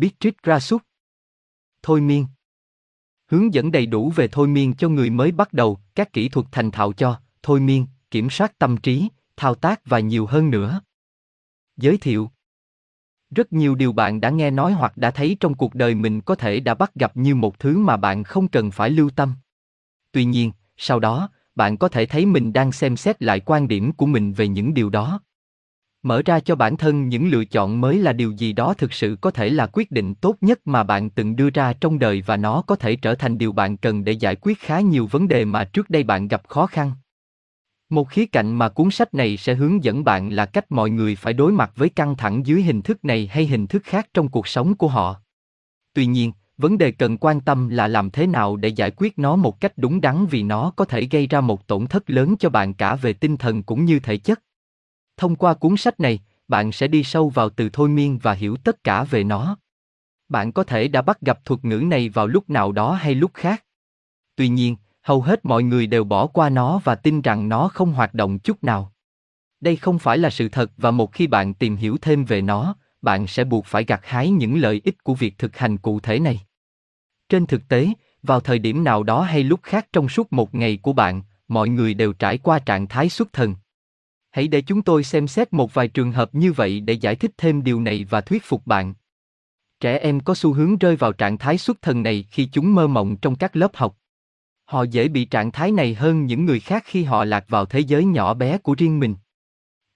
biết trích ra sút. Thôi miên. Hướng dẫn đầy đủ về thôi miên cho người mới bắt đầu, các kỹ thuật thành thạo cho, thôi miên, kiểm soát tâm trí, thao tác và nhiều hơn nữa. Giới thiệu Rất nhiều điều bạn đã nghe nói hoặc đã thấy trong cuộc đời mình có thể đã bắt gặp như một thứ mà bạn không cần phải lưu tâm. Tuy nhiên, sau đó, bạn có thể thấy mình đang xem xét lại quan điểm của mình về những điều đó mở ra cho bản thân những lựa chọn mới là điều gì đó thực sự có thể là quyết định tốt nhất mà bạn từng đưa ra trong đời và nó có thể trở thành điều bạn cần để giải quyết khá nhiều vấn đề mà trước đây bạn gặp khó khăn. Một khía cạnh mà cuốn sách này sẽ hướng dẫn bạn là cách mọi người phải đối mặt với căng thẳng dưới hình thức này hay hình thức khác trong cuộc sống của họ. Tuy nhiên, vấn đề cần quan tâm là làm thế nào để giải quyết nó một cách đúng đắn vì nó có thể gây ra một tổn thất lớn cho bạn cả về tinh thần cũng như thể chất thông qua cuốn sách này, bạn sẽ đi sâu vào từ thôi miên và hiểu tất cả về nó. Bạn có thể đã bắt gặp thuật ngữ này vào lúc nào đó hay lúc khác. Tuy nhiên, hầu hết mọi người đều bỏ qua nó và tin rằng nó không hoạt động chút nào. Đây không phải là sự thật và một khi bạn tìm hiểu thêm về nó, bạn sẽ buộc phải gặt hái những lợi ích của việc thực hành cụ thể này. Trên thực tế, vào thời điểm nào đó hay lúc khác trong suốt một ngày của bạn, mọi người đều trải qua trạng thái xuất thần hãy để chúng tôi xem xét một vài trường hợp như vậy để giải thích thêm điều này và thuyết phục bạn. Trẻ em có xu hướng rơi vào trạng thái xuất thần này khi chúng mơ mộng trong các lớp học. Họ dễ bị trạng thái này hơn những người khác khi họ lạc vào thế giới nhỏ bé của riêng mình.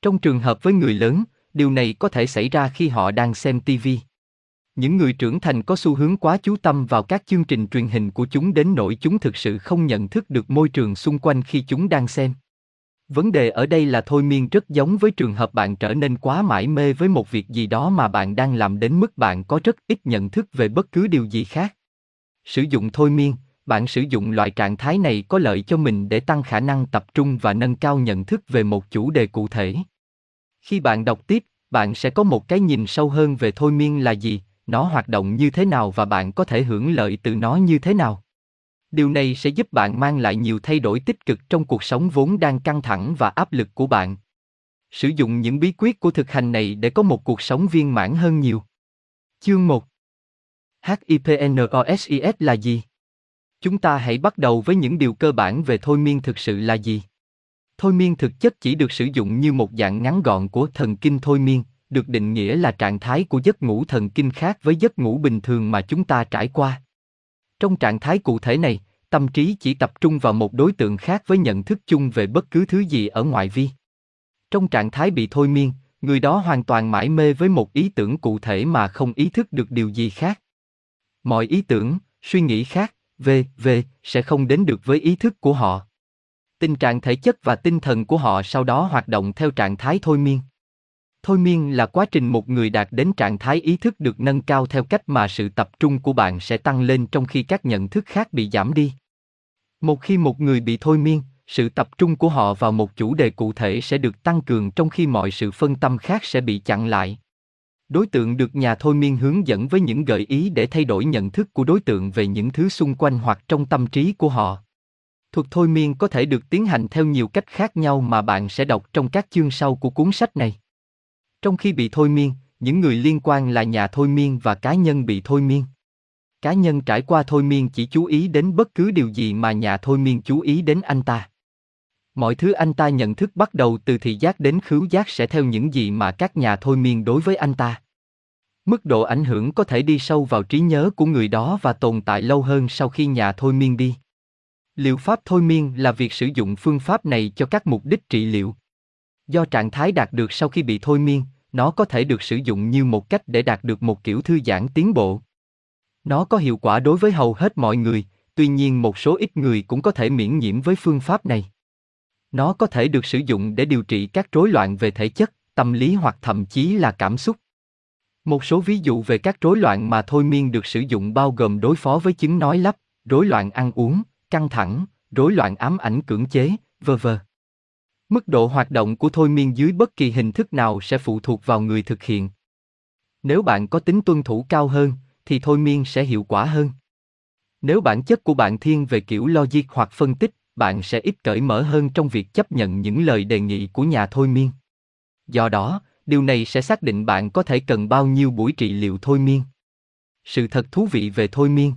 Trong trường hợp với người lớn, điều này có thể xảy ra khi họ đang xem tv những người trưởng thành có xu hướng quá chú tâm vào các chương trình truyền hình của chúng đến nỗi chúng thực sự không nhận thức được môi trường xung quanh khi chúng đang xem vấn đề ở đây là thôi miên rất giống với trường hợp bạn trở nên quá mải mê với một việc gì đó mà bạn đang làm đến mức bạn có rất ít nhận thức về bất cứ điều gì khác. Sử dụng thôi miên, bạn sử dụng loại trạng thái này có lợi cho mình để tăng khả năng tập trung và nâng cao nhận thức về một chủ đề cụ thể. Khi bạn đọc tiếp, bạn sẽ có một cái nhìn sâu hơn về thôi miên là gì, nó hoạt động như thế nào và bạn có thể hưởng lợi từ nó như thế nào điều này sẽ giúp bạn mang lại nhiều thay đổi tích cực trong cuộc sống vốn đang căng thẳng và áp lực của bạn sử dụng những bí quyết của thực hành này để có một cuộc sống viên mãn hơn nhiều chương 1 HIPNOSIS là gì? Chúng ta hãy bắt đầu với những điều cơ bản về thôi miên thực sự là gì. Thôi miên thực chất chỉ được sử dụng như một dạng ngắn gọn của thần kinh thôi miên, được định nghĩa là trạng thái của giấc ngủ thần kinh khác với giấc ngủ bình thường mà chúng ta trải qua. Trong trạng thái cụ thể này, tâm trí chỉ tập trung vào một đối tượng khác với nhận thức chung về bất cứ thứ gì ở ngoại vi. Trong trạng thái bị thôi miên, người đó hoàn toàn mãi mê với một ý tưởng cụ thể mà không ý thức được điều gì khác. Mọi ý tưởng, suy nghĩ khác, về, về, sẽ không đến được với ý thức của họ. Tình trạng thể chất và tinh thần của họ sau đó hoạt động theo trạng thái thôi miên. Thôi miên là quá trình một người đạt đến trạng thái ý thức được nâng cao theo cách mà sự tập trung của bạn sẽ tăng lên trong khi các nhận thức khác bị giảm đi. Một khi một người bị thôi miên, sự tập trung của họ vào một chủ đề cụ thể sẽ được tăng cường trong khi mọi sự phân tâm khác sẽ bị chặn lại. Đối tượng được nhà thôi miên hướng dẫn với những gợi ý để thay đổi nhận thức của đối tượng về những thứ xung quanh hoặc trong tâm trí của họ. Thuật thôi miên có thể được tiến hành theo nhiều cách khác nhau mà bạn sẽ đọc trong các chương sau của cuốn sách này. Trong khi bị thôi miên, những người liên quan là nhà thôi miên và cá nhân bị thôi miên. Cá nhân trải qua thôi miên chỉ chú ý đến bất cứ điều gì mà nhà thôi miên chú ý đến anh ta. Mọi thứ anh ta nhận thức bắt đầu từ thị giác đến khứu giác sẽ theo những gì mà các nhà thôi miên đối với anh ta. Mức độ ảnh hưởng có thể đi sâu vào trí nhớ của người đó và tồn tại lâu hơn sau khi nhà thôi miên đi. Liệu pháp thôi miên là việc sử dụng phương pháp này cho các mục đích trị liệu. Do trạng thái đạt được sau khi bị thôi miên, nó có thể được sử dụng như một cách để đạt được một kiểu thư giãn tiến bộ. Nó có hiệu quả đối với hầu hết mọi người, tuy nhiên một số ít người cũng có thể miễn nhiễm với phương pháp này. Nó có thể được sử dụng để điều trị các rối loạn về thể chất, tâm lý hoặc thậm chí là cảm xúc. Một số ví dụ về các rối loạn mà thôi miên được sử dụng bao gồm đối phó với chứng nói lắp, rối loạn ăn uống, căng thẳng, rối loạn ám ảnh cưỡng chế, v.v. Mức độ hoạt động của thôi miên dưới bất kỳ hình thức nào sẽ phụ thuộc vào người thực hiện. Nếu bạn có tính tuân thủ cao hơn, thì thôi miên sẽ hiệu quả hơn. Nếu bản chất của bạn thiên về kiểu logic hoặc phân tích, bạn sẽ ít cởi mở hơn trong việc chấp nhận những lời đề nghị của nhà thôi miên. Do đó, điều này sẽ xác định bạn có thể cần bao nhiêu buổi trị liệu thôi miên. Sự thật thú vị về thôi miên.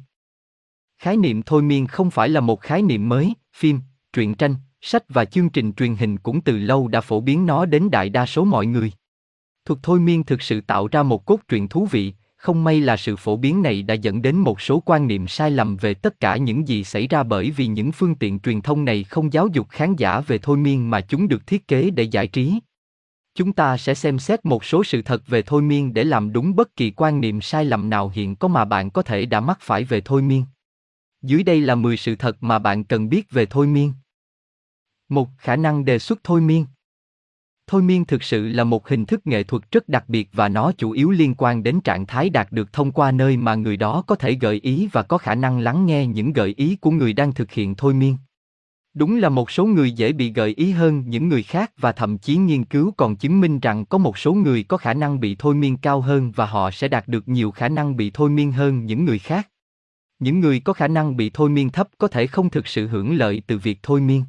Khái niệm thôi miên không phải là một khái niệm mới, phim, truyện tranh, sách và chương trình truyền hình cũng từ lâu đã phổ biến nó đến đại đa số mọi người. Thuật thôi miên thực sự tạo ra một cốt truyện thú vị, không may là sự phổ biến này đã dẫn đến một số quan niệm sai lầm về tất cả những gì xảy ra bởi vì những phương tiện truyền thông này không giáo dục khán giả về thôi miên mà chúng được thiết kế để giải trí. Chúng ta sẽ xem xét một số sự thật về thôi miên để làm đúng bất kỳ quan niệm sai lầm nào hiện có mà bạn có thể đã mắc phải về thôi miên. Dưới đây là 10 sự thật mà bạn cần biết về thôi miên. Một khả năng đề xuất thôi miên. Thôi miên thực sự là một hình thức nghệ thuật rất đặc biệt và nó chủ yếu liên quan đến trạng thái đạt được thông qua nơi mà người đó có thể gợi ý và có khả năng lắng nghe những gợi ý của người đang thực hiện thôi miên. Đúng là một số người dễ bị gợi ý hơn những người khác và thậm chí nghiên cứu còn chứng minh rằng có một số người có khả năng bị thôi miên cao hơn và họ sẽ đạt được nhiều khả năng bị thôi miên hơn những người khác. Những người có khả năng bị thôi miên thấp có thể không thực sự hưởng lợi từ việc thôi miên.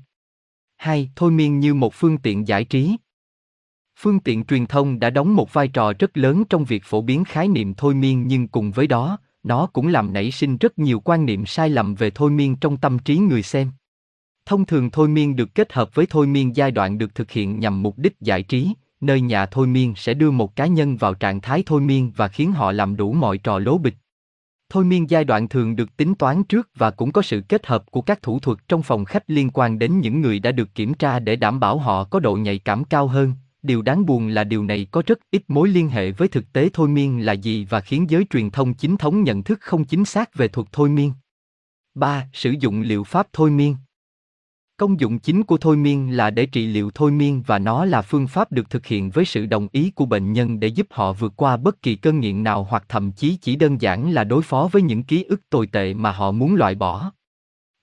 2. Thôi miên như một phương tiện giải trí. Phương tiện truyền thông đã đóng một vai trò rất lớn trong việc phổ biến khái niệm thôi miên nhưng cùng với đó, nó cũng làm nảy sinh rất nhiều quan niệm sai lầm về thôi miên trong tâm trí người xem. Thông thường thôi miên được kết hợp với thôi miên giai đoạn được thực hiện nhằm mục đích giải trí, nơi nhà thôi miên sẽ đưa một cá nhân vào trạng thái thôi miên và khiến họ làm đủ mọi trò lố bịch. Thôi miên giai đoạn thường được tính toán trước và cũng có sự kết hợp của các thủ thuật trong phòng khách liên quan đến những người đã được kiểm tra để đảm bảo họ có độ nhạy cảm cao hơn. Điều đáng buồn là điều này có rất ít mối liên hệ với thực tế thôi miên là gì và khiến giới truyền thông chính thống nhận thức không chính xác về thuật thôi miên. 3. Sử dụng liệu pháp thôi miên Công dụng chính của thôi miên là để trị liệu thôi miên và nó là phương pháp được thực hiện với sự đồng ý của bệnh nhân để giúp họ vượt qua bất kỳ cơn nghiện nào hoặc thậm chí chỉ đơn giản là đối phó với những ký ức tồi tệ mà họ muốn loại bỏ.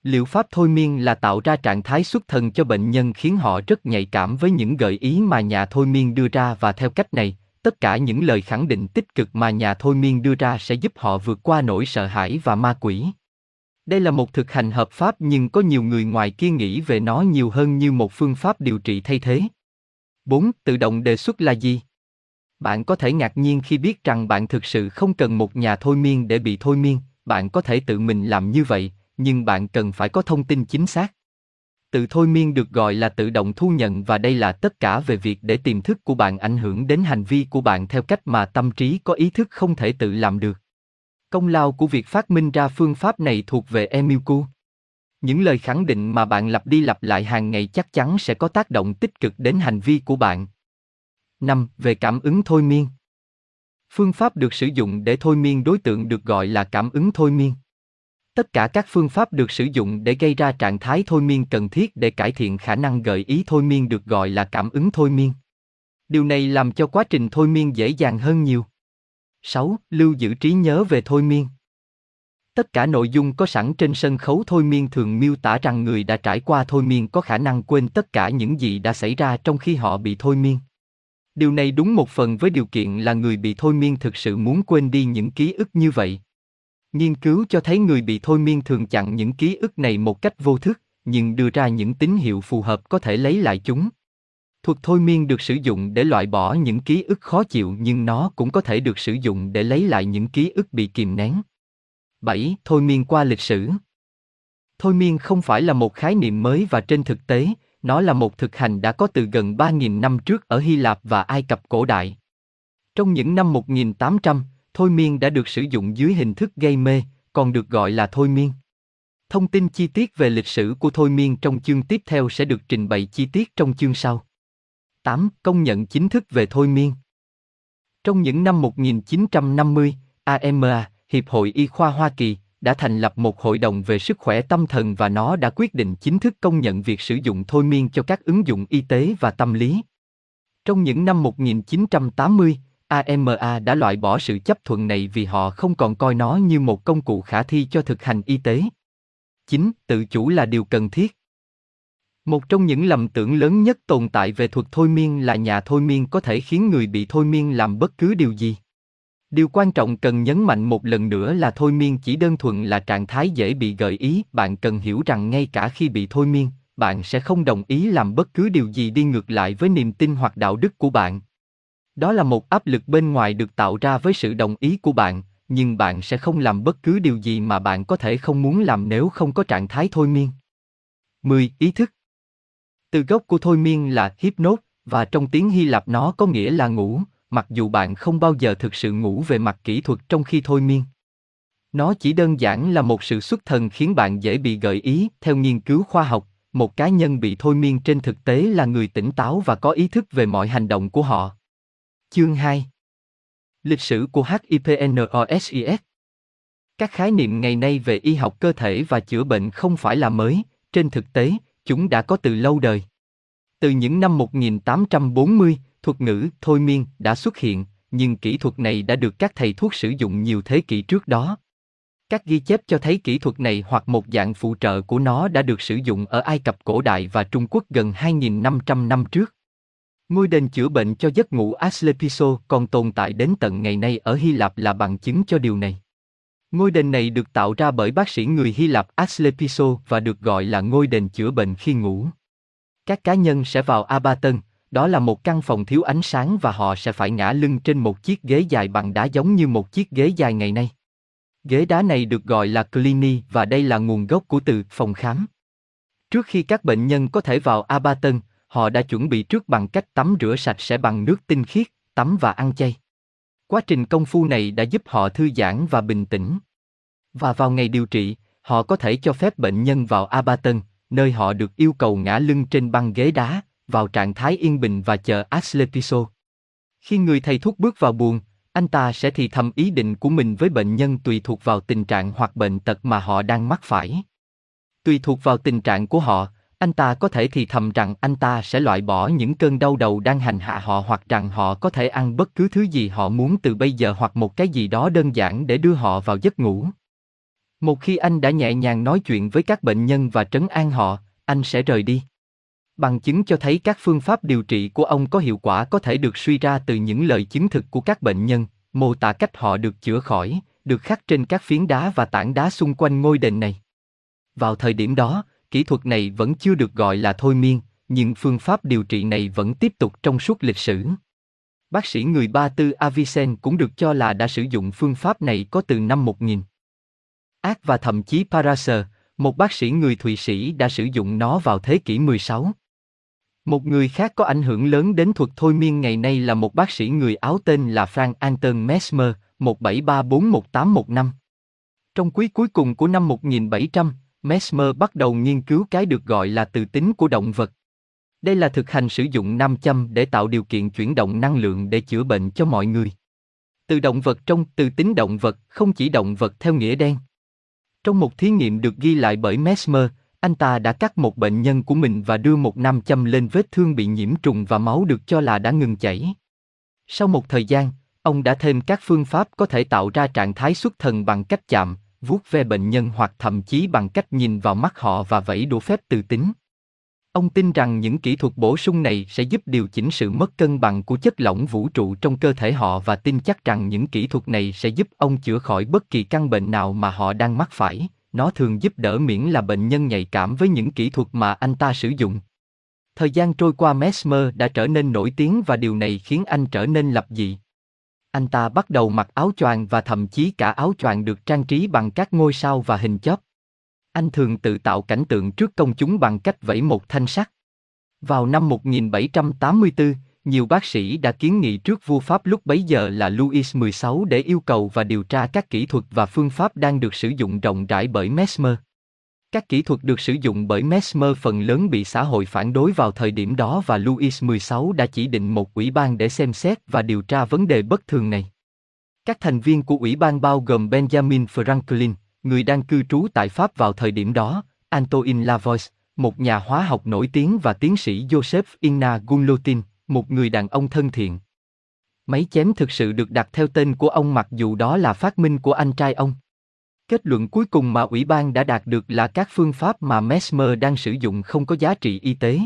Liệu pháp thôi miên là tạo ra trạng thái xuất thần cho bệnh nhân khiến họ rất nhạy cảm với những gợi ý mà nhà thôi miên đưa ra và theo cách này, tất cả những lời khẳng định tích cực mà nhà thôi miên đưa ra sẽ giúp họ vượt qua nỗi sợ hãi và ma quỷ. Đây là một thực hành hợp pháp nhưng có nhiều người ngoài kia nghĩ về nó nhiều hơn như một phương pháp điều trị thay thế. 4. Tự động đề xuất là gì? Bạn có thể ngạc nhiên khi biết rằng bạn thực sự không cần một nhà thôi miên để bị thôi miên, bạn có thể tự mình làm như vậy, nhưng bạn cần phải có thông tin chính xác. Tự thôi miên được gọi là tự động thu nhận và đây là tất cả về việc để tiềm thức của bạn ảnh hưởng đến hành vi của bạn theo cách mà tâm trí có ý thức không thể tự làm được. Công lao của việc phát minh ra phương pháp này thuộc về Emilku. Những lời khẳng định mà bạn lặp đi lặp lại hàng ngày chắc chắn sẽ có tác động tích cực đến hành vi của bạn. 5. Về cảm ứng thôi miên. Phương pháp được sử dụng để thôi miên đối tượng được gọi là cảm ứng thôi miên. Tất cả các phương pháp được sử dụng để gây ra trạng thái thôi miên cần thiết để cải thiện khả năng gợi ý thôi miên được gọi là cảm ứng thôi miên. Điều này làm cho quá trình thôi miên dễ dàng hơn nhiều. 6. Lưu giữ trí nhớ về thôi miên. Tất cả nội dung có sẵn trên sân khấu thôi miên thường miêu tả rằng người đã trải qua thôi miên có khả năng quên tất cả những gì đã xảy ra trong khi họ bị thôi miên. Điều này đúng một phần với điều kiện là người bị thôi miên thực sự muốn quên đi những ký ức như vậy. Nghiên cứu cho thấy người bị thôi miên thường chặn những ký ức này một cách vô thức, nhưng đưa ra những tín hiệu phù hợp có thể lấy lại chúng. Thuật thôi miên được sử dụng để loại bỏ những ký ức khó chịu nhưng nó cũng có thể được sử dụng để lấy lại những ký ức bị kìm nén. 7. Thôi miên qua lịch sử Thôi miên không phải là một khái niệm mới và trên thực tế, nó là một thực hành đã có từ gần 3.000 năm trước ở Hy Lạp và Ai Cập cổ đại. Trong những năm 1800, thôi miên đã được sử dụng dưới hình thức gây mê, còn được gọi là thôi miên. Thông tin chi tiết về lịch sử của thôi miên trong chương tiếp theo sẽ được trình bày chi tiết trong chương sau. 8. Công nhận chính thức về thôi miên. Trong những năm 1950, AMA, Hiệp hội Y khoa Hoa Kỳ, đã thành lập một hội đồng về sức khỏe tâm thần và nó đã quyết định chính thức công nhận việc sử dụng thôi miên cho các ứng dụng y tế và tâm lý. Trong những năm 1980, AMA đã loại bỏ sự chấp thuận này vì họ không còn coi nó như một công cụ khả thi cho thực hành y tế. 9. Tự chủ là điều cần thiết. Một trong những lầm tưởng lớn nhất tồn tại về thuật thôi miên là nhà thôi miên có thể khiến người bị thôi miên làm bất cứ điều gì. Điều quan trọng cần nhấn mạnh một lần nữa là thôi miên chỉ đơn thuần là trạng thái dễ bị gợi ý, bạn cần hiểu rằng ngay cả khi bị thôi miên, bạn sẽ không đồng ý làm bất cứ điều gì đi ngược lại với niềm tin hoặc đạo đức của bạn. Đó là một áp lực bên ngoài được tạo ra với sự đồng ý của bạn, nhưng bạn sẽ không làm bất cứ điều gì mà bạn có thể không muốn làm nếu không có trạng thái thôi miên. 10. Ý thức từ gốc của thôi miên là hypnot, và trong tiếng Hy Lạp nó có nghĩa là ngủ, mặc dù bạn không bao giờ thực sự ngủ về mặt kỹ thuật trong khi thôi miên. Nó chỉ đơn giản là một sự xuất thần khiến bạn dễ bị gợi ý, theo nghiên cứu khoa học, một cá nhân bị thôi miên trên thực tế là người tỉnh táo và có ý thức về mọi hành động của họ. Chương 2 Lịch sử của HIPNOSIS Các khái niệm ngày nay về y học cơ thể và chữa bệnh không phải là mới, trên thực tế, chúng đã có từ lâu đời. Từ những năm 1840, thuật ngữ thôi miên đã xuất hiện, nhưng kỹ thuật này đã được các thầy thuốc sử dụng nhiều thế kỷ trước đó. Các ghi chép cho thấy kỹ thuật này hoặc một dạng phụ trợ của nó đã được sử dụng ở Ai Cập cổ đại và Trung Quốc gần 2.500 năm trước. Ngôi đền chữa bệnh cho giấc ngủ Asclepios còn tồn tại đến tận ngày nay ở Hy Lạp là bằng chứng cho điều này. Ngôi đền này được tạo ra bởi bác sĩ người Hy Lạp Asclepiso và được gọi là ngôi đền chữa bệnh khi ngủ. Các cá nhân sẽ vào Abaton, đó là một căn phòng thiếu ánh sáng và họ sẽ phải ngã lưng trên một chiếc ghế dài bằng đá giống như một chiếc ghế dài ngày nay. Ghế đá này được gọi là clini và đây là nguồn gốc của từ phòng khám. Trước khi các bệnh nhân có thể vào Abaton, họ đã chuẩn bị trước bằng cách tắm rửa sạch sẽ bằng nước tinh khiết, tắm và ăn chay. Quá trình công phu này đã giúp họ thư giãn và bình tĩnh. Và vào ngày điều trị, họ có thể cho phép bệnh nhân vào Abaton, nơi họ được yêu cầu ngã lưng trên băng ghế đá, vào trạng thái yên bình và chờ Asclepiso. Khi người thầy thuốc bước vào buồng, anh ta sẽ thì thầm ý định của mình với bệnh nhân tùy thuộc vào tình trạng hoặc bệnh tật mà họ đang mắc phải. Tùy thuộc vào tình trạng của họ, anh ta có thể thì thầm rằng anh ta sẽ loại bỏ những cơn đau đầu đang hành hạ họ hoặc rằng họ có thể ăn bất cứ thứ gì họ muốn từ bây giờ hoặc một cái gì đó đơn giản để đưa họ vào giấc ngủ. Một khi anh đã nhẹ nhàng nói chuyện với các bệnh nhân và trấn an họ, anh sẽ rời đi. Bằng chứng cho thấy các phương pháp điều trị của ông có hiệu quả có thể được suy ra từ những lời chứng thực của các bệnh nhân, mô tả cách họ được chữa khỏi, được khắc trên các phiến đá và tảng đá xung quanh ngôi đền này. Vào thời điểm đó, kỹ thuật này vẫn chưa được gọi là thôi miên, nhưng phương pháp điều trị này vẫn tiếp tục trong suốt lịch sử. Bác sĩ người Ba Tư Avicen cũng được cho là đã sử dụng phương pháp này có từ năm 1000. Ác và thậm chí Paracer, một bác sĩ người Thụy Sĩ đã sử dụng nó vào thế kỷ 16. Một người khác có ảnh hưởng lớn đến thuật thôi miên ngày nay là một bác sĩ người Áo tên là Frank Anton Mesmer, 17341815. Trong quý cuối cùng của năm 1700, Mesmer bắt đầu nghiên cứu cái được gọi là từ tính của động vật. Đây là thực hành sử dụng nam châm để tạo điều kiện chuyển động năng lượng để chữa bệnh cho mọi người. Từ động vật trong từ tính động vật không chỉ động vật theo nghĩa đen. Trong một thí nghiệm được ghi lại bởi Mesmer, anh ta đã cắt một bệnh nhân của mình và đưa một nam châm lên vết thương bị nhiễm trùng và máu được cho là đã ngừng chảy. Sau một thời gian, ông đã thêm các phương pháp có thể tạo ra trạng thái xuất thần bằng cách chạm, vuốt ve bệnh nhân hoặc thậm chí bằng cách nhìn vào mắt họ và vẫy đũa phép từ tính. Ông tin rằng những kỹ thuật bổ sung này sẽ giúp điều chỉnh sự mất cân bằng của chất lỏng vũ trụ trong cơ thể họ và tin chắc rằng những kỹ thuật này sẽ giúp ông chữa khỏi bất kỳ căn bệnh nào mà họ đang mắc phải. Nó thường giúp đỡ miễn là bệnh nhân nhạy cảm với những kỹ thuật mà anh ta sử dụng. Thời gian trôi qua Mesmer đã trở nên nổi tiếng và điều này khiến anh trở nên lập dị. Anh ta bắt đầu mặc áo choàng và thậm chí cả áo choàng được trang trí bằng các ngôi sao và hình chóp. Anh thường tự tạo cảnh tượng trước công chúng bằng cách vẫy một thanh sắt. Vào năm 1784, nhiều bác sĩ đã kiến nghị trước vua Pháp lúc bấy giờ là Louis XVI để yêu cầu và điều tra các kỹ thuật và phương pháp đang được sử dụng rộng rãi bởi Mesmer. Các kỹ thuật được sử dụng bởi Mesmer phần lớn bị xã hội phản đối vào thời điểm đó và Louis XVI đã chỉ định một ủy ban để xem xét và điều tra vấn đề bất thường này. Các thành viên của ủy ban bao gồm Benjamin Franklin, người đang cư trú tại Pháp vào thời điểm đó, Antoine Lavois, một nhà hóa học nổi tiếng và tiến sĩ Joseph Inna Gunlotin, một người đàn ông thân thiện. Máy chém thực sự được đặt theo tên của ông mặc dù đó là phát minh của anh trai ông. Kết luận cuối cùng mà ủy ban đã đạt được là các phương pháp mà Mesmer đang sử dụng không có giá trị y tế.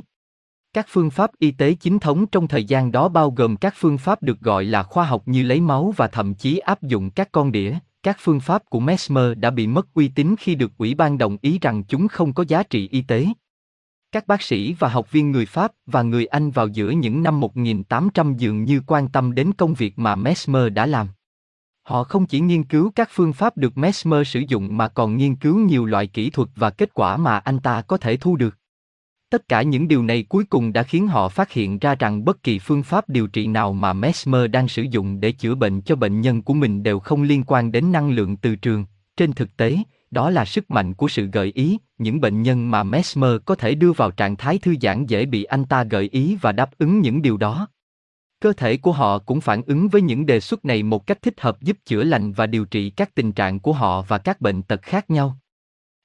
Các phương pháp y tế chính thống trong thời gian đó bao gồm các phương pháp được gọi là khoa học như lấy máu và thậm chí áp dụng các con đĩa. Các phương pháp của Mesmer đã bị mất uy tín khi được ủy ban đồng ý rằng chúng không có giá trị y tế. Các bác sĩ và học viên người Pháp và người Anh vào giữa những năm 1800 dường như quan tâm đến công việc mà Mesmer đã làm. Họ không chỉ nghiên cứu các phương pháp được Mesmer sử dụng mà còn nghiên cứu nhiều loại kỹ thuật và kết quả mà anh ta có thể thu được. Tất cả những điều này cuối cùng đã khiến họ phát hiện ra rằng bất kỳ phương pháp điều trị nào mà Mesmer đang sử dụng để chữa bệnh cho bệnh nhân của mình đều không liên quan đến năng lượng từ trường. Trên thực tế, đó là sức mạnh của sự gợi ý, những bệnh nhân mà Mesmer có thể đưa vào trạng thái thư giãn dễ bị anh ta gợi ý và đáp ứng những điều đó. Cơ thể của họ cũng phản ứng với những đề xuất này một cách thích hợp giúp chữa lành và điều trị các tình trạng của họ và các bệnh tật khác nhau.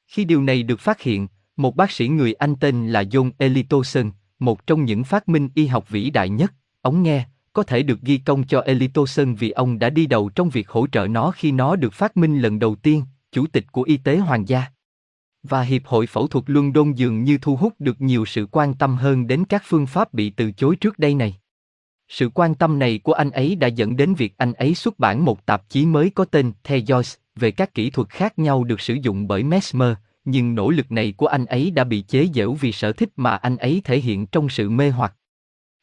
Khi điều này được phát hiện, một bác sĩ người Anh tên là John Elitoson, một trong những phát minh y học vĩ đại nhất, ống nghe, có thể được ghi công cho Elitoson vì ông đã đi đầu trong việc hỗ trợ nó khi nó được phát minh lần đầu tiên, chủ tịch của Y tế Hoàng gia. Và Hiệp hội Phẫu thuật London dường như thu hút được nhiều sự quan tâm hơn đến các phương pháp bị từ chối trước đây này. Sự quan tâm này của anh ấy đã dẫn đến việc anh ấy xuất bản một tạp chí mới có tên The Joyce về các kỹ thuật khác nhau được sử dụng bởi Mesmer, nhưng nỗ lực này của anh ấy đã bị chế giễu vì sở thích mà anh ấy thể hiện trong sự mê hoặc.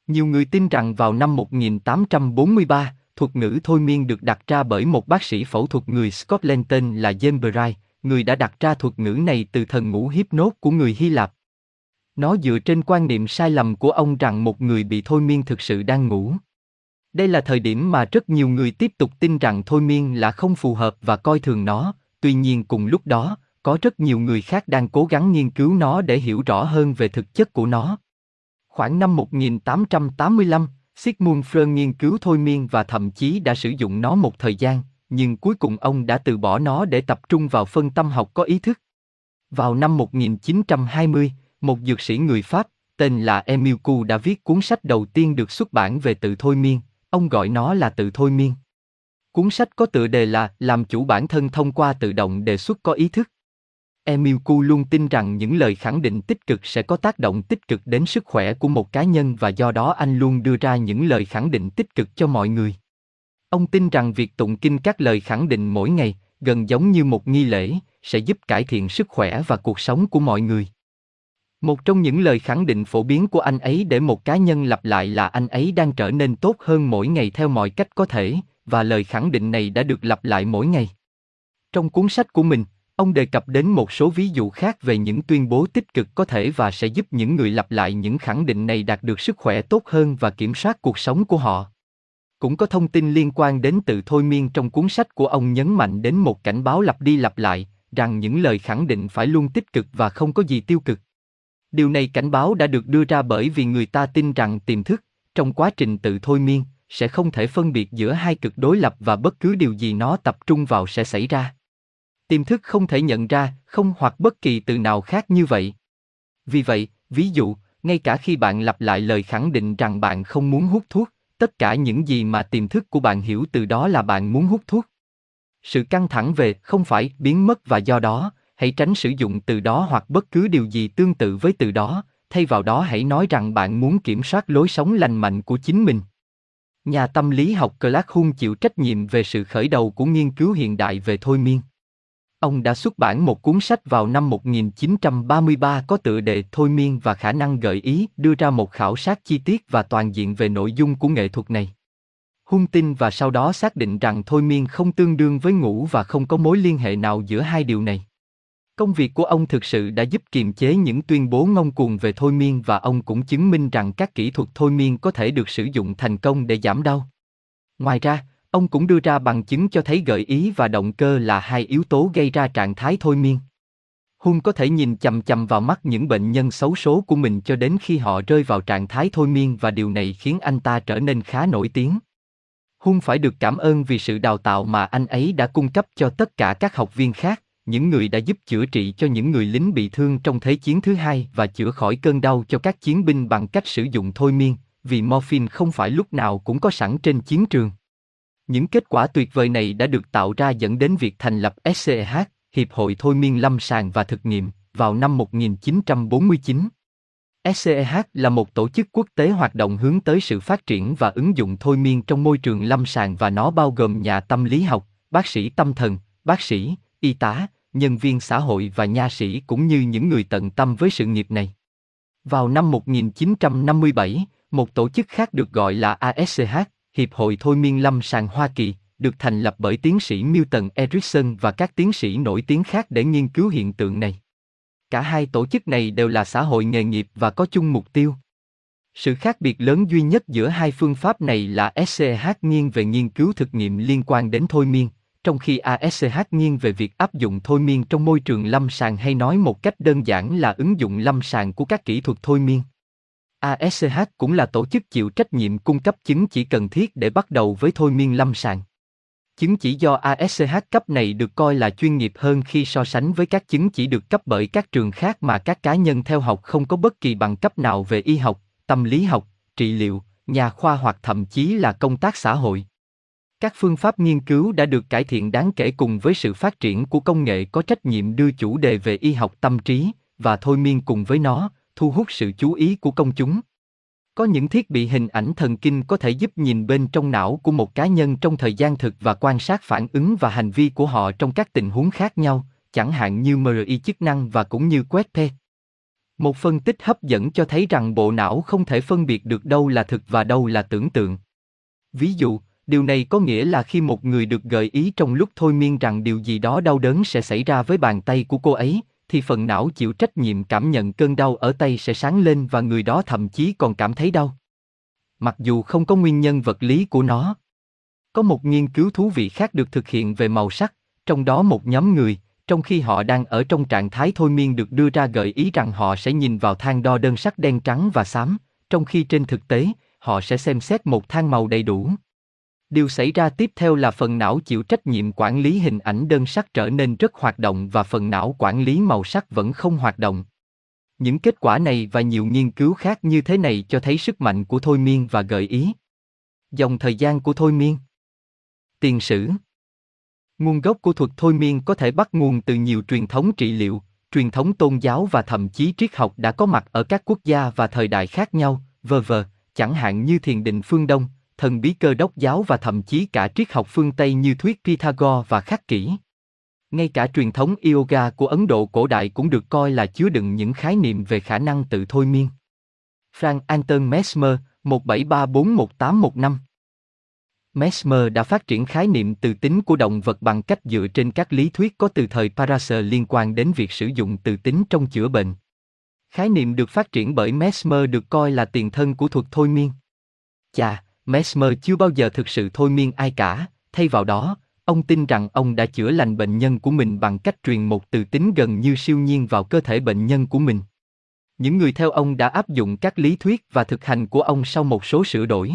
Nhiều người tin rằng vào năm 1843, thuật ngữ thôi miên được đặt ra bởi một bác sĩ phẫu thuật người Scotland tên là James Bright, người đã đặt ra thuật ngữ này từ thần ngũ nốt của người Hy Lạp. Nó dựa trên quan niệm sai lầm của ông rằng một người bị thôi miên thực sự đang ngủ. Đây là thời điểm mà rất nhiều người tiếp tục tin rằng thôi miên là không phù hợp và coi thường nó, tuy nhiên cùng lúc đó, có rất nhiều người khác đang cố gắng nghiên cứu nó để hiểu rõ hơn về thực chất của nó. Khoảng năm 1885, Sigmund Freud nghiên cứu thôi miên và thậm chí đã sử dụng nó một thời gian, nhưng cuối cùng ông đã từ bỏ nó để tập trung vào phân tâm học có ý thức. Vào năm 1920, một dược sĩ người Pháp, tên là Emile Coué đã viết cuốn sách đầu tiên được xuất bản về tự thôi miên, ông gọi nó là tự thôi miên. Cuốn sách có tựa đề là Làm chủ bản thân thông qua tự động đề xuất có ý thức. Emil Ku luôn tin rằng những lời khẳng định tích cực sẽ có tác động tích cực đến sức khỏe của một cá nhân và do đó anh luôn đưa ra những lời khẳng định tích cực cho mọi người. Ông tin rằng việc tụng kinh các lời khẳng định mỗi ngày, gần giống như một nghi lễ, sẽ giúp cải thiện sức khỏe và cuộc sống của mọi người. Một trong những lời khẳng định phổ biến của anh ấy để một cá nhân lặp lại là anh ấy đang trở nên tốt hơn mỗi ngày theo mọi cách có thể, và lời khẳng định này đã được lặp lại mỗi ngày. Trong cuốn sách của mình, ông đề cập đến một số ví dụ khác về những tuyên bố tích cực có thể và sẽ giúp những người lặp lại những khẳng định này đạt được sức khỏe tốt hơn và kiểm soát cuộc sống của họ. Cũng có thông tin liên quan đến tự thôi miên trong cuốn sách của ông nhấn mạnh đến một cảnh báo lặp đi lặp lại, rằng những lời khẳng định phải luôn tích cực và không có gì tiêu cực. Điều này cảnh báo đã được đưa ra bởi vì người ta tin rằng tiềm thức, trong quá trình tự thôi miên, sẽ không thể phân biệt giữa hai cực đối lập và bất cứ điều gì nó tập trung vào sẽ xảy ra. Tiềm thức không thể nhận ra, không hoặc bất kỳ từ nào khác như vậy. Vì vậy, ví dụ, ngay cả khi bạn lặp lại lời khẳng định rằng bạn không muốn hút thuốc, tất cả những gì mà tiềm thức của bạn hiểu từ đó là bạn muốn hút thuốc. Sự căng thẳng về không phải biến mất và do đó, hãy tránh sử dụng từ đó hoặc bất cứ điều gì tương tự với từ đó, thay vào đó hãy nói rằng bạn muốn kiểm soát lối sống lành mạnh của chính mình. Nhà tâm lý học Clark hung chịu trách nhiệm về sự khởi đầu của nghiên cứu hiện đại về thôi miên. Ông đã xuất bản một cuốn sách vào năm 1933 có tựa đề Thôi miên và khả năng gợi ý, đưa ra một khảo sát chi tiết và toàn diện về nội dung của nghệ thuật này. Hung tin và sau đó xác định rằng thôi miên không tương đương với ngủ và không có mối liên hệ nào giữa hai điều này. Công việc của ông thực sự đã giúp kiềm chế những tuyên bố ngông cuồng về thôi miên và ông cũng chứng minh rằng các kỹ thuật thôi miên có thể được sử dụng thành công để giảm đau. Ngoài ra, ông cũng đưa ra bằng chứng cho thấy gợi ý và động cơ là hai yếu tố gây ra trạng thái thôi miên. Hung có thể nhìn chằm chằm vào mắt những bệnh nhân xấu số của mình cho đến khi họ rơi vào trạng thái thôi miên và điều này khiến anh ta trở nên khá nổi tiếng. Hung phải được cảm ơn vì sự đào tạo mà anh ấy đã cung cấp cho tất cả các học viên khác, những người đã giúp chữa trị cho những người lính bị thương trong Thế chiến thứ hai và chữa khỏi cơn đau cho các chiến binh bằng cách sử dụng thôi miên, vì morphine không phải lúc nào cũng có sẵn trên chiến trường. Những kết quả tuyệt vời này đã được tạo ra dẫn đến việc thành lập SCH, Hiệp hội Thôi miên lâm sàng và thực nghiệm, vào năm 1949. SCH là một tổ chức quốc tế hoạt động hướng tới sự phát triển và ứng dụng thôi miên trong môi trường lâm sàng và nó bao gồm nhà tâm lý học, bác sĩ tâm thần, bác sĩ, y tá, nhân viên xã hội và nha sĩ cũng như những người tận tâm với sự nghiệp này. Vào năm 1957, một tổ chức khác được gọi là ASCH, Hiệp hội Thôi miên lâm sàng Hoa Kỳ, được thành lập bởi tiến sĩ Milton Erickson và các tiến sĩ nổi tiếng khác để nghiên cứu hiện tượng này. Cả hai tổ chức này đều là xã hội nghề nghiệp và có chung mục tiêu. Sự khác biệt lớn duy nhất giữa hai phương pháp này là SCH nghiêng về nghiên cứu thực nghiệm liên quan đến thôi miên, trong khi ASCH nghiêng về việc áp dụng thôi miên trong môi trường lâm sàng hay nói một cách đơn giản là ứng dụng lâm sàng của các kỹ thuật thôi miên. ASCH cũng là tổ chức chịu trách nhiệm cung cấp chứng chỉ cần thiết để bắt đầu với thôi miên lâm sàng. Chứng chỉ do ASCH cấp này được coi là chuyên nghiệp hơn khi so sánh với các chứng chỉ được cấp bởi các trường khác mà các cá nhân theo học không có bất kỳ bằng cấp nào về y học, tâm lý học, trị liệu, nhà khoa hoặc thậm chí là công tác xã hội. Các phương pháp nghiên cứu đã được cải thiện đáng kể cùng với sự phát triển của công nghệ có trách nhiệm đưa chủ đề về y học tâm trí và thôi miên cùng với nó, thu hút sự chú ý của công chúng. Có những thiết bị hình ảnh thần kinh có thể giúp nhìn bên trong não của một cá nhân trong thời gian thực và quan sát phản ứng và hành vi của họ trong các tình huống khác nhau, chẳng hạn như MRI chức năng và cũng như quét PET. Một phân tích hấp dẫn cho thấy rằng bộ não không thể phân biệt được đâu là thực và đâu là tưởng tượng. Ví dụ, điều này có nghĩa là khi một người được gợi ý trong lúc thôi miên rằng điều gì đó đau đớn sẽ xảy ra với bàn tay của cô ấy, thì phần não chịu trách nhiệm cảm nhận cơn đau ở tay sẽ sáng lên và người đó thậm chí còn cảm thấy đau. Mặc dù không có nguyên nhân vật lý của nó. Có một nghiên cứu thú vị khác được thực hiện về màu sắc, trong đó một nhóm người, trong khi họ đang ở trong trạng thái thôi miên được đưa ra gợi ý rằng họ sẽ nhìn vào thang đo đơn sắc đen trắng và xám, trong khi trên thực tế, họ sẽ xem xét một thang màu đầy đủ. Điều xảy ra tiếp theo là phần não chịu trách nhiệm quản lý hình ảnh đơn sắc trở nên rất hoạt động và phần não quản lý màu sắc vẫn không hoạt động. Những kết quả này và nhiều nghiên cứu khác như thế này cho thấy sức mạnh của thôi miên và gợi ý. Dòng thời gian của thôi miên. Tiền sử Nguồn gốc của thuật thôi miên có thể bắt nguồn từ nhiều truyền thống trị liệu, truyền thống tôn giáo và thậm chí triết học đã có mặt ở các quốc gia và thời đại khác nhau, vờ vờ, chẳng hạn như thiền định phương Đông, thần bí cơ đốc giáo và thậm chí cả triết học phương Tây như thuyết Pythagore và khắc kỷ. Ngay cả truyền thống yoga của Ấn Độ cổ đại cũng được coi là chứa đựng những khái niệm về khả năng tự thôi miên. Frank Anton Mesmer, 17341815 Mesmer đã phát triển khái niệm từ tính của động vật bằng cách dựa trên các lý thuyết có từ thời Paracelsus liên quan đến việc sử dụng từ tính trong chữa bệnh. Khái niệm được phát triển bởi Mesmer được coi là tiền thân của thuật thôi miên. Chà, Mesmer chưa bao giờ thực sự thôi miên ai cả, thay vào đó, ông tin rằng ông đã chữa lành bệnh nhân của mình bằng cách truyền một từ tính gần như siêu nhiên vào cơ thể bệnh nhân của mình. Những người theo ông đã áp dụng các lý thuyết và thực hành của ông sau một số sửa đổi.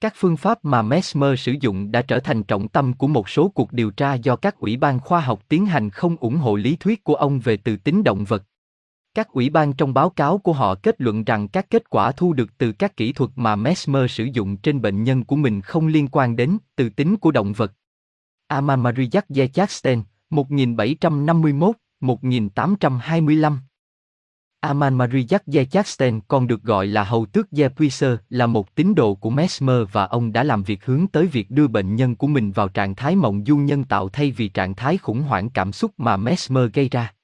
Các phương pháp mà Mesmer sử dụng đã trở thành trọng tâm của một số cuộc điều tra do các ủy ban khoa học tiến hành không ủng hộ lý thuyết của ông về từ tính động vật. Các ủy ban trong báo cáo của họ kết luận rằng các kết quả thu được từ các kỹ thuật mà Mesmer sử dụng trên bệnh nhân của mình không liên quan đến từ tính của động vật. Aman Mariak Yechaksten, 1751-1825 Aman Mariak Yechaksten còn được gọi là hầu tước Yepuiser là một tín đồ của Mesmer và ông đã làm việc hướng tới việc đưa bệnh nhân của mình vào trạng thái mộng du nhân tạo thay vì trạng thái khủng hoảng cảm xúc mà Mesmer gây ra.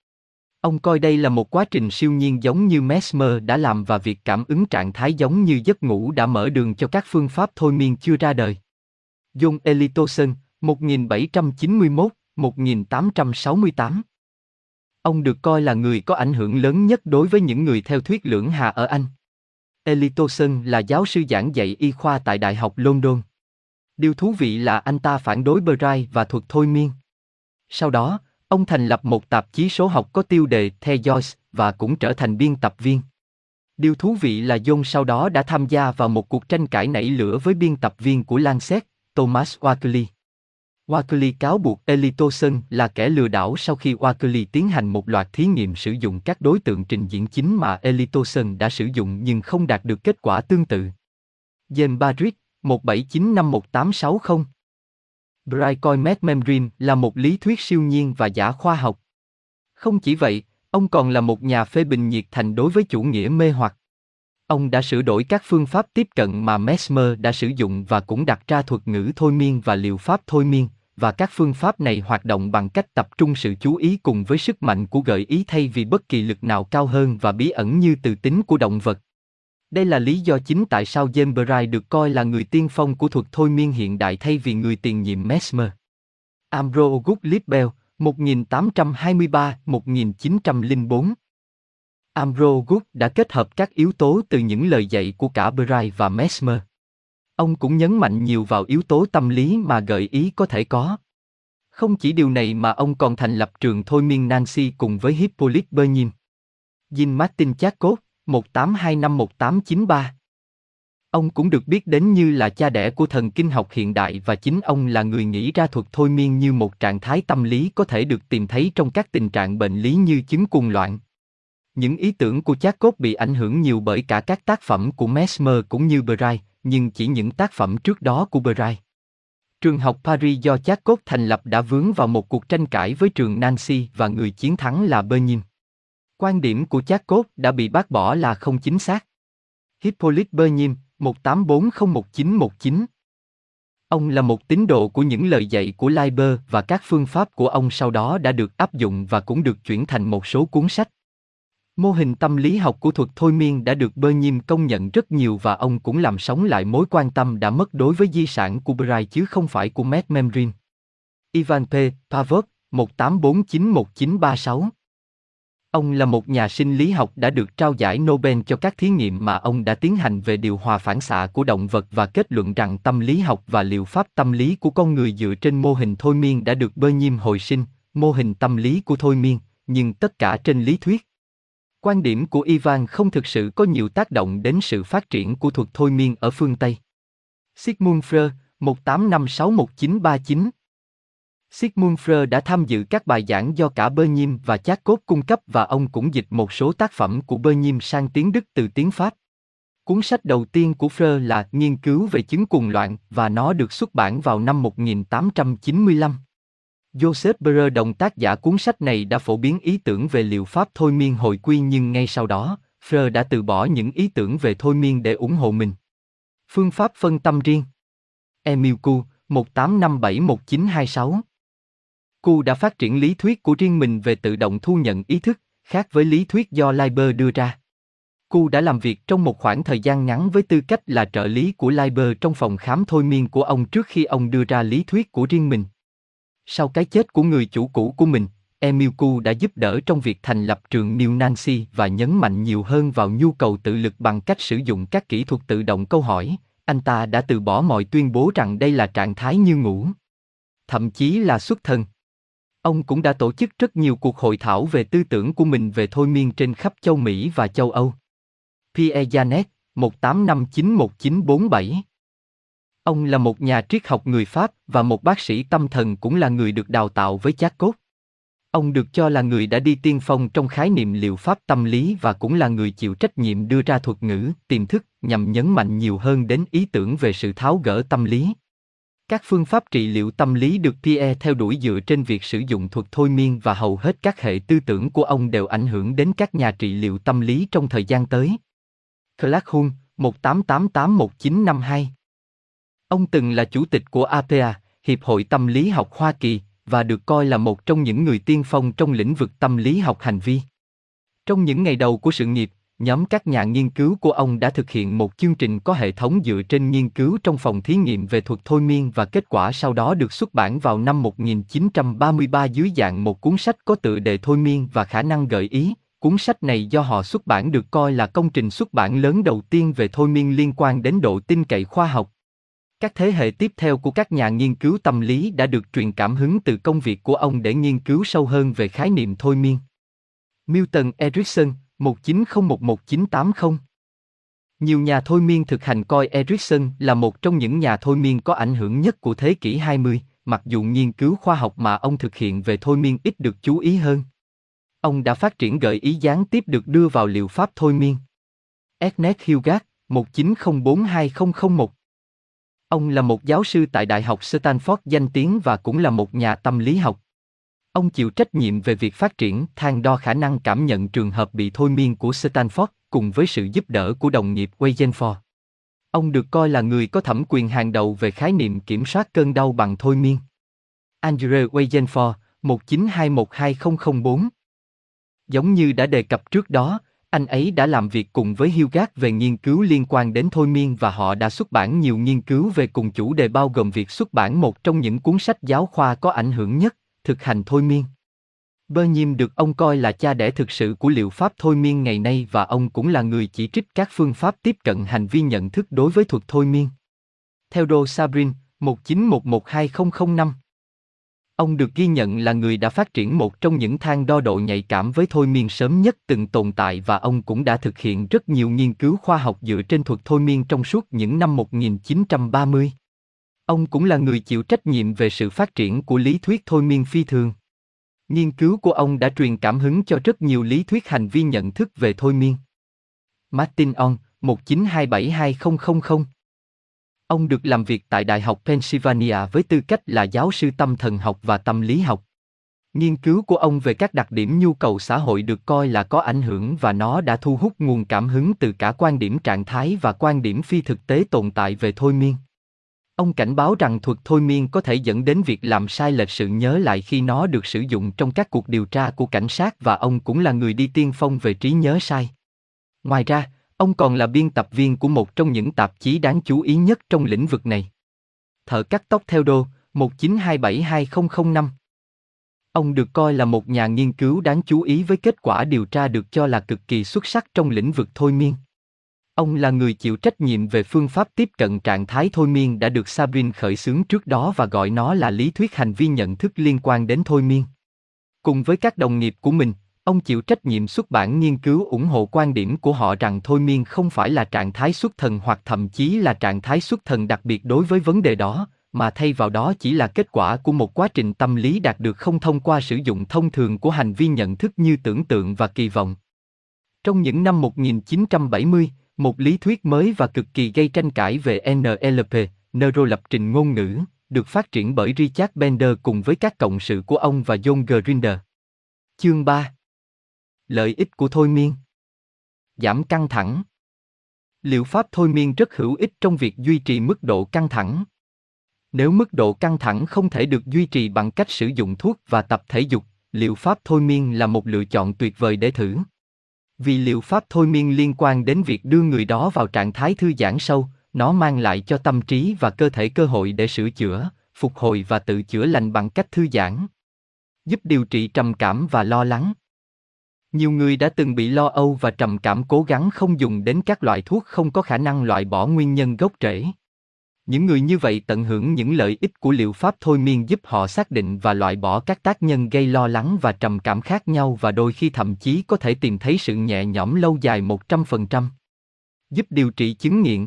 Ông coi đây là một quá trình siêu nhiên giống như Mesmer đã làm và việc cảm ứng trạng thái giống như giấc ngủ đã mở đường cho các phương pháp thôi miên chưa ra đời. John Elitoson, 1791-1868 Ông được coi là người có ảnh hưởng lớn nhất đối với những người theo thuyết lưỡng hà ở Anh. Elitoson là giáo sư giảng dạy y khoa tại Đại học London. Điều thú vị là anh ta phản đối Bright và thuật thôi miên. Sau đó, Ông thành lập một tạp chí số học có tiêu đề The Joyce và cũng trở thành biên tập viên. Điều thú vị là John sau đó đã tham gia vào một cuộc tranh cãi nảy lửa với biên tập viên của Lancet, Thomas Wakley. Wakley cáo buộc Elitosen là kẻ lừa đảo sau khi Wakley tiến hành một loạt thí nghiệm sử dụng các đối tượng trình diễn chính mà Elitosen đã sử dụng nhưng không đạt được kết quả tương tự. James Barrie, 1795-1860 brycoy Membrane là một lý thuyết siêu nhiên và giả khoa học. Không chỉ vậy, ông còn là một nhà phê bình nhiệt thành đối với chủ nghĩa mê hoặc. Ông đã sửa đổi các phương pháp tiếp cận mà Mesmer đã sử dụng và cũng đặt ra thuật ngữ thôi miên và liệu pháp thôi miên, và các phương pháp này hoạt động bằng cách tập trung sự chú ý cùng với sức mạnh của gợi ý thay vì bất kỳ lực nào cao hơn và bí ẩn như từ tính của động vật. Đây là lý do chính tại sao James Bray được coi là người tiên phong của thuật thôi miên hiện đại thay vì người tiền nhiệm Mesmer. Amro August Liebel, 1823-1904 Amro August đã kết hợp các yếu tố từ những lời dạy của cả Bray và Mesmer. Ông cũng nhấn mạnh nhiều vào yếu tố tâm lý mà gợi ý có thể có. Không chỉ điều này mà ông còn thành lập trường thôi miên Nancy cùng với Hippolyte Bernin. Jean Martin Charcot, 1825-1893 Ông cũng được biết đến như là cha đẻ của thần kinh học hiện đại và chính ông là người nghĩ ra thuật thôi miên như một trạng thái tâm lý có thể được tìm thấy trong các tình trạng bệnh lý như chứng cuồng loạn. Những ý tưởng của Charcot bị ảnh hưởng nhiều bởi cả các tác phẩm của Mesmer cũng như Braille, nhưng chỉ những tác phẩm trước đó của Braille. Trường học Paris do Charcot thành lập đã vướng vào một cuộc tranh cãi với trường Nancy và người chiến thắng là Bernin. Quan điểm của Charcot đã bị bác bỏ là không chính xác. Hippolyte Bernin, 18401919 Ông là một tín đồ của những lời dạy của Leiber và các phương pháp của ông sau đó đã được áp dụng và cũng được chuyển thành một số cuốn sách. Mô hình tâm lý học của thuật thôi miên đã được Bernim công nhận rất nhiều và ông cũng làm sống lại mối quan tâm đã mất đối với di sản của Bray chứ không phải của Matt Memrin. Ivan P. Pavov, 18491936 Ông là một nhà sinh lý học đã được trao giải Nobel cho các thí nghiệm mà ông đã tiến hành về điều hòa phản xạ của động vật và kết luận rằng tâm lý học và liệu pháp tâm lý của con người dựa trên mô hình thôi miên đã được bơ nhiêm hồi sinh, mô hình tâm lý của thôi miên, nhưng tất cả trên lý thuyết. Quan điểm của Ivan không thực sự có nhiều tác động đến sự phát triển của thuật thôi miên ở phương Tây. Sigmund Freud, 1856-1939 Sigmund Freud đã tham dự các bài giảng do cả Bernim và Charcot cung cấp và ông cũng dịch một số tác phẩm của Bernim sang tiếng Đức từ tiếng Pháp. Cuốn sách đầu tiên của Freud là Nghiên cứu về chứng cuồng loạn và nó được xuất bản vào năm 1895. Joseph Breuer đồng tác giả cuốn sách này đã phổ biến ý tưởng về liệu pháp thôi miên hồi quy nhưng ngay sau đó, Freud đã từ bỏ những ý tưởng về thôi miên để ủng hộ mình. Phương pháp phân tâm riêng Emil Ku, 1857-1926 Cu đã phát triển lý thuyết của riêng mình về tự động thu nhận ý thức, khác với lý thuyết do Liber đưa ra. Cu đã làm việc trong một khoảng thời gian ngắn với tư cách là trợ lý của Liber trong phòng khám thôi miên của ông trước khi ông đưa ra lý thuyết của riêng mình. Sau cái chết của người chủ cũ của mình, Emil Kuh đã giúp đỡ trong việc thành lập trường New Nancy và nhấn mạnh nhiều hơn vào nhu cầu tự lực bằng cách sử dụng các kỹ thuật tự động câu hỏi. Anh ta đã từ bỏ mọi tuyên bố rằng đây là trạng thái như ngủ, thậm chí là xuất thân. Ông cũng đã tổ chức rất nhiều cuộc hội thảo về tư tưởng của mình về thôi miên trên khắp châu Mỹ và châu Âu. Pierre Janet, 1859-1947 Ông là một nhà triết học người Pháp và một bác sĩ tâm thần cũng là người được đào tạo với chát cốt. Ông được cho là người đã đi tiên phong trong khái niệm liệu pháp tâm lý và cũng là người chịu trách nhiệm đưa ra thuật ngữ, tiềm thức nhằm nhấn mạnh nhiều hơn đến ý tưởng về sự tháo gỡ tâm lý. Các phương pháp trị liệu tâm lý được Pierre theo đuổi dựa trên việc sử dụng thuật thôi miên và hầu hết các hệ tư tưởng của ông đều ảnh hưởng đến các nhà trị liệu tâm lý trong thời gian tới. Clark Hull, 1888-1952 Ông từng là chủ tịch của APA, Hiệp hội Tâm lý học Hoa Kỳ, và được coi là một trong những người tiên phong trong lĩnh vực tâm lý học hành vi. Trong những ngày đầu của sự nghiệp, nhóm các nhà nghiên cứu của ông đã thực hiện một chương trình có hệ thống dựa trên nghiên cứu trong phòng thí nghiệm về thuật thôi miên và kết quả sau đó được xuất bản vào năm 1933 dưới dạng một cuốn sách có tựa đề thôi miên và khả năng gợi ý. Cuốn sách này do họ xuất bản được coi là công trình xuất bản lớn đầu tiên về thôi miên liên quan đến độ tin cậy khoa học. Các thế hệ tiếp theo của các nhà nghiên cứu tâm lý đã được truyền cảm hứng từ công việc của ông để nghiên cứu sâu hơn về khái niệm thôi miên. Milton Erickson, 1901-1980 Nhiều nhà thôi miên thực hành coi Erickson là một trong những nhà thôi miên có ảnh hưởng nhất của thế kỷ 20, mặc dù nghiên cứu khoa học mà ông thực hiện về thôi miên ít được chú ý hơn. Ông đã phát triển gợi ý gián tiếp được đưa vào liệu pháp thôi miên. Ernest Hilgard 1904-2001 Ông là một giáo sư tại Đại học Stanford danh tiếng và cũng là một nhà tâm lý học. Ông chịu trách nhiệm về việc phát triển thang đo khả năng cảm nhận trường hợp bị thôi miên của Stanford cùng với sự giúp đỡ của đồng nghiệp Weisenford. Ông được coi là người có thẩm quyền hàng đầu về khái niệm kiểm soát cơn đau bằng thôi miên. Andrew Weisenford, 1921-2004 Giống như đã đề cập trước đó, Anh ấy đã làm việc cùng với Hilgard về nghiên cứu liên quan đến thôi miên và họ đã xuất bản nhiều nghiên cứu về cùng chủ đề bao gồm việc xuất bản một trong những cuốn sách giáo khoa có ảnh hưởng nhất, thực hành thôi miên. Bơ Nhiêm được ông coi là cha đẻ thực sự của liệu pháp thôi miên ngày nay và ông cũng là người chỉ trích các phương pháp tiếp cận hành vi nhận thức đối với thuật thôi miên. Theo Đô Sabrin, 1911-2005 Ông được ghi nhận là người đã phát triển một trong những thang đo độ nhạy cảm với thôi miên sớm nhất từng tồn tại và ông cũng đã thực hiện rất nhiều nghiên cứu khoa học dựa trên thuật thôi miên trong suốt những năm 1930. Ông cũng là người chịu trách nhiệm về sự phát triển của lý thuyết thôi miên phi thường. Nghiên cứu của ông đã truyền cảm hứng cho rất nhiều lý thuyết hành vi nhận thức về thôi miên. Martin On, 1927-2000 Ông được làm việc tại Đại học Pennsylvania với tư cách là giáo sư tâm thần học và tâm lý học. Nghiên cứu của ông về các đặc điểm nhu cầu xã hội được coi là có ảnh hưởng và nó đã thu hút nguồn cảm hứng từ cả quan điểm trạng thái và quan điểm phi thực tế tồn tại về thôi miên. Ông cảnh báo rằng thuật thôi miên có thể dẫn đến việc làm sai lệch sự nhớ lại khi nó được sử dụng trong các cuộc điều tra của cảnh sát và ông cũng là người đi tiên phong về trí nhớ sai. Ngoài ra, ông còn là biên tập viên của một trong những tạp chí đáng chú ý nhất trong lĩnh vực này. Thợ cắt tóc theo đô, 1927-2005 Ông được coi là một nhà nghiên cứu đáng chú ý với kết quả điều tra được cho là cực kỳ xuất sắc trong lĩnh vực thôi miên. Ông là người chịu trách nhiệm về phương pháp tiếp cận trạng thái thôi miên đã được Sabrin khởi xướng trước đó và gọi nó là lý thuyết hành vi nhận thức liên quan đến thôi miên. Cùng với các đồng nghiệp của mình, ông chịu trách nhiệm xuất bản nghiên cứu ủng hộ quan điểm của họ rằng thôi miên không phải là trạng thái xuất thần hoặc thậm chí là trạng thái xuất thần đặc biệt đối với vấn đề đó, mà thay vào đó chỉ là kết quả của một quá trình tâm lý đạt được không thông qua sử dụng thông thường của hành vi nhận thức như tưởng tượng và kỳ vọng. Trong những năm 1970, một lý thuyết mới và cực kỳ gây tranh cãi về NLP, Neurollập trình ngôn ngữ, được phát triển bởi Richard Bender cùng với các cộng sự của ông và John Grinder. Chương 3 Lợi ích của thôi miên Giảm căng thẳng Liệu pháp thôi miên rất hữu ích trong việc duy trì mức độ căng thẳng. Nếu mức độ căng thẳng không thể được duy trì bằng cách sử dụng thuốc và tập thể dục, liệu pháp thôi miên là một lựa chọn tuyệt vời để thử. Vì liệu pháp thôi miên liên quan đến việc đưa người đó vào trạng thái thư giãn sâu, nó mang lại cho tâm trí và cơ thể cơ hội để sửa chữa, phục hồi và tự chữa lành bằng cách thư giãn. Giúp điều trị trầm cảm và lo lắng. Nhiều người đã từng bị lo âu và trầm cảm cố gắng không dùng đến các loại thuốc không có khả năng loại bỏ nguyên nhân gốc rễ. Những người như vậy tận hưởng những lợi ích của liệu pháp thôi miên giúp họ xác định và loại bỏ các tác nhân gây lo lắng và trầm cảm khác nhau và đôi khi thậm chí có thể tìm thấy sự nhẹ nhõm lâu dài 100%. Giúp điều trị chứng nghiện.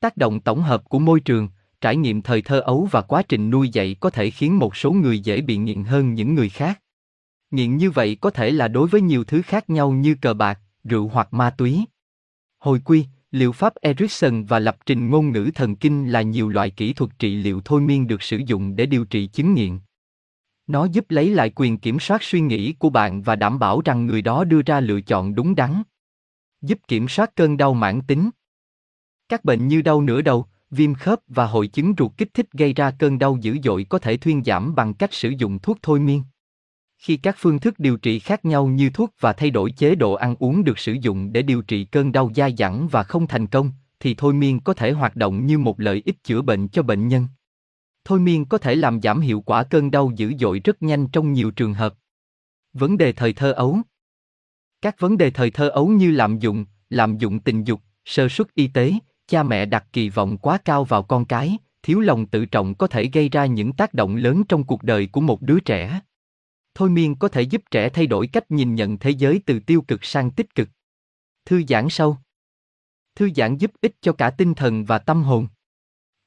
Tác động tổng hợp của môi trường, trải nghiệm thời thơ ấu và quá trình nuôi dạy có thể khiến một số người dễ bị nghiện hơn những người khác. Nghiện như vậy có thể là đối với nhiều thứ khác nhau như cờ bạc, rượu hoặc ma túy. Hồi quy, liệu pháp Erickson và lập trình ngôn ngữ thần kinh là nhiều loại kỹ thuật trị liệu thôi miên được sử dụng để điều trị chứng nghiện. Nó giúp lấy lại quyền kiểm soát suy nghĩ của bạn và đảm bảo rằng người đó đưa ra lựa chọn đúng đắn. Giúp kiểm soát cơn đau mãn tính. Các bệnh như đau nửa đầu, viêm khớp và hội chứng ruột kích thích gây ra cơn đau dữ dội có thể thuyên giảm bằng cách sử dụng thuốc thôi miên. Khi các phương thức điều trị khác nhau như thuốc và thay đổi chế độ ăn uống được sử dụng để điều trị cơn đau dai dẳng và không thành công, thì thôi miên có thể hoạt động như một lợi ích chữa bệnh cho bệnh nhân. Thôi miên có thể làm giảm hiệu quả cơn đau dữ dội rất nhanh trong nhiều trường hợp. Vấn đề thời thơ ấu Các vấn đề thời thơ ấu như lạm dụng, lạm dụng tình dục, sơ suất y tế, cha mẹ đặt kỳ vọng quá cao vào con cái, thiếu lòng tự trọng có thể gây ra những tác động lớn trong cuộc đời của một đứa trẻ. Thôi miên có thể giúp trẻ thay đổi cách nhìn nhận thế giới từ tiêu cực sang tích cực. Thư giãn sâu. Thư giãn giúp ích cho cả tinh thần và tâm hồn.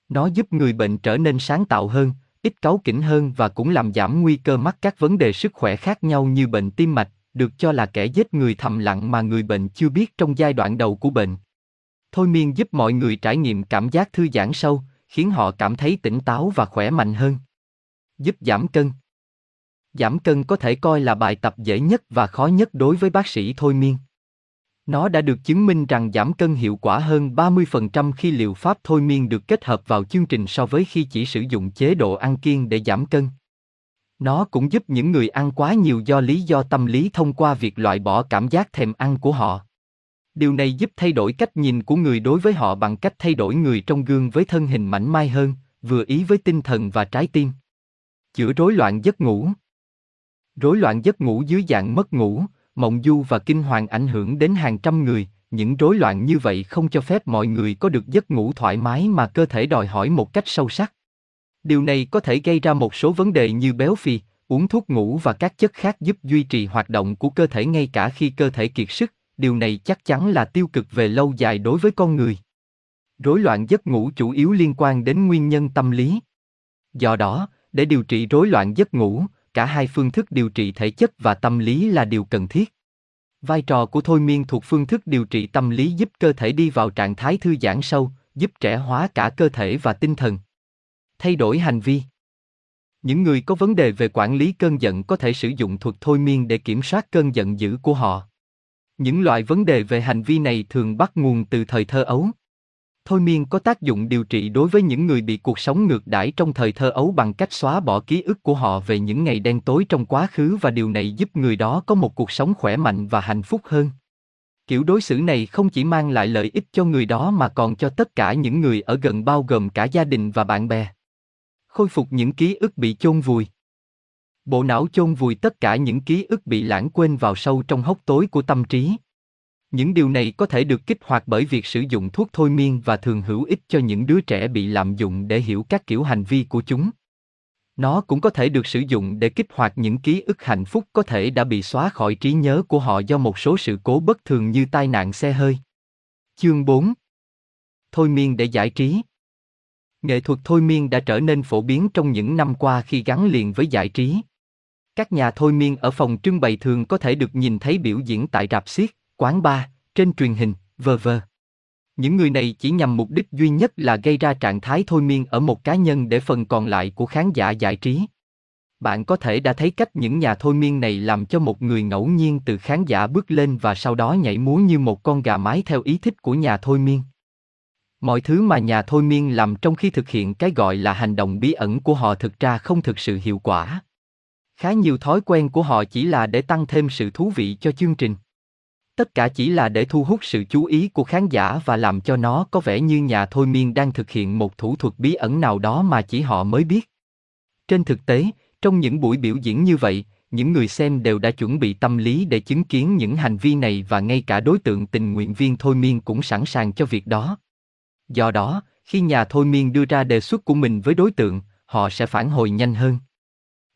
Nó giúp người bệnh trở nên sáng tạo hơn, ít cáu kỉnh hơn và cũng làm giảm nguy cơ mắc các vấn đề sức khỏe khác nhau như bệnh tim mạch, được cho là kẻ giết người thầm lặng mà người bệnh chưa biết trong giai đoạn đầu của bệnh. Thôi miên giúp mọi người trải nghiệm cảm giác thư giãn sâu, khiến họ cảm thấy tỉnh táo và khỏe mạnh hơn. Giúp giảm cân. Giảm cân có thể coi là bài tập dễ nhất và khó nhất đối với bác sĩ thôi miên. Nó đã được chứng minh rằng giảm cân hiệu quả hơn 30% khi liệu pháp thôi miên được kết hợp vào chương trình so với khi chỉ sử dụng chế độ ăn kiêng để giảm cân. Nó cũng giúp những người ăn quá nhiều do lý do tâm lý thông qua việc loại bỏ cảm giác thèm ăn của họ. Điều này giúp thay đổi cách nhìn của người đối với họ bằng cách thay đổi người trong gương với thân hình mảnh mai hơn, vừa ý với tinh thần và trái tim. Chữa rối loạn giấc ngủ. Rối loạn giấc ngủ dưới dạng mất ngủ, mộng du và kinh hoàng ảnh hưởng đến hàng trăm người, những rối loạn như vậy không cho phép mọi người có được giấc ngủ thoải mái mà cơ thể đòi hỏi một cách sâu sắc. Điều này có thể gây ra một số vấn đề như béo phì, uống thuốc ngủ và các chất khác giúp duy trì hoạt động của cơ thể ngay cả khi cơ thể kiệt sức, điều này chắc chắn là tiêu cực về lâu dài đối với con người. Rối loạn giấc ngủ chủ yếu liên quan đến nguyên nhân tâm lý. Do đó, để điều trị rối loạn giấc ngủ, cả hai phương thức điều trị thể chất và tâm lý là điều cần thiết. Vai trò của thôi miên thuộc phương thức điều trị tâm lý giúp cơ thể đi vào trạng thái thư giãn sâu, giúp trẻ hóa cả cơ thể và tinh thần. Thay đổi hành vi những người có vấn đề về quản lý cơn giận có thể sử dụng thuật thôi miên để kiểm soát cơn giận dữ của họ những loại vấn đề về hành vi này thường bắt nguồn từ thời thơ ấu thôi miên có tác dụng điều trị đối với những người bị cuộc sống ngược đãi trong thời thơ ấu bằng cách xóa bỏ ký ức của họ về những ngày đen tối trong quá khứ và điều này giúp người đó có một cuộc sống khỏe mạnh và hạnh phúc hơn kiểu đối xử này không chỉ mang lại lợi ích cho người đó mà còn cho tất cả những người ở gần bao gồm cả gia đình và bạn bè khôi phục những ký ức bị chôn vùi. Bộ não chôn vùi tất cả những ký ức bị lãng quên vào sâu trong hốc tối của tâm trí. Những điều này có thể được kích hoạt bởi việc sử dụng thuốc thôi miên và thường hữu ích cho những đứa trẻ bị lạm dụng để hiểu các kiểu hành vi của chúng. Nó cũng có thể được sử dụng để kích hoạt những ký ức hạnh phúc có thể đã bị xóa khỏi trí nhớ của họ do một số sự cố bất thường như tai nạn xe hơi. Chương 4 Thôi miên để giải trí Nghệ thuật thôi miên đã trở nên phổ biến trong những năm qua khi gắn liền với giải trí. Các nhà thôi miên ở phòng trưng bày thường có thể được nhìn thấy biểu diễn tại rạp xiếc, quán bar, trên truyền hình, v.v. Những người này chỉ nhằm mục đích duy nhất là gây ra trạng thái thôi miên ở một cá nhân để phần còn lại của khán giả giải trí. Bạn có thể đã thấy cách những nhà thôi miên này làm cho một người ngẫu nhiên từ khán giả bước lên và sau đó nhảy múa như một con gà mái theo ý thích của nhà thôi miên. Mọi thứ mà nhà thôi miên làm trong khi thực hiện cái gọi là hành động bí ẩn của họ thực ra không thực sự hiệu quả. Khá nhiều thói quen của họ chỉ là để tăng thêm sự thú vị cho chương trình. Tất cả chỉ là để thu hút sự chú ý của khán giả và làm cho nó có vẻ như nhà thôi miên đang thực hiện một thủ thuật bí ẩn nào đó mà chỉ họ mới biết. Trên thực tế, trong những buổi biểu diễn như vậy, những người xem đều đã chuẩn bị tâm lý để chứng kiến những hành vi này và ngay cả đối tượng tình nguyện viên thôi miên cũng sẵn sàng cho việc đó. Do đó, khi nhà thôi miên đưa ra đề xuất của mình với đối tượng, họ sẽ phản hồi nhanh hơn.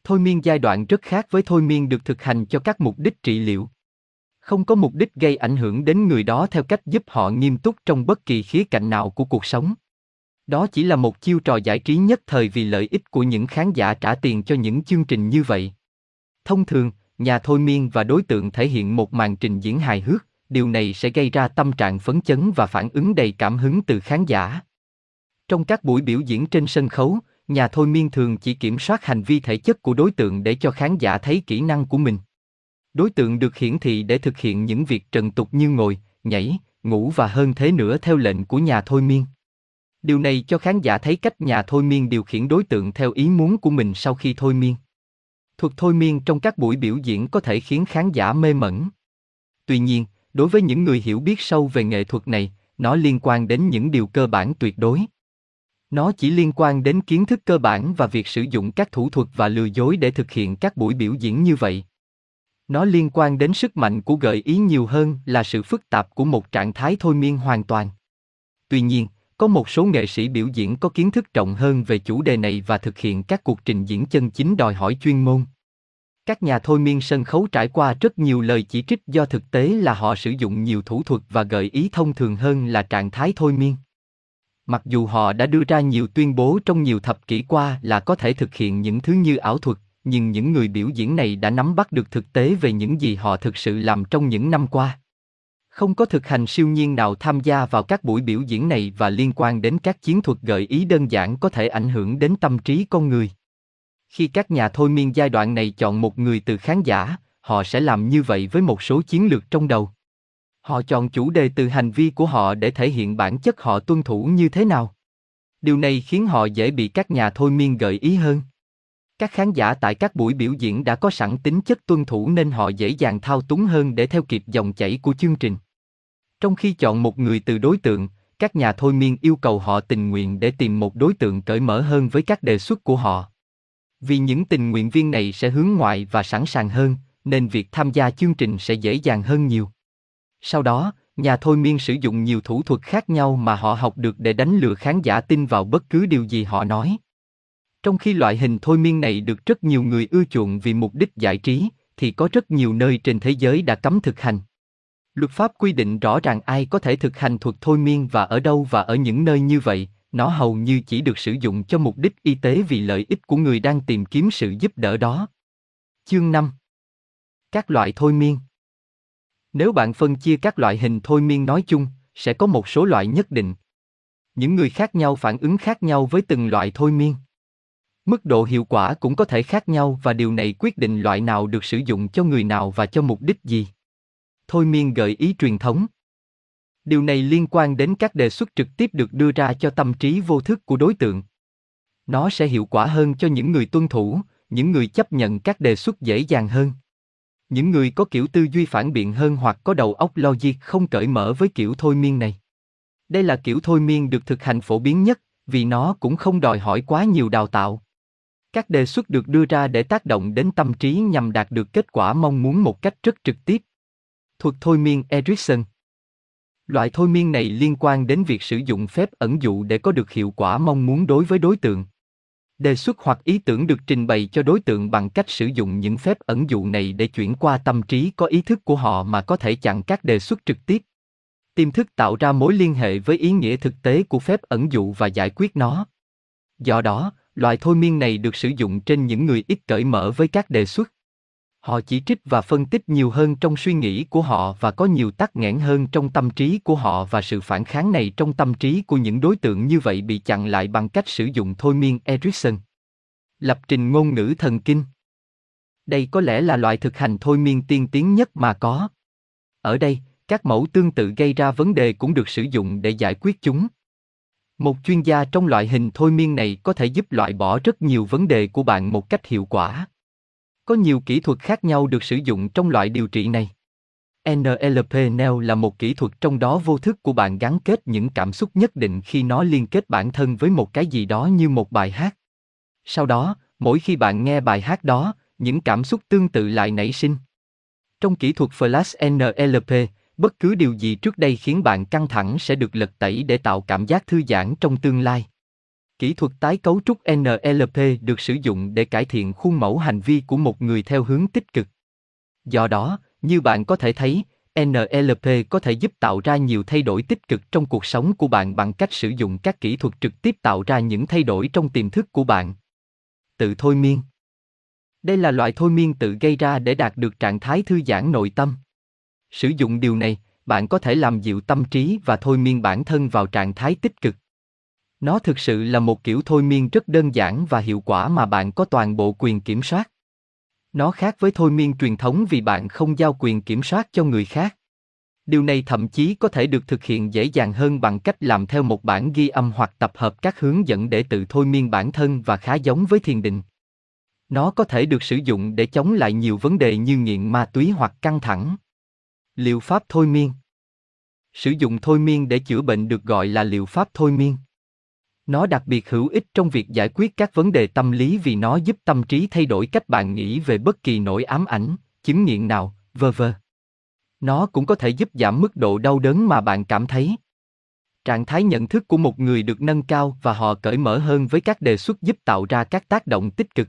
Thôi miên giai đoạn rất khác với thôi miên được thực hành cho các mục đích trị liệu. Không có mục đích gây ảnh hưởng đến người đó theo cách giúp họ nghiêm túc trong bất kỳ khía cạnh nào của cuộc sống. Đó chỉ là một chiêu trò giải trí nhất thời vì lợi ích của những khán giả trả tiền cho những chương trình như vậy. Thông thường, nhà thôi miên và đối tượng thể hiện một màn trình diễn hài hước, điều này sẽ gây ra tâm trạng phấn chấn và phản ứng đầy cảm hứng từ khán giả. Trong các buổi biểu diễn trên sân khấu, nhà thôi miên thường chỉ kiểm soát hành vi thể chất của đối tượng để cho khán giả thấy kỹ năng của mình. Đối tượng được hiển thị để thực hiện những việc trần tục như ngồi, nhảy, ngủ và hơn thế nữa theo lệnh của nhà thôi miên. Điều này cho khán giả thấy cách nhà thôi miên điều khiển đối tượng theo ý muốn của mình sau khi thôi miên. Thuật thôi miên trong các buổi biểu diễn có thể khiến khán giả mê mẩn. Tuy nhiên, đối với những người hiểu biết sâu về nghệ thuật này nó liên quan đến những điều cơ bản tuyệt đối nó chỉ liên quan đến kiến thức cơ bản và việc sử dụng các thủ thuật và lừa dối để thực hiện các buổi biểu diễn như vậy nó liên quan đến sức mạnh của gợi ý nhiều hơn là sự phức tạp của một trạng thái thôi miên hoàn toàn tuy nhiên có một số nghệ sĩ biểu diễn có kiến thức rộng hơn về chủ đề này và thực hiện các cuộc trình diễn chân chính đòi hỏi chuyên môn các nhà thôi miên sân khấu trải qua rất nhiều lời chỉ trích do thực tế là họ sử dụng nhiều thủ thuật và gợi ý thông thường hơn là trạng thái thôi miên. Mặc dù họ đã đưa ra nhiều tuyên bố trong nhiều thập kỷ qua là có thể thực hiện những thứ như ảo thuật, nhưng những người biểu diễn này đã nắm bắt được thực tế về những gì họ thực sự làm trong những năm qua. Không có thực hành siêu nhiên nào tham gia vào các buổi biểu diễn này và liên quan đến các chiến thuật gợi ý đơn giản có thể ảnh hưởng đến tâm trí con người. Khi các nhà thôi miên giai đoạn này chọn một người từ khán giả, họ sẽ làm như vậy với một số chiến lược trong đầu. Họ chọn chủ đề từ hành vi của họ để thể hiện bản chất họ tuân thủ như thế nào. Điều này khiến họ dễ bị các nhà thôi miên gợi ý hơn. Các khán giả tại các buổi biểu diễn đã có sẵn tính chất tuân thủ nên họ dễ dàng thao túng hơn để theo kịp dòng chảy của chương trình. Trong khi chọn một người từ đối tượng, các nhà thôi miên yêu cầu họ tình nguyện để tìm một đối tượng cởi mở hơn với các đề xuất của họ. Vì những tình nguyện viên này sẽ hướng ngoại và sẵn sàng hơn, nên việc tham gia chương trình sẽ dễ dàng hơn nhiều. Sau đó, nhà thôi miên sử dụng nhiều thủ thuật khác nhau mà họ học được để đánh lừa khán giả tin vào bất cứ điều gì họ nói. Trong khi loại hình thôi miên này được rất nhiều người ưa chuộng vì mục đích giải trí, thì có rất nhiều nơi trên thế giới đã cấm thực hành. Luật pháp quy định rõ ràng ai có thể thực hành thuật thôi miên và ở đâu và ở những nơi như vậy, nó hầu như chỉ được sử dụng cho mục đích y tế vì lợi ích của người đang tìm kiếm sự giúp đỡ đó. Chương 5 Các loại thôi miên Nếu bạn phân chia các loại hình thôi miên nói chung, sẽ có một số loại nhất định. Những người khác nhau phản ứng khác nhau với từng loại thôi miên. Mức độ hiệu quả cũng có thể khác nhau và điều này quyết định loại nào được sử dụng cho người nào và cho mục đích gì. Thôi miên gợi ý truyền thống Điều này liên quan đến các đề xuất trực tiếp được đưa ra cho tâm trí vô thức của đối tượng. Nó sẽ hiệu quả hơn cho những người tuân thủ, những người chấp nhận các đề xuất dễ dàng hơn. Những người có kiểu tư duy phản biện hơn hoặc có đầu óc logic không cởi mở với kiểu thôi miên này. Đây là kiểu thôi miên được thực hành phổ biến nhất, vì nó cũng không đòi hỏi quá nhiều đào tạo. Các đề xuất được đưa ra để tác động đến tâm trí nhằm đạt được kết quả mong muốn một cách rất trực tiếp. Thuật thôi miên Erickson Loại thôi miên này liên quan đến việc sử dụng phép ẩn dụ để có được hiệu quả mong muốn đối với đối tượng. Đề xuất hoặc ý tưởng được trình bày cho đối tượng bằng cách sử dụng những phép ẩn dụ này để chuyển qua tâm trí có ý thức của họ mà có thể chặn các đề xuất trực tiếp. Tiềm thức tạo ra mối liên hệ với ý nghĩa thực tế của phép ẩn dụ và giải quyết nó. Do đó, loại thôi miên này được sử dụng trên những người ít cởi mở với các đề xuất. Họ chỉ trích và phân tích nhiều hơn trong suy nghĩ của họ và có nhiều tắc nghẽn hơn trong tâm trí của họ và sự phản kháng này trong tâm trí của những đối tượng như vậy bị chặn lại bằng cách sử dụng thôi miên Erickson. Lập trình ngôn ngữ thần kinh Đây có lẽ là loại thực hành thôi miên tiên tiến nhất mà có. Ở đây, các mẫu tương tự gây ra vấn đề cũng được sử dụng để giải quyết chúng. Một chuyên gia trong loại hình thôi miên này có thể giúp loại bỏ rất nhiều vấn đề của bạn một cách hiệu quả. Có nhiều kỹ thuật khác nhau được sử dụng trong loại điều trị này. NLP NEO là một kỹ thuật trong đó vô thức của bạn gắn kết những cảm xúc nhất định khi nó liên kết bản thân với một cái gì đó như một bài hát. Sau đó, mỗi khi bạn nghe bài hát đó, những cảm xúc tương tự lại nảy sinh. Trong kỹ thuật Flash NLP, bất cứ điều gì trước đây khiến bạn căng thẳng sẽ được lật tẩy để tạo cảm giác thư giãn trong tương lai. Kỹ thuật tái cấu trúc NLP được sử dụng để cải thiện khuôn mẫu hành vi của một người theo hướng tích cực. Do đó, như bạn có thể thấy, NLP có thể giúp tạo ra nhiều thay đổi tích cực trong cuộc sống của bạn bằng cách sử dụng các kỹ thuật trực tiếp tạo ra những thay đổi trong tiềm thức của bạn. Tự thôi miên Đây là loại thôi miên tự gây ra để đạt được trạng thái thư giãn nội tâm. Sử dụng điều này, bạn có thể làm dịu tâm trí và thôi miên bản thân vào trạng thái tích cực. Nó thực sự là một kiểu thôi miên rất đơn giản và hiệu quả mà bạn có toàn bộ quyền kiểm soát. Nó khác với thôi miên truyền thống vì bạn không giao quyền kiểm soát cho người khác. Điều này thậm chí có thể được thực hiện dễ dàng hơn bằng cách làm theo một bản ghi âm hoặc tập hợp các hướng dẫn để tự thôi miên bản thân và khá giống với thiền định. Nó có thể được sử dụng để chống lại nhiều vấn đề như nghiện ma túy hoặc căng thẳng. Liệu pháp thôi miên Sử dụng thôi miên để chữa bệnh được gọi là liệu pháp thôi miên. Nó đặc biệt hữu ích trong việc giải quyết các vấn đề tâm lý vì nó giúp tâm trí thay đổi cách bạn nghĩ về bất kỳ nỗi ám ảnh, chứng nghiện nào, vơ vơ. Nó cũng có thể giúp giảm mức độ đau đớn mà bạn cảm thấy. Trạng thái nhận thức của một người được nâng cao và họ cởi mở hơn với các đề xuất giúp tạo ra các tác động tích cực.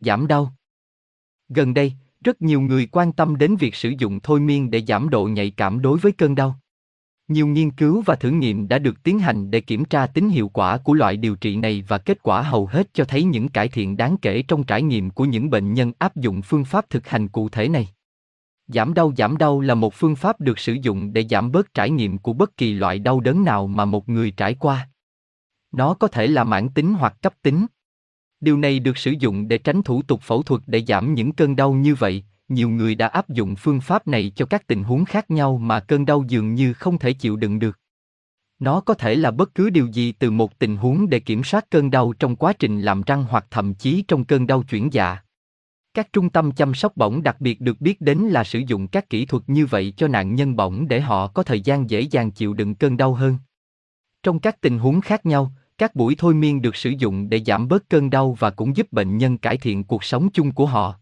Giảm đau. Gần đây, rất nhiều người quan tâm đến việc sử dụng thôi miên để giảm độ nhạy cảm đối với cơn đau. Nhiều nghiên cứu và thử nghiệm đã được tiến hành để kiểm tra tính hiệu quả của loại điều trị này và kết quả hầu hết cho thấy những cải thiện đáng kể trong trải nghiệm của những bệnh nhân áp dụng phương pháp thực hành cụ thể này. Giảm đau giảm đau là một phương pháp được sử dụng để giảm bớt trải nghiệm của bất kỳ loại đau đớn nào mà một người trải qua. Nó có thể là mãn tính hoặc cấp tính. Điều này được sử dụng để tránh thủ tục phẫu thuật để giảm những cơn đau như vậy, nhiều người đã áp dụng phương pháp này cho các tình huống khác nhau mà cơn đau dường như không thể chịu đựng được. Nó có thể là bất cứ điều gì từ một tình huống để kiểm soát cơn đau trong quá trình làm răng hoặc thậm chí trong cơn đau chuyển dạ. Các trung tâm chăm sóc bỏng đặc biệt được biết đến là sử dụng các kỹ thuật như vậy cho nạn nhân bỏng để họ có thời gian dễ dàng chịu đựng cơn đau hơn. Trong các tình huống khác nhau, các buổi thôi miên được sử dụng để giảm bớt cơn đau và cũng giúp bệnh nhân cải thiện cuộc sống chung của họ.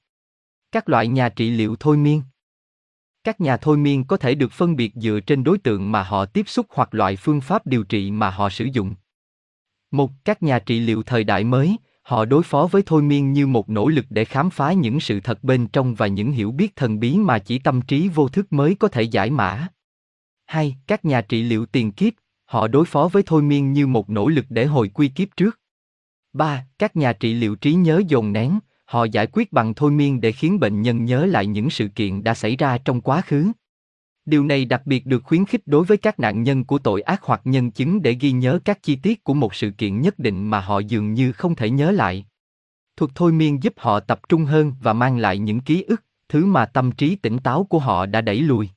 Các loại nhà trị liệu thôi miên các nhà thôi miên có thể được phân biệt dựa trên đối tượng mà họ tiếp xúc hoặc loại phương pháp điều trị mà họ sử dụng. Một, các nhà trị liệu thời đại mới, họ đối phó với thôi miên như một nỗ lực để khám phá những sự thật bên trong và những hiểu biết thần bí mà chỉ tâm trí vô thức mới có thể giải mã. Hai, các nhà trị liệu tiền kiếp, họ đối phó với thôi miên như một nỗ lực để hồi quy kiếp trước. Ba, các nhà trị liệu trí nhớ dồn nén, họ giải quyết bằng thôi miên để khiến bệnh nhân nhớ lại những sự kiện đã xảy ra trong quá khứ. Điều này đặc biệt được khuyến khích đối với các nạn nhân của tội ác hoặc nhân chứng để ghi nhớ các chi tiết của một sự kiện nhất định mà họ dường như không thể nhớ lại. Thuật thôi miên giúp họ tập trung hơn và mang lại những ký ức, thứ mà tâm trí tỉnh táo của họ đã đẩy lùi.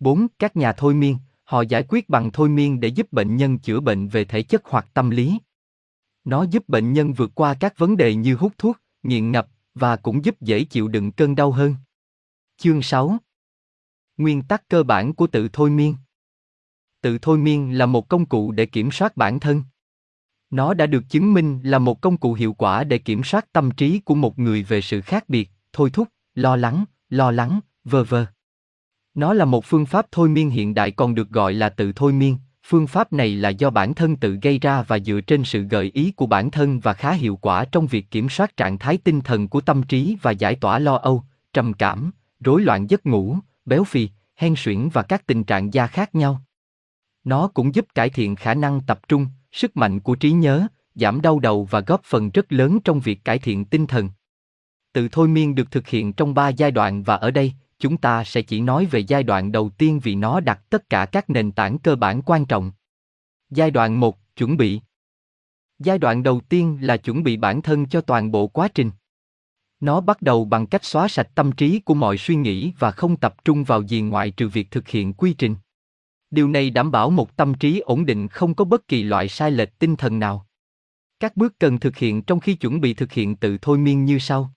4. Các nhà thôi miên, họ giải quyết bằng thôi miên để giúp bệnh nhân chữa bệnh về thể chất hoặc tâm lý. Nó giúp bệnh nhân vượt qua các vấn đề như hút thuốc, nghiện ngập, và cũng giúp dễ chịu đựng cơn đau hơn. Chương 6 Nguyên tắc cơ bản của tự thôi miên Tự thôi miên là một công cụ để kiểm soát bản thân. Nó đã được chứng minh là một công cụ hiệu quả để kiểm soát tâm trí của một người về sự khác biệt, thôi thúc, lo lắng, lo lắng, vơ vơ. Nó là một phương pháp thôi miên hiện đại còn được gọi là tự thôi miên, Phương pháp này là do bản thân tự gây ra và dựa trên sự gợi ý của bản thân và khá hiệu quả trong việc kiểm soát trạng thái tinh thần của tâm trí và giải tỏa lo âu, trầm cảm, rối loạn giấc ngủ, béo phì, hen suyễn và các tình trạng da khác nhau. Nó cũng giúp cải thiện khả năng tập trung, sức mạnh của trí nhớ, giảm đau đầu và góp phần rất lớn trong việc cải thiện tinh thần. Tự thôi miên được thực hiện trong ba giai đoạn và ở đây, chúng ta sẽ chỉ nói về giai đoạn đầu tiên vì nó đặt tất cả các nền tảng cơ bản quan trọng. Giai đoạn 1, chuẩn bị. Giai đoạn đầu tiên là chuẩn bị bản thân cho toàn bộ quá trình. Nó bắt đầu bằng cách xóa sạch tâm trí của mọi suy nghĩ và không tập trung vào gì ngoại trừ việc thực hiện quy trình. Điều này đảm bảo một tâm trí ổn định không có bất kỳ loại sai lệch tinh thần nào. Các bước cần thực hiện trong khi chuẩn bị thực hiện tự thôi miên như sau.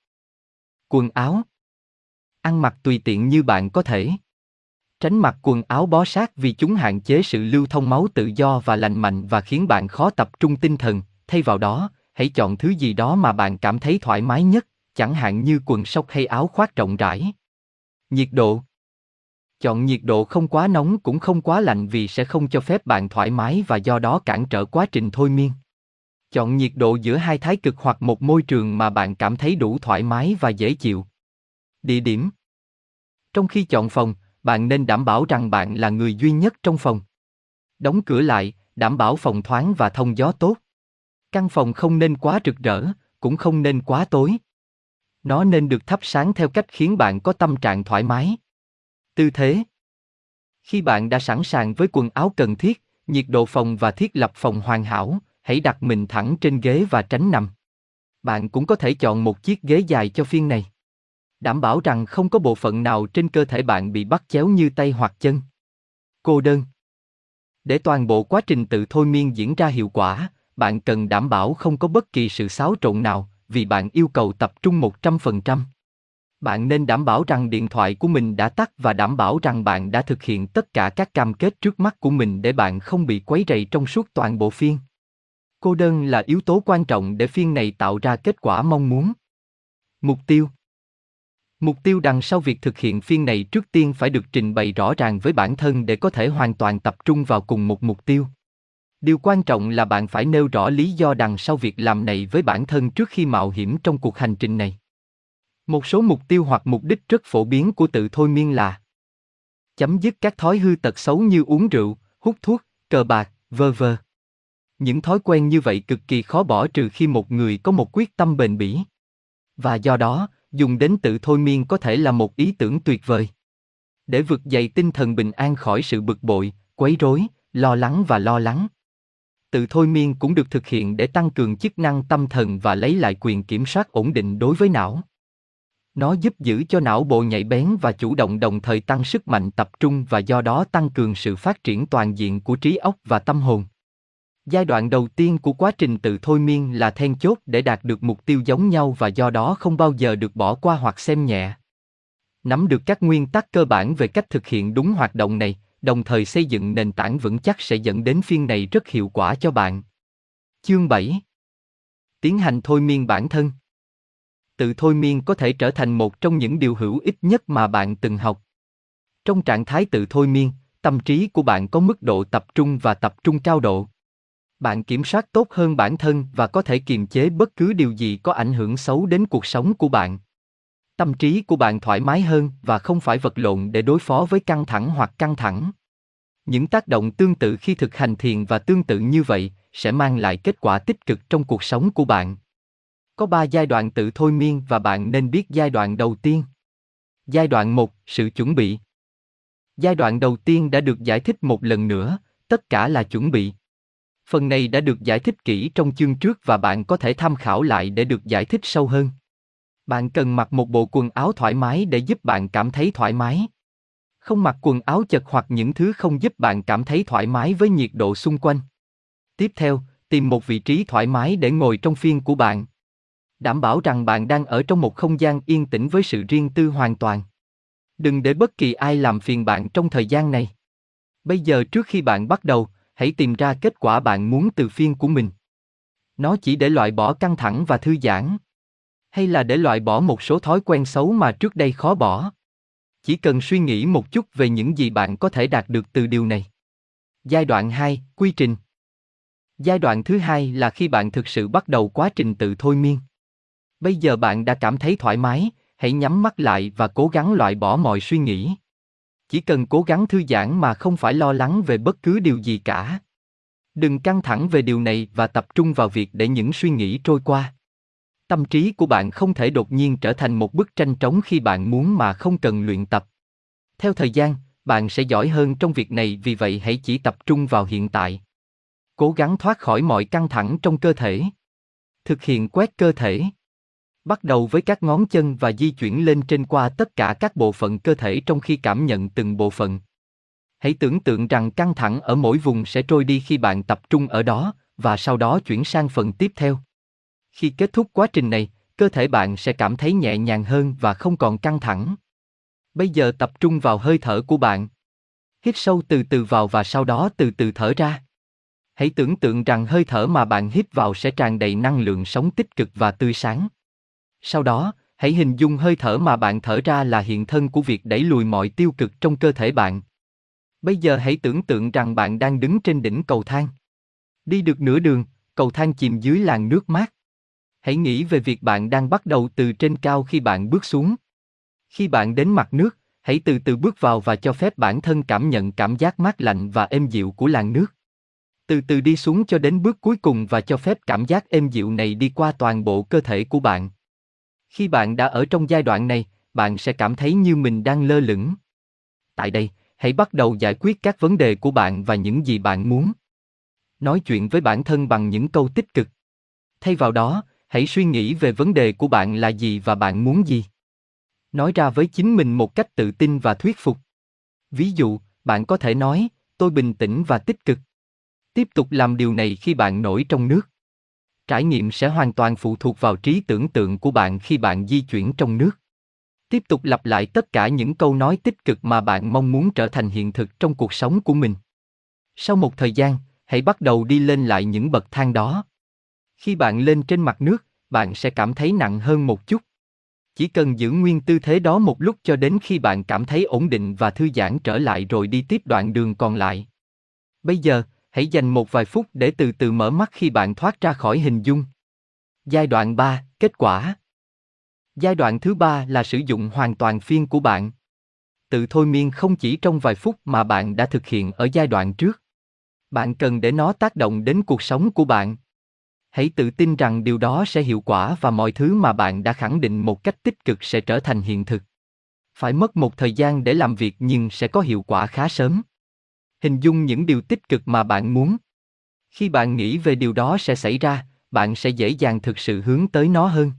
Quần áo, ăn mặc tùy tiện như bạn có thể. Tránh mặc quần áo bó sát vì chúng hạn chế sự lưu thông máu tự do và lành mạnh và khiến bạn khó tập trung tinh thần, thay vào đó, hãy chọn thứ gì đó mà bạn cảm thấy thoải mái nhất, chẳng hạn như quần sóc hay áo khoác rộng rãi. Nhiệt độ Chọn nhiệt độ không quá nóng cũng không quá lạnh vì sẽ không cho phép bạn thoải mái và do đó cản trở quá trình thôi miên. Chọn nhiệt độ giữa hai thái cực hoặc một môi trường mà bạn cảm thấy đủ thoải mái và dễ chịu. Địa điểm trong khi chọn phòng, bạn nên đảm bảo rằng bạn là người duy nhất trong phòng. Đóng cửa lại, đảm bảo phòng thoáng và thông gió tốt. Căn phòng không nên quá rực rỡ, cũng không nên quá tối. Nó nên được thắp sáng theo cách khiến bạn có tâm trạng thoải mái. Tư thế Khi bạn đã sẵn sàng với quần áo cần thiết, nhiệt độ phòng và thiết lập phòng hoàn hảo, hãy đặt mình thẳng trên ghế và tránh nằm. Bạn cũng có thể chọn một chiếc ghế dài cho phiên này đảm bảo rằng không có bộ phận nào trên cơ thể bạn bị bắt chéo như tay hoặc chân. Cô đơn Để toàn bộ quá trình tự thôi miên diễn ra hiệu quả, bạn cần đảm bảo không có bất kỳ sự xáo trộn nào, vì bạn yêu cầu tập trung 100%. Bạn nên đảm bảo rằng điện thoại của mình đã tắt và đảm bảo rằng bạn đã thực hiện tất cả các cam kết trước mắt của mình để bạn không bị quấy rầy trong suốt toàn bộ phiên. Cô đơn là yếu tố quan trọng để phiên này tạo ra kết quả mong muốn. Mục tiêu Mục tiêu đằng sau việc thực hiện phiên này trước tiên phải được trình bày rõ ràng với bản thân để có thể hoàn toàn tập trung vào cùng một mục tiêu. Điều quan trọng là bạn phải nêu rõ lý do đằng sau việc làm này với bản thân trước khi mạo hiểm trong cuộc hành trình này. Một số mục tiêu hoặc mục đích rất phổ biến của tự thôi miên là chấm dứt các thói hư tật xấu như uống rượu, hút thuốc, cờ bạc, vơ vơ. Những thói quen như vậy cực kỳ khó bỏ trừ khi một người có một quyết tâm bền bỉ. Và do đó, dùng đến tự thôi miên có thể là một ý tưởng tuyệt vời. Để vực dậy tinh thần bình an khỏi sự bực bội, quấy rối, lo lắng và lo lắng. Tự thôi miên cũng được thực hiện để tăng cường chức năng tâm thần và lấy lại quyền kiểm soát ổn định đối với não. Nó giúp giữ cho não bộ nhạy bén và chủ động đồng thời tăng sức mạnh tập trung và do đó tăng cường sự phát triển toàn diện của trí óc và tâm hồn. Giai đoạn đầu tiên của quá trình tự thôi miên là then chốt để đạt được mục tiêu giống nhau và do đó không bao giờ được bỏ qua hoặc xem nhẹ. Nắm được các nguyên tắc cơ bản về cách thực hiện đúng hoạt động này, đồng thời xây dựng nền tảng vững chắc sẽ dẫn đến phiên này rất hiệu quả cho bạn. Chương 7 Tiến hành thôi miên bản thân Tự thôi miên có thể trở thành một trong những điều hữu ích nhất mà bạn từng học. Trong trạng thái tự thôi miên, tâm trí của bạn có mức độ tập trung và tập trung cao độ. Bạn kiểm soát tốt hơn bản thân và có thể kiềm chế bất cứ điều gì có ảnh hưởng xấu đến cuộc sống của bạn. Tâm trí của bạn thoải mái hơn và không phải vật lộn để đối phó với căng thẳng hoặc căng thẳng. Những tác động tương tự khi thực hành thiền và tương tự như vậy sẽ mang lại kết quả tích cực trong cuộc sống của bạn. Có ba giai đoạn tự thôi miên và bạn nên biết giai đoạn đầu tiên. Giai đoạn một, sự chuẩn bị. Giai đoạn đầu tiên đã được giải thích một lần nữa, tất cả là chuẩn bị. Phần này đã được giải thích kỹ trong chương trước và bạn có thể tham khảo lại để được giải thích sâu hơn. Bạn cần mặc một bộ quần áo thoải mái để giúp bạn cảm thấy thoải mái. Không mặc quần áo chật hoặc những thứ không giúp bạn cảm thấy thoải mái với nhiệt độ xung quanh. Tiếp theo, tìm một vị trí thoải mái để ngồi trong phiên của bạn. Đảm bảo rằng bạn đang ở trong một không gian yên tĩnh với sự riêng tư hoàn toàn. Đừng để bất kỳ ai làm phiền bạn trong thời gian này. Bây giờ trước khi bạn bắt đầu, hãy tìm ra kết quả bạn muốn từ phiên của mình. Nó chỉ để loại bỏ căng thẳng và thư giãn, hay là để loại bỏ một số thói quen xấu mà trước đây khó bỏ. Chỉ cần suy nghĩ một chút về những gì bạn có thể đạt được từ điều này. Giai đoạn 2, quy trình. Giai đoạn thứ hai là khi bạn thực sự bắt đầu quá trình tự thôi miên. Bây giờ bạn đã cảm thấy thoải mái, hãy nhắm mắt lại và cố gắng loại bỏ mọi suy nghĩ. Chỉ cần cố gắng thư giãn mà không phải lo lắng về bất cứ điều gì cả. Đừng căng thẳng về điều này và tập trung vào việc để những suy nghĩ trôi qua. Tâm trí của bạn không thể đột nhiên trở thành một bức tranh trống khi bạn muốn mà không cần luyện tập. Theo thời gian, bạn sẽ giỏi hơn trong việc này vì vậy hãy chỉ tập trung vào hiện tại. Cố gắng thoát khỏi mọi căng thẳng trong cơ thể. Thực hiện quét cơ thể. Bắt đầu với các ngón chân và di chuyển lên trên qua tất cả các bộ phận cơ thể trong khi cảm nhận từng bộ phận. Hãy tưởng tượng rằng căng thẳng ở mỗi vùng sẽ trôi đi khi bạn tập trung ở đó, và sau đó chuyển sang phần tiếp theo. Khi kết thúc quá trình này, cơ thể bạn sẽ cảm thấy nhẹ nhàng hơn và không còn căng thẳng. Bây giờ tập trung vào hơi thở của bạn. Hít sâu từ từ vào và sau đó từ từ thở ra. Hãy tưởng tượng rằng hơi thở mà bạn hít vào sẽ tràn đầy năng lượng sống tích cực và tươi sáng. Sau đó, hãy hình dung hơi thở mà bạn thở ra là hiện thân của việc đẩy lùi mọi tiêu cực trong cơ thể bạn. Bây giờ hãy tưởng tượng rằng bạn đang đứng trên đỉnh cầu thang. Đi được nửa đường, cầu thang chìm dưới làn nước mát. Hãy nghĩ về việc bạn đang bắt đầu từ trên cao khi bạn bước xuống. Khi bạn đến mặt nước, hãy từ từ bước vào và cho phép bản thân cảm nhận cảm giác mát lạnh và êm dịu của làn nước. Từ từ đi xuống cho đến bước cuối cùng và cho phép cảm giác êm dịu này đi qua toàn bộ cơ thể của bạn. Khi bạn đã ở trong giai đoạn này, bạn sẽ cảm thấy như mình đang lơ lửng. Tại đây, hãy bắt đầu giải quyết các vấn đề của bạn và những gì bạn muốn. Nói chuyện với bản thân bằng những câu tích cực. Thay vào đó, hãy suy nghĩ về vấn đề của bạn là gì và bạn muốn gì. Nói ra với chính mình một cách tự tin và thuyết phục. Ví dụ, bạn có thể nói, tôi bình tĩnh và tích cực. Tiếp tục làm điều này khi bạn nổi trong nước. Trải nghiệm sẽ hoàn toàn phụ thuộc vào trí tưởng tượng của bạn khi bạn di chuyển trong nước. Tiếp tục lặp lại tất cả những câu nói tích cực mà bạn mong muốn trở thành hiện thực trong cuộc sống của mình. Sau một thời gian, hãy bắt đầu đi lên lại những bậc thang đó. Khi bạn lên trên mặt nước, bạn sẽ cảm thấy nặng hơn một chút. Chỉ cần giữ nguyên tư thế đó một lúc cho đến khi bạn cảm thấy ổn định và thư giãn trở lại rồi đi tiếp đoạn đường còn lại. Bây giờ, hãy dành một vài phút để từ từ mở mắt khi bạn thoát ra khỏi hình dung. Giai đoạn 3, kết quả. Giai đoạn thứ ba là sử dụng hoàn toàn phiên của bạn. Tự thôi miên không chỉ trong vài phút mà bạn đã thực hiện ở giai đoạn trước. Bạn cần để nó tác động đến cuộc sống của bạn. Hãy tự tin rằng điều đó sẽ hiệu quả và mọi thứ mà bạn đã khẳng định một cách tích cực sẽ trở thành hiện thực. Phải mất một thời gian để làm việc nhưng sẽ có hiệu quả khá sớm. Hình dung những điều tích cực mà bạn muốn. Khi bạn nghĩ về điều đó sẽ xảy ra, bạn sẽ dễ dàng thực sự hướng tới nó hơn.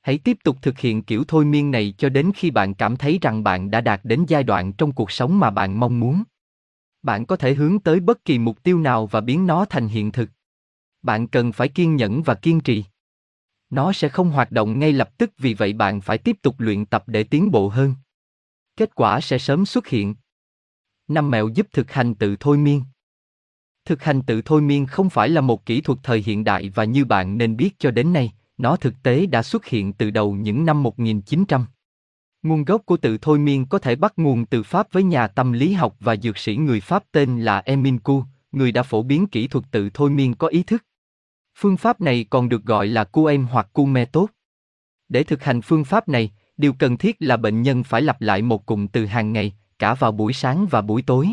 Hãy tiếp tục thực hiện kiểu thôi miên này cho đến khi bạn cảm thấy rằng bạn đã đạt đến giai đoạn trong cuộc sống mà bạn mong muốn. Bạn có thể hướng tới bất kỳ mục tiêu nào và biến nó thành hiện thực. Bạn cần phải kiên nhẫn và kiên trì. Nó sẽ không hoạt động ngay lập tức vì vậy bạn phải tiếp tục luyện tập để tiến bộ hơn. Kết quả sẽ sớm xuất hiện. Năm mẹo giúp thực hành tự thôi miên. Thực hành tự thôi miên không phải là một kỹ thuật thời hiện đại và như bạn nên biết cho đến nay, nó thực tế đã xuất hiện từ đầu những năm 1900. Nguồn gốc của tự thôi miên có thể bắt nguồn từ Pháp với nhà tâm lý học và dược sĩ người Pháp tên là Emin Ku, người đã phổ biến kỹ thuật tự thôi miên có ý thức. Phương pháp này còn được gọi là QM hoặc cu me tốt. Để thực hành phương pháp này, điều cần thiết là bệnh nhân phải lặp lại một cụm từ hàng ngày, cả vào buổi sáng và buổi tối.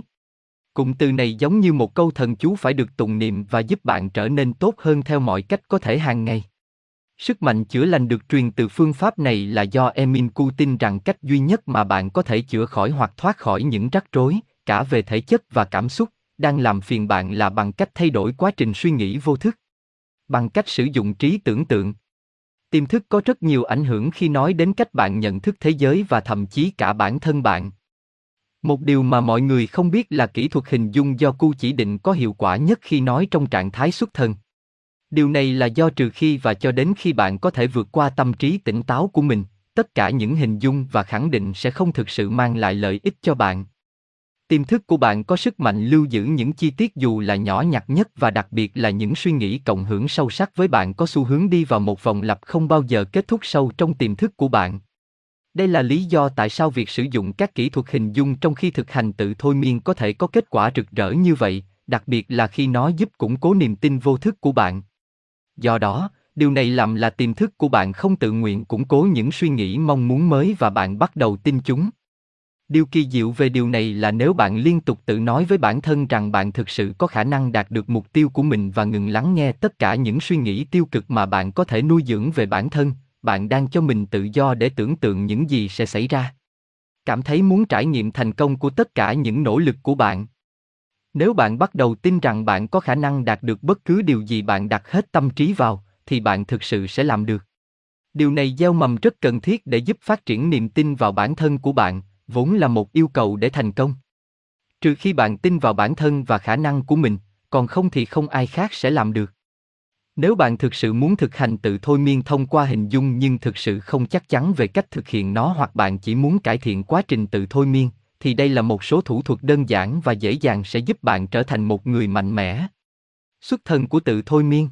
Cụm từ này giống như một câu thần chú phải được tụng niệm và giúp bạn trở nên tốt hơn theo mọi cách có thể hàng ngày. Sức mạnh chữa lành được truyền từ phương pháp này là do Emin Ku tin rằng cách duy nhất mà bạn có thể chữa khỏi hoặc thoát khỏi những rắc rối, cả về thể chất và cảm xúc, đang làm phiền bạn là bằng cách thay đổi quá trình suy nghĩ vô thức. Bằng cách sử dụng trí tưởng tượng. Tiềm thức có rất nhiều ảnh hưởng khi nói đến cách bạn nhận thức thế giới và thậm chí cả bản thân bạn. Một điều mà mọi người không biết là kỹ thuật hình dung do cu chỉ định có hiệu quả nhất khi nói trong trạng thái xuất thân. Điều này là do trừ khi và cho đến khi bạn có thể vượt qua tâm trí tỉnh táo của mình, tất cả những hình dung và khẳng định sẽ không thực sự mang lại lợi ích cho bạn. Tiềm thức của bạn có sức mạnh lưu giữ những chi tiết dù là nhỏ nhặt nhất và đặc biệt là những suy nghĩ cộng hưởng sâu sắc với bạn có xu hướng đi vào một vòng lặp không bao giờ kết thúc sâu trong tiềm thức của bạn. Đây là lý do tại sao việc sử dụng các kỹ thuật hình dung trong khi thực hành tự thôi miên có thể có kết quả rực rỡ như vậy, đặc biệt là khi nó giúp củng cố niềm tin vô thức của bạn. Do đó, điều này làm là tiềm thức của bạn không tự nguyện củng cố những suy nghĩ mong muốn mới và bạn bắt đầu tin chúng. Điều kỳ diệu về điều này là nếu bạn liên tục tự nói với bản thân rằng bạn thực sự có khả năng đạt được mục tiêu của mình và ngừng lắng nghe tất cả những suy nghĩ tiêu cực mà bạn có thể nuôi dưỡng về bản thân, bạn đang cho mình tự do để tưởng tượng những gì sẽ xảy ra. Cảm thấy muốn trải nghiệm thành công của tất cả những nỗ lực của bạn. Nếu bạn bắt đầu tin rằng bạn có khả năng đạt được bất cứ điều gì bạn đặt hết tâm trí vào, thì bạn thực sự sẽ làm được. Điều này gieo mầm rất cần thiết để giúp phát triển niềm tin vào bản thân của bạn, vốn là một yêu cầu để thành công. Trừ khi bạn tin vào bản thân và khả năng của mình, còn không thì không ai khác sẽ làm được. Nếu bạn thực sự muốn thực hành tự thôi miên thông qua hình dung nhưng thực sự không chắc chắn về cách thực hiện nó hoặc bạn chỉ muốn cải thiện quá trình tự thôi miên, thì đây là một số thủ thuật đơn giản và dễ dàng sẽ giúp bạn trở thành một người mạnh mẽ. Xuất thân của tự thôi miên.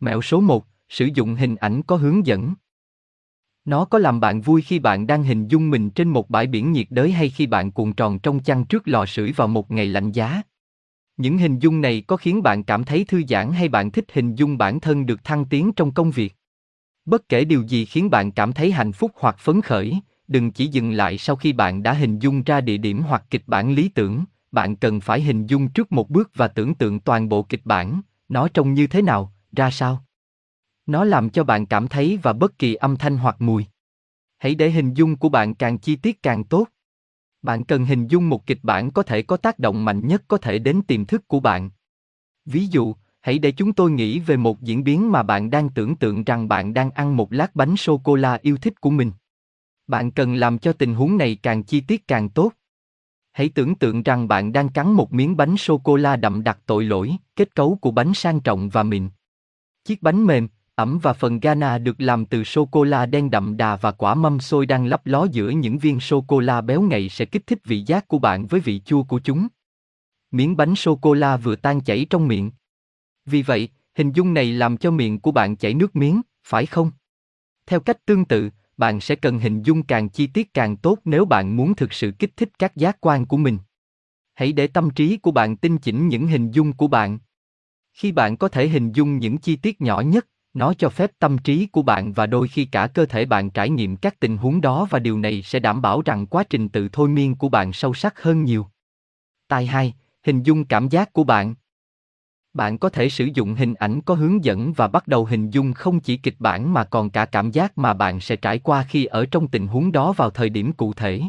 Mẹo số 1, sử dụng hình ảnh có hướng dẫn. Nó có làm bạn vui khi bạn đang hình dung mình trên một bãi biển nhiệt đới hay khi bạn cuộn tròn trong chăn trước lò sưởi vào một ngày lạnh giá. Những hình dung này có khiến bạn cảm thấy thư giãn hay bạn thích hình dung bản thân được thăng tiến trong công việc. Bất kể điều gì khiến bạn cảm thấy hạnh phúc hoặc phấn khởi, đừng chỉ dừng lại sau khi bạn đã hình dung ra địa điểm hoặc kịch bản lý tưởng, bạn cần phải hình dung trước một bước và tưởng tượng toàn bộ kịch bản, nó trông như thế nào, ra sao. Nó làm cho bạn cảm thấy và bất kỳ âm thanh hoặc mùi. Hãy để hình dung của bạn càng chi tiết càng tốt. Bạn cần hình dung một kịch bản có thể có tác động mạnh nhất có thể đến tiềm thức của bạn. Ví dụ, hãy để chúng tôi nghĩ về một diễn biến mà bạn đang tưởng tượng rằng bạn đang ăn một lát bánh sô cô la yêu thích của mình. Bạn cần làm cho tình huống này càng chi tiết càng tốt. Hãy tưởng tượng rằng bạn đang cắn một miếng bánh sô cô la đậm đặc tội lỗi, kết cấu của bánh sang trọng và mịn. Chiếc bánh mềm, ẩm và phần gana được làm từ sô cô la đen đậm đà và quả mâm xôi đang lấp ló giữa những viên sô cô la béo ngậy sẽ kích thích vị giác của bạn với vị chua của chúng. Miếng bánh sô cô la vừa tan chảy trong miệng. Vì vậy, hình dung này làm cho miệng của bạn chảy nước miếng, phải không? Theo cách tương tự, bạn sẽ cần hình dung càng chi tiết càng tốt nếu bạn muốn thực sự kích thích các giác quan của mình. Hãy để tâm trí của bạn tinh chỉnh những hình dung của bạn. Khi bạn có thể hình dung những chi tiết nhỏ nhất, nó cho phép tâm trí của bạn và đôi khi cả cơ thể bạn trải nghiệm các tình huống đó và điều này sẽ đảm bảo rằng quá trình tự thôi miên của bạn sâu sắc hơn nhiều. Tài 2. Hình dung cảm giác của bạn. Bạn có thể sử dụng hình ảnh có hướng dẫn và bắt đầu hình dung không chỉ kịch bản mà còn cả cảm giác mà bạn sẽ trải qua khi ở trong tình huống đó vào thời điểm cụ thể.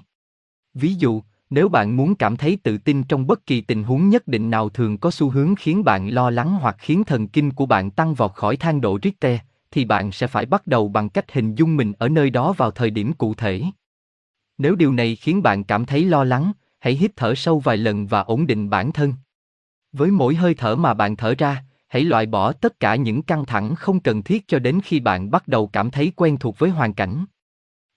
Ví dụ, nếu bạn muốn cảm thấy tự tin trong bất kỳ tình huống nhất định nào thường có xu hướng khiến bạn lo lắng hoặc khiến thần kinh của bạn tăng vọt khỏi thang độ Richter, thì bạn sẽ phải bắt đầu bằng cách hình dung mình ở nơi đó vào thời điểm cụ thể. Nếu điều này khiến bạn cảm thấy lo lắng, hãy hít thở sâu vài lần và ổn định bản thân. Với mỗi hơi thở mà bạn thở ra, hãy loại bỏ tất cả những căng thẳng không cần thiết cho đến khi bạn bắt đầu cảm thấy quen thuộc với hoàn cảnh.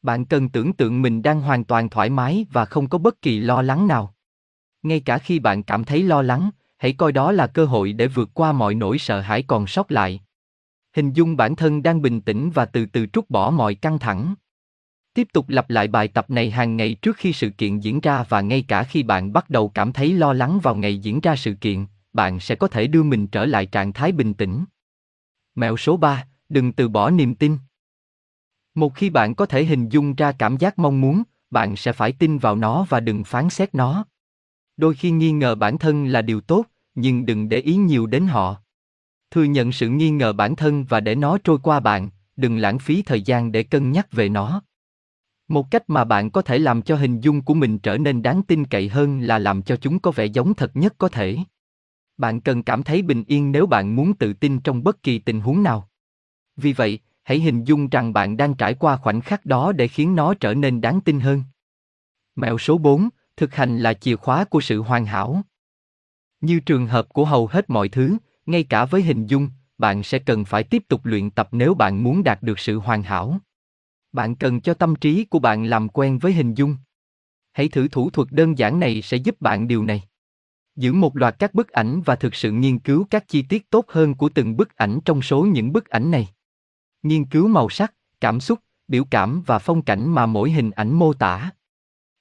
Bạn cần tưởng tượng mình đang hoàn toàn thoải mái và không có bất kỳ lo lắng nào. Ngay cả khi bạn cảm thấy lo lắng, hãy coi đó là cơ hội để vượt qua mọi nỗi sợ hãi còn sót lại. Hình dung bản thân đang bình tĩnh và từ từ trút bỏ mọi căng thẳng. Tiếp tục lặp lại bài tập này hàng ngày trước khi sự kiện diễn ra và ngay cả khi bạn bắt đầu cảm thấy lo lắng vào ngày diễn ra sự kiện, bạn sẽ có thể đưa mình trở lại trạng thái bình tĩnh. Mẹo số 3, đừng từ bỏ niềm tin. Một khi bạn có thể hình dung ra cảm giác mong muốn, bạn sẽ phải tin vào nó và đừng phán xét nó. Đôi khi nghi ngờ bản thân là điều tốt, nhưng đừng để ý nhiều đến họ. Thừa nhận sự nghi ngờ bản thân và để nó trôi qua bạn, đừng lãng phí thời gian để cân nhắc về nó. Một cách mà bạn có thể làm cho hình dung của mình trở nên đáng tin cậy hơn là làm cho chúng có vẻ giống thật nhất có thể. Bạn cần cảm thấy bình yên nếu bạn muốn tự tin trong bất kỳ tình huống nào. Vì vậy, hãy hình dung rằng bạn đang trải qua khoảnh khắc đó để khiến nó trở nên đáng tin hơn. Mẹo số 4, thực hành là chìa khóa của sự hoàn hảo. Như trường hợp của hầu hết mọi thứ, ngay cả với hình dung, bạn sẽ cần phải tiếp tục luyện tập nếu bạn muốn đạt được sự hoàn hảo. Bạn cần cho tâm trí của bạn làm quen với hình dung. Hãy thử thủ thuật đơn giản này sẽ giúp bạn điều này. Giữ một loạt các bức ảnh và thực sự nghiên cứu các chi tiết tốt hơn của từng bức ảnh trong số những bức ảnh này. Nghiên cứu màu sắc, cảm xúc, biểu cảm và phong cảnh mà mỗi hình ảnh mô tả.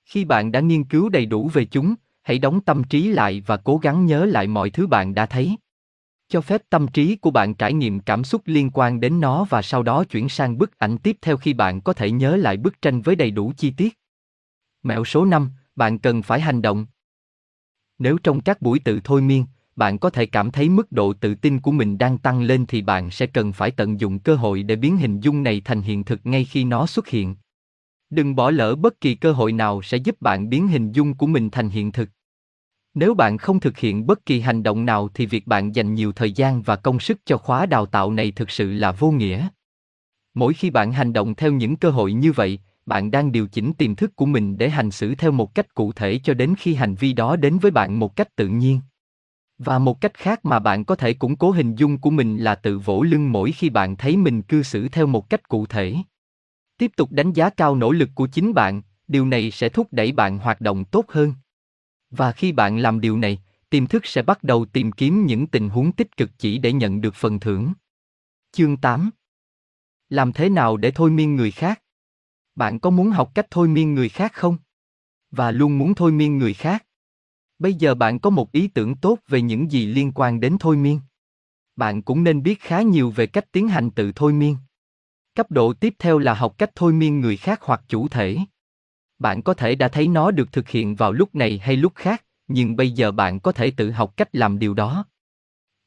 Khi bạn đã nghiên cứu đầy đủ về chúng, hãy đóng tâm trí lại và cố gắng nhớ lại mọi thứ bạn đã thấy. Cho phép tâm trí của bạn trải nghiệm cảm xúc liên quan đến nó và sau đó chuyển sang bức ảnh tiếp theo khi bạn có thể nhớ lại bức tranh với đầy đủ chi tiết. Mẹo số 5, bạn cần phải hành động. Nếu trong các buổi tự thôi miên, bạn có thể cảm thấy mức độ tự tin của mình đang tăng lên thì bạn sẽ cần phải tận dụng cơ hội để biến hình dung này thành hiện thực ngay khi nó xuất hiện. Đừng bỏ lỡ bất kỳ cơ hội nào sẽ giúp bạn biến hình dung của mình thành hiện thực. Nếu bạn không thực hiện bất kỳ hành động nào thì việc bạn dành nhiều thời gian và công sức cho khóa đào tạo này thực sự là vô nghĩa. Mỗi khi bạn hành động theo những cơ hội như vậy, bạn đang điều chỉnh tiềm thức của mình để hành xử theo một cách cụ thể cho đến khi hành vi đó đến với bạn một cách tự nhiên. Và một cách khác mà bạn có thể củng cố hình dung của mình là tự vỗ lưng mỗi khi bạn thấy mình cư xử theo một cách cụ thể. Tiếp tục đánh giá cao nỗ lực của chính bạn, điều này sẽ thúc đẩy bạn hoạt động tốt hơn. Và khi bạn làm điều này, tiềm thức sẽ bắt đầu tìm kiếm những tình huống tích cực chỉ để nhận được phần thưởng. Chương 8 Làm thế nào để thôi miên người khác? Bạn có muốn học cách thôi miên người khác không? Và luôn muốn thôi miên người khác? Bây giờ bạn có một ý tưởng tốt về những gì liên quan đến thôi miên. Bạn cũng nên biết khá nhiều về cách tiến hành tự thôi miên. Cấp độ tiếp theo là học cách thôi miên người khác hoặc chủ thể. Bạn có thể đã thấy nó được thực hiện vào lúc này hay lúc khác, nhưng bây giờ bạn có thể tự học cách làm điều đó.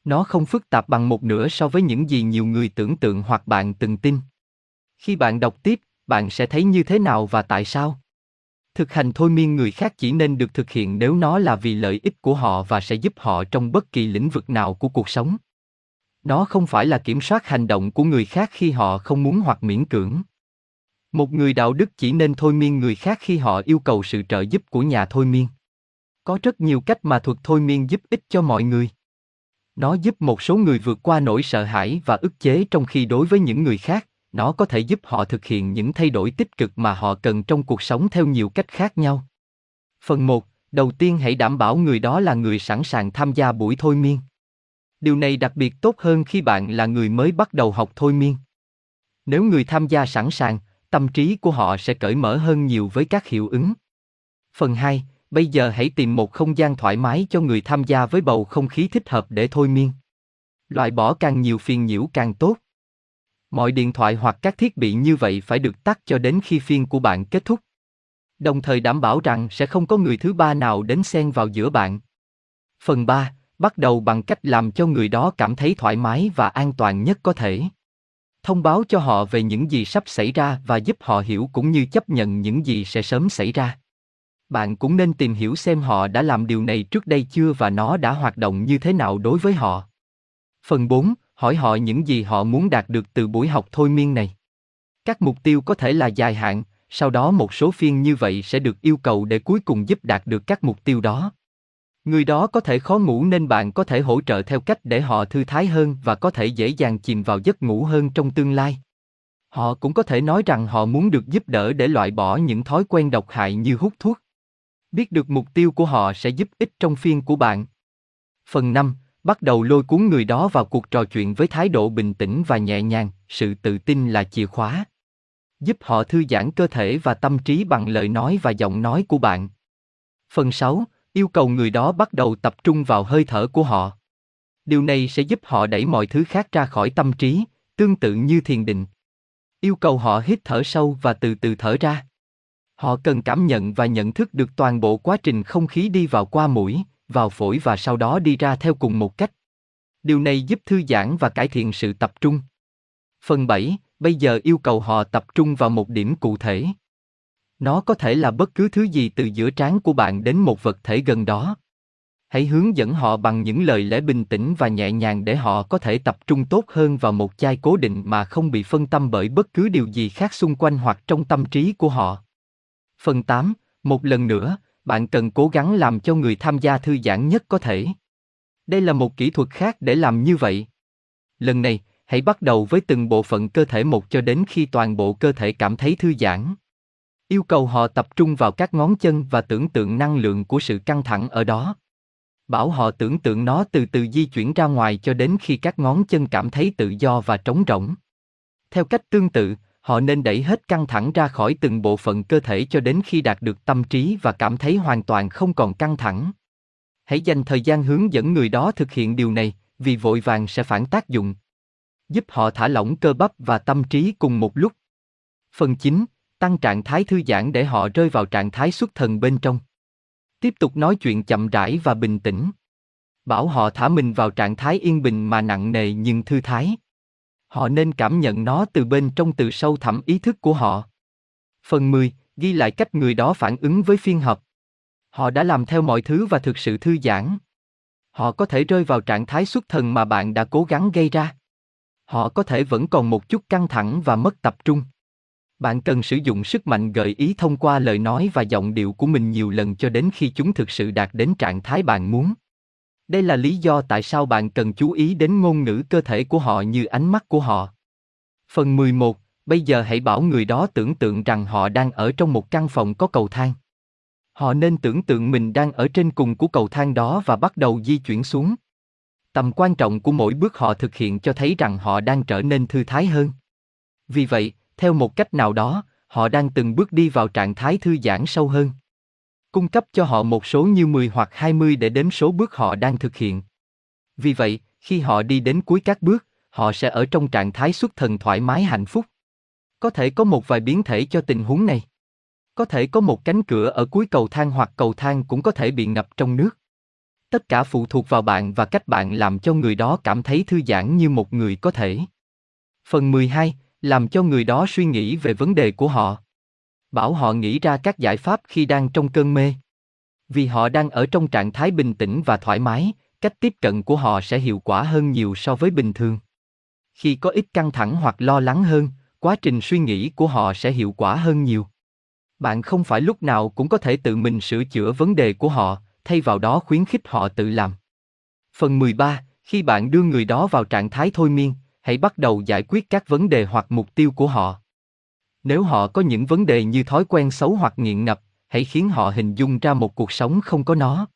Nó không phức tạp bằng một nửa so với những gì nhiều người tưởng tượng hoặc bạn từng tin. Khi bạn đọc tiếp, bạn sẽ thấy như thế nào và tại sao. Thực hành thôi miên người khác chỉ nên được thực hiện nếu nó là vì lợi ích của họ và sẽ giúp họ trong bất kỳ lĩnh vực nào của cuộc sống. Nó không phải là kiểm soát hành động của người khác khi họ không muốn hoặc miễn cưỡng. Một người đạo đức chỉ nên thôi miên người khác khi họ yêu cầu sự trợ giúp của nhà thôi miên. Có rất nhiều cách mà thuật thôi miên giúp ích cho mọi người. Nó giúp một số người vượt qua nỗi sợ hãi và ức chế trong khi đối với những người khác, nó có thể giúp họ thực hiện những thay đổi tích cực mà họ cần trong cuộc sống theo nhiều cách khác nhau. Phần 1, đầu tiên hãy đảm bảo người đó là người sẵn sàng tham gia buổi thôi miên. Điều này đặc biệt tốt hơn khi bạn là người mới bắt đầu học thôi miên. Nếu người tham gia sẵn sàng, tâm trí của họ sẽ cởi mở hơn nhiều với các hiệu ứng. Phần 2, bây giờ hãy tìm một không gian thoải mái cho người tham gia với bầu không khí thích hợp để thôi miên. Loại bỏ càng nhiều phiền nhiễu càng tốt. Mọi điện thoại hoặc các thiết bị như vậy phải được tắt cho đến khi phiên của bạn kết thúc. Đồng thời đảm bảo rằng sẽ không có người thứ ba nào đến xen vào giữa bạn. Phần 3, bắt đầu bằng cách làm cho người đó cảm thấy thoải mái và an toàn nhất có thể. Thông báo cho họ về những gì sắp xảy ra và giúp họ hiểu cũng như chấp nhận những gì sẽ sớm xảy ra. Bạn cũng nên tìm hiểu xem họ đã làm điều này trước đây chưa và nó đã hoạt động như thế nào đối với họ. Phần 4, hỏi họ những gì họ muốn đạt được từ buổi học thôi miên này. Các mục tiêu có thể là dài hạn, sau đó một số phiên như vậy sẽ được yêu cầu để cuối cùng giúp đạt được các mục tiêu đó. Người đó có thể khó ngủ nên bạn có thể hỗ trợ theo cách để họ thư thái hơn và có thể dễ dàng chìm vào giấc ngủ hơn trong tương lai. Họ cũng có thể nói rằng họ muốn được giúp đỡ để loại bỏ những thói quen độc hại như hút thuốc. Biết được mục tiêu của họ sẽ giúp ích trong phiên của bạn. Phần 5, bắt đầu lôi cuốn người đó vào cuộc trò chuyện với thái độ bình tĩnh và nhẹ nhàng, sự tự tin là chìa khóa. Giúp họ thư giãn cơ thể và tâm trí bằng lời nói và giọng nói của bạn. Phần 6, yêu cầu người đó bắt đầu tập trung vào hơi thở của họ. Điều này sẽ giúp họ đẩy mọi thứ khác ra khỏi tâm trí, tương tự như thiền định. Yêu cầu họ hít thở sâu và từ từ thở ra. Họ cần cảm nhận và nhận thức được toàn bộ quá trình không khí đi vào qua mũi, vào phổi và sau đó đi ra theo cùng một cách. Điều này giúp thư giãn và cải thiện sự tập trung. Phần 7, bây giờ yêu cầu họ tập trung vào một điểm cụ thể. Nó có thể là bất cứ thứ gì từ giữa trán của bạn đến một vật thể gần đó. Hãy hướng dẫn họ bằng những lời lẽ bình tĩnh và nhẹ nhàng để họ có thể tập trung tốt hơn vào một chai cố định mà không bị phân tâm bởi bất cứ điều gì khác xung quanh hoặc trong tâm trí của họ. Phần 8, một lần nữa, bạn cần cố gắng làm cho người tham gia thư giãn nhất có thể. Đây là một kỹ thuật khác để làm như vậy. Lần này, hãy bắt đầu với từng bộ phận cơ thể một cho đến khi toàn bộ cơ thể cảm thấy thư giãn. Yêu cầu họ tập trung vào các ngón chân và tưởng tượng năng lượng của sự căng thẳng ở đó. Bảo họ tưởng tượng nó từ từ di chuyển ra ngoài cho đến khi các ngón chân cảm thấy tự do và trống rỗng. Theo cách tương tự, họ nên đẩy hết căng thẳng ra khỏi từng bộ phận cơ thể cho đến khi đạt được tâm trí và cảm thấy hoàn toàn không còn căng thẳng. Hãy dành thời gian hướng dẫn người đó thực hiện điều này, vì vội vàng sẽ phản tác dụng. Giúp họ thả lỏng cơ bắp và tâm trí cùng một lúc. Phần 9, tăng trạng thái thư giãn để họ rơi vào trạng thái xuất thần bên trong. Tiếp tục nói chuyện chậm rãi và bình tĩnh. Bảo họ thả mình vào trạng thái yên bình mà nặng nề nhưng thư thái. Họ nên cảm nhận nó từ bên trong từ sâu thẳm ý thức của họ. Phần 10, ghi lại cách người đó phản ứng với phiên hợp. Họ đã làm theo mọi thứ và thực sự thư giãn. Họ có thể rơi vào trạng thái xuất thần mà bạn đã cố gắng gây ra. Họ có thể vẫn còn một chút căng thẳng và mất tập trung. Bạn cần sử dụng sức mạnh gợi ý thông qua lời nói và giọng điệu của mình nhiều lần cho đến khi chúng thực sự đạt đến trạng thái bạn muốn. Đây là lý do tại sao bạn cần chú ý đến ngôn ngữ cơ thể của họ như ánh mắt của họ. Phần 11, bây giờ hãy bảo người đó tưởng tượng rằng họ đang ở trong một căn phòng có cầu thang. Họ nên tưởng tượng mình đang ở trên cùng của cầu thang đó và bắt đầu di chuyển xuống. Tầm quan trọng của mỗi bước họ thực hiện cho thấy rằng họ đang trở nên thư thái hơn. Vì vậy, theo một cách nào đó, họ đang từng bước đi vào trạng thái thư giãn sâu hơn. Cung cấp cho họ một số như 10 hoặc 20 để đếm số bước họ đang thực hiện. Vì vậy, khi họ đi đến cuối các bước, họ sẽ ở trong trạng thái xuất thần thoải mái hạnh phúc. Có thể có một vài biến thể cho tình huống này. Có thể có một cánh cửa ở cuối cầu thang hoặc cầu thang cũng có thể bị ngập trong nước. Tất cả phụ thuộc vào bạn và cách bạn làm cho người đó cảm thấy thư giãn như một người có thể. Phần 12, làm cho người đó suy nghĩ về vấn đề của họ. Bảo họ nghĩ ra các giải pháp khi đang trong cơn mê. Vì họ đang ở trong trạng thái bình tĩnh và thoải mái, cách tiếp cận của họ sẽ hiệu quả hơn nhiều so với bình thường. Khi có ít căng thẳng hoặc lo lắng hơn, quá trình suy nghĩ của họ sẽ hiệu quả hơn nhiều. Bạn không phải lúc nào cũng có thể tự mình sửa chữa vấn đề của họ, thay vào đó khuyến khích họ tự làm. Phần 13, khi bạn đưa người đó vào trạng thái thôi miên, hãy bắt đầu giải quyết các vấn đề hoặc mục tiêu của họ. Nếu họ có những vấn đề như thói quen xấu hoặc nghiện ngập, hãy khiến họ hình dung ra một cuộc sống không có nó.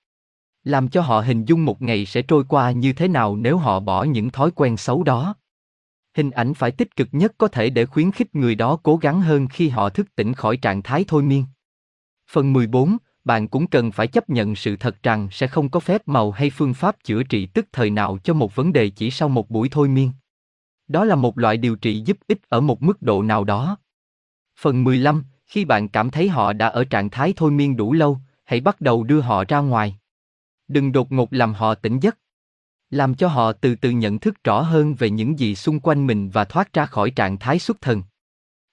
Làm cho họ hình dung một ngày sẽ trôi qua như thế nào nếu họ bỏ những thói quen xấu đó. Hình ảnh phải tích cực nhất có thể để khuyến khích người đó cố gắng hơn khi họ thức tỉnh khỏi trạng thái thôi miên. Phần 14, bạn cũng cần phải chấp nhận sự thật rằng sẽ không có phép màu hay phương pháp chữa trị tức thời nào cho một vấn đề chỉ sau một buổi thôi miên. Đó là một loại điều trị giúp ích ở một mức độ nào đó. Phần 15, khi bạn cảm thấy họ đã ở trạng thái thôi miên đủ lâu, hãy bắt đầu đưa họ ra ngoài. Đừng đột ngột làm họ tỉnh giấc. Làm cho họ từ từ nhận thức rõ hơn về những gì xung quanh mình và thoát ra khỏi trạng thái xuất thần.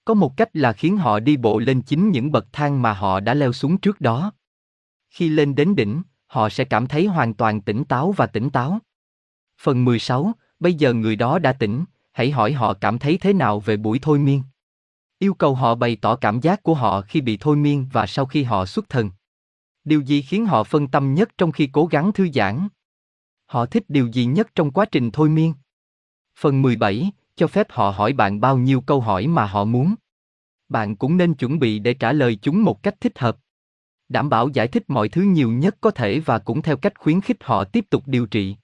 Có một cách là khiến họ đi bộ lên chính những bậc thang mà họ đã leo xuống trước đó. Khi lên đến đỉnh, họ sẽ cảm thấy hoàn toàn tỉnh táo và tỉnh táo. Phần 16, bây giờ người đó đã tỉnh, hãy hỏi họ cảm thấy thế nào về buổi thôi miên. Yêu cầu họ bày tỏ cảm giác của họ khi bị thôi miên và sau khi họ xuất thần. Điều gì khiến họ phân tâm nhất trong khi cố gắng thư giãn? Họ thích điều gì nhất trong quá trình thôi miên? Phần 17, cho phép họ hỏi bạn bao nhiêu câu hỏi mà họ muốn. Bạn cũng nên chuẩn bị để trả lời chúng một cách thích hợp. Đảm bảo giải thích mọi thứ nhiều nhất có thể và cũng theo cách khuyến khích họ tiếp tục điều trị.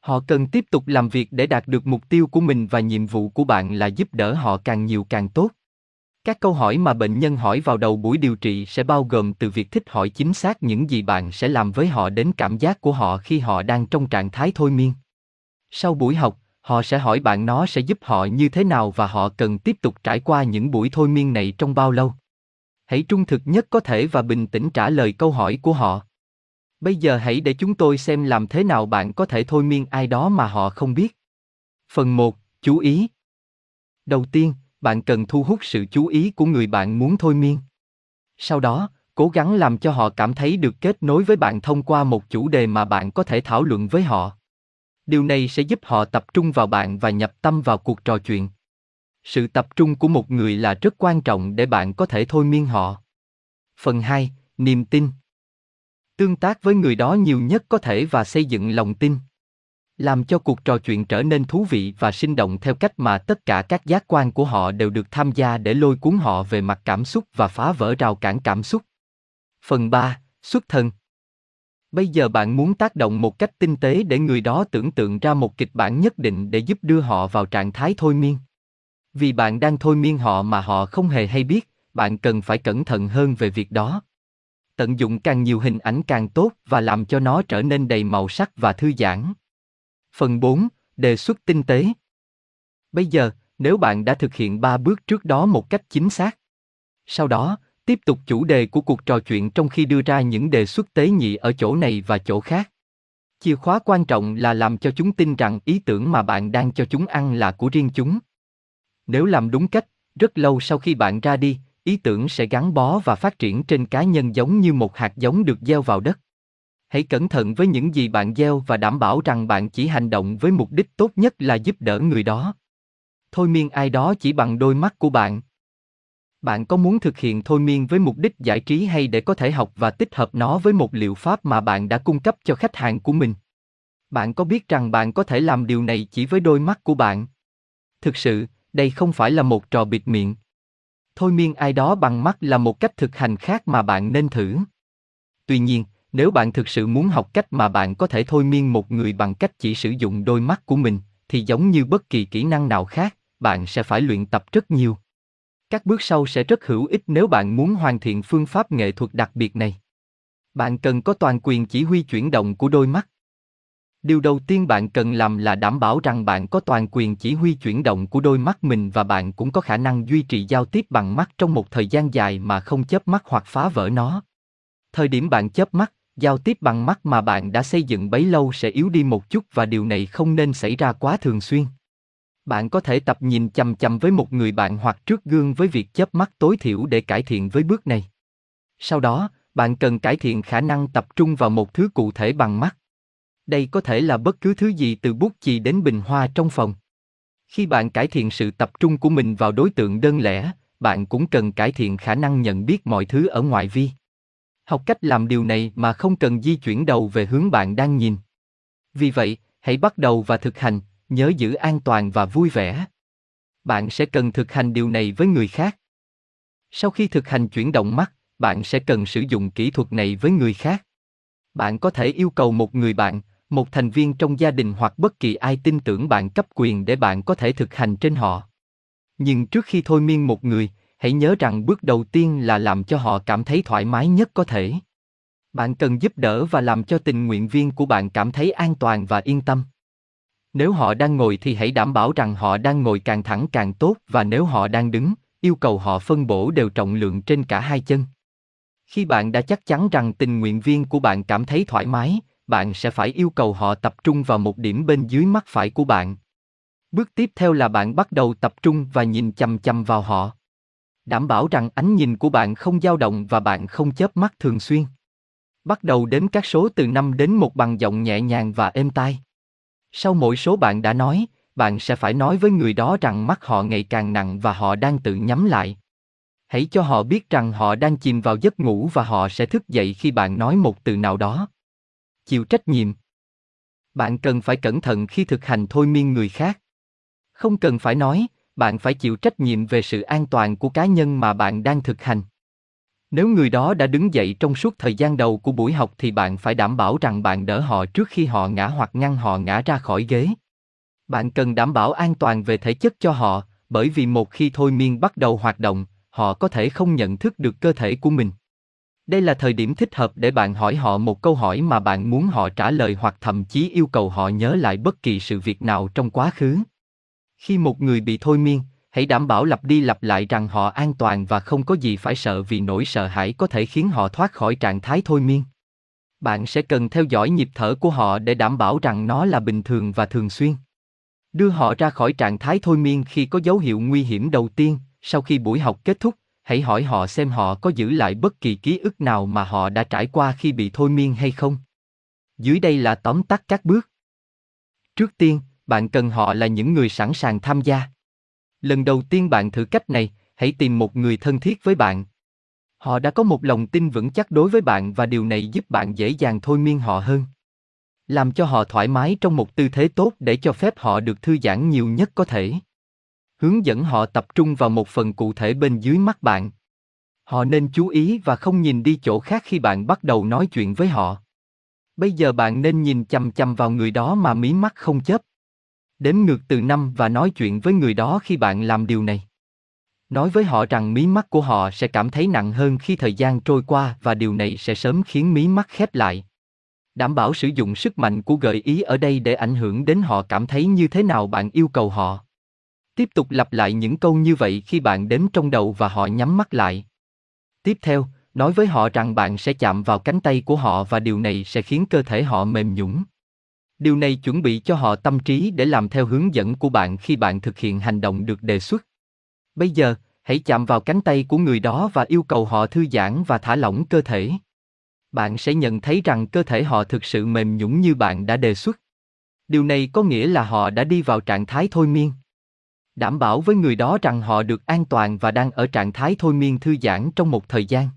Họ cần tiếp tục làm việc để đạt được mục tiêu của mình và nhiệm vụ của bạn là giúp đỡ họ càng nhiều càng tốt. Các câu hỏi mà bệnh nhân hỏi vào đầu buổi điều trị sẽ bao gồm từ việc thích hỏi chính xác những gì bạn sẽ làm với họ đến cảm giác của họ khi họ đang trong trạng thái thôi miên. Sau buổi học, họ sẽ hỏi bạn nó sẽ giúp họ như thế nào và họ cần tiếp tục trải qua những buổi thôi miên này trong bao lâu. Hãy trung thực nhất có thể và bình tĩnh trả lời câu hỏi của họ. Bây giờ hãy để chúng tôi xem làm thế nào bạn có thể thôi miên ai đó mà họ không biết. Phần 1, chú ý. Đầu tiên, bạn cần thu hút sự chú ý của người bạn muốn thôi miên. Sau đó, cố gắng làm cho họ cảm thấy được kết nối với bạn thông qua một chủ đề mà bạn có thể thảo luận với họ. Điều này sẽ giúp họ tập trung vào bạn và nhập tâm vào cuộc trò chuyện. Sự tập trung của một người là rất quan trọng để bạn có thể thôi miên họ. Phần 2, niềm tin. Tương tác với người đó nhiều nhất có thể và xây dựng lòng tin làm cho cuộc trò chuyện trở nên thú vị và sinh động theo cách mà tất cả các giác quan của họ đều được tham gia để lôi cuốn họ về mặt cảm xúc và phá vỡ rào cản cảm xúc. Phần 3. Xuất thân Bây giờ bạn muốn tác động một cách tinh tế để người đó tưởng tượng ra một kịch bản nhất định để giúp đưa họ vào trạng thái thôi miên. Vì bạn đang thôi miên họ mà họ không hề hay biết, bạn cần phải cẩn thận hơn về việc đó. Tận dụng càng nhiều hình ảnh càng tốt và làm cho nó trở nên đầy màu sắc và thư giãn. Phần 4. Đề xuất tinh tế. Bây giờ, nếu bạn đã thực hiện 3 bước trước đó một cách chính xác, sau đó, tiếp tục chủ đề của cuộc trò chuyện trong khi đưa ra những đề xuất tế nhị ở chỗ này và chỗ khác. Chìa khóa quan trọng là làm cho chúng tin rằng ý tưởng mà bạn đang cho chúng ăn là của riêng chúng. Nếu làm đúng cách, rất lâu sau khi bạn ra đi, ý tưởng sẽ gắn bó và phát triển trên cá nhân giống như một hạt giống được gieo vào đất. Hãy cẩn thận với những gì bạn gieo và đảm bảo rằng bạn chỉ hành động với mục đích tốt nhất là giúp đỡ người đó. Thôi miên ai đó chỉ bằng đôi mắt của bạn. Bạn có muốn thực hiện thôi miên với mục đích giải trí hay để có thể học và tích hợp nó với một liệu pháp mà bạn đã cung cấp cho khách hàng của mình? Bạn có biết rằng bạn có thể làm điều này chỉ với đôi mắt của bạn? Thực sự, đây không phải là một trò bịt miệng. Thôi miên ai đó bằng mắt là một cách thực hành khác mà bạn nên thử. Tuy nhiên, nếu bạn thực sự muốn học cách mà bạn có thể thôi miên một người bằng cách chỉ sử dụng đôi mắt của mình, thì giống như bất kỳ kỹ năng nào khác, bạn sẽ phải luyện tập rất nhiều. Các bước sau sẽ rất hữu ích nếu bạn muốn hoàn thiện phương pháp nghệ thuật đặc biệt này. Bạn cần có toàn quyền chỉ huy chuyển động của đôi mắt. Điều đầu tiên bạn cần làm là đảm bảo rằng bạn có toàn quyền chỉ huy chuyển động của đôi mắt mình và bạn cũng có khả năng duy trì giao tiếp bằng mắt trong một thời gian dài mà không chớp mắt hoặc phá vỡ nó. Thời điểm bạn chớp mắt, giao tiếp bằng mắt mà bạn đã xây dựng bấy lâu sẽ yếu đi một chút và điều này không nên xảy ra quá thường xuyên. Bạn có thể tập nhìn chằm chằm với một người bạn hoặc trước gương với việc chớp mắt tối thiểu để cải thiện với bước này. Sau đó, bạn cần cải thiện khả năng tập trung vào một thứ cụ thể bằng mắt. Đây có thể là bất cứ thứ gì từ bút chì đến bình hoa trong phòng. Khi bạn cải thiện sự tập trung của mình vào đối tượng đơn lẻ, bạn cũng cần cải thiện khả năng nhận biết mọi thứ ở ngoại vi. Học cách làm điều này mà không cần di chuyển đầu về hướng bạn đang nhìn. Vì vậy, hãy bắt đầu và thực hành, nhớ giữ an toàn và vui vẻ. Bạn sẽ cần thực hành điều này với người khác. Sau khi thực hành chuyển động mắt, bạn sẽ cần sử dụng kỹ thuật này với người khác. Bạn có thể yêu cầu một người bạn, một thành viên trong gia đình hoặc bất kỳ ai tin tưởng bạn cấp quyền để bạn có thể thực hành trên họ. Nhưng trước khi thôi miên một người, hãy nhớ rằng bước đầu tiên là làm cho họ cảm thấy thoải mái nhất có thể. Bạn cần giúp đỡ và làm cho tình nguyện viên của bạn cảm thấy an toàn và yên tâm. Nếu họ đang ngồi thì hãy đảm bảo rằng họ đang ngồi càng thẳng càng tốt và nếu họ đang đứng, yêu cầu họ phân bổ đều trọng lượng trên cả hai chân. Khi bạn đã chắc chắn rằng tình nguyện viên của bạn cảm thấy thoải mái, bạn sẽ phải yêu cầu họ tập trung vào một điểm bên dưới mắt phải của bạn. Bước tiếp theo là bạn bắt đầu tập trung và nhìn chằm chằm vào họ đảm bảo rằng ánh nhìn của bạn không dao động và bạn không chớp mắt thường xuyên. Bắt đầu đếm các số từ 5 đến 1 bằng giọng nhẹ nhàng và êm tai. Sau mỗi số bạn đã nói, bạn sẽ phải nói với người đó rằng mắt họ ngày càng nặng và họ đang tự nhắm lại. Hãy cho họ biết rằng họ đang chìm vào giấc ngủ và họ sẽ thức dậy khi bạn nói một từ nào đó. Chịu trách nhiệm. Bạn cần phải cẩn thận khi thực hành thôi miên người khác. Không cần phải nói, bạn phải chịu trách nhiệm về sự an toàn của cá nhân mà bạn đang thực hành. Nếu người đó đã đứng dậy trong suốt thời gian đầu của buổi học thì bạn phải đảm bảo rằng bạn đỡ họ trước khi họ ngã hoặc ngăn họ ngã ra khỏi ghế. Bạn cần đảm bảo an toàn về thể chất cho họ, bởi vì một khi thôi miên bắt đầu hoạt động, họ có thể không nhận thức được cơ thể của mình. Đây là thời điểm thích hợp để bạn hỏi họ một câu hỏi mà bạn muốn họ trả lời hoặc thậm chí yêu cầu họ nhớ lại bất kỳ sự việc nào trong quá khứ. Khi một người bị thôi miên, hãy đảm bảo lặp đi lặp lại rằng họ an toàn và không có gì phải sợ vì nỗi sợ hãi có thể khiến họ thoát khỏi trạng thái thôi miên. Bạn sẽ cần theo dõi nhịp thở của họ để đảm bảo rằng nó là bình thường và thường xuyên. Đưa họ ra khỏi trạng thái thôi miên khi có dấu hiệu nguy hiểm đầu tiên, sau khi buổi học kết thúc, hãy hỏi họ xem họ có giữ lại bất kỳ ký ức nào mà họ đã trải qua khi bị thôi miên hay không. Dưới đây là tóm tắt các bước. Trước tiên, bạn cần họ là những người sẵn sàng tham gia. Lần đầu tiên bạn thử cách này, hãy tìm một người thân thiết với bạn. Họ đã có một lòng tin vững chắc đối với bạn và điều này giúp bạn dễ dàng thôi miên họ hơn. Làm cho họ thoải mái trong một tư thế tốt để cho phép họ được thư giãn nhiều nhất có thể. Hướng dẫn họ tập trung vào một phần cụ thể bên dưới mắt bạn. Họ nên chú ý và không nhìn đi chỗ khác khi bạn bắt đầu nói chuyện với họ. Bây giờ bạn nên nhìn chằm chằm vào người đó mà mí mắt không chớp. Đếm ngược từ năm và nói chuyện với người đó khi bạn làm điều này. Nói với họ rằng mí mắt của họ sẽ cảm thấy nặng hơn khi thời gian trôi qua và điều này sẽ sớm khiến mí mắt khép lại. Đảm bảo sử dụng sức mạnh của gợi ý ở đây để ảnh hưởng đến họ cảm thấy như thế nào bạn yêu cầu họ. Tiếp tục lặp lại những câu như vậy khi bạn đếm trong đầu và họ nhắm mắt lại. Tiếp theo, nói với họ rằng bạn sẽ chạm vào cánh tay của họ và điều này sẽ khiến cơ thể họ mềm nhũn. Điều này chuẩn bị cho họ tâm trí để làm theo hướng dẫn của bạn khi bạn thực hiện hành động được đề xuất. Bây giờ, hãy chạm vào cánh tay của người đó và yêu cầu họ thư giãn và thả lỏng cơ thể. Bạn sẽ nhận thấy rằng cơ thể họ thực sự mềm nhũn như bạn đã đề xuất. Điều này có nghĩa là họ đã đi vào trạng thái thôi miên. Đảm bảo với người đó rằng họ được an toàn và đang ở trạng thái thôi miên thư giãn trong một thời gian.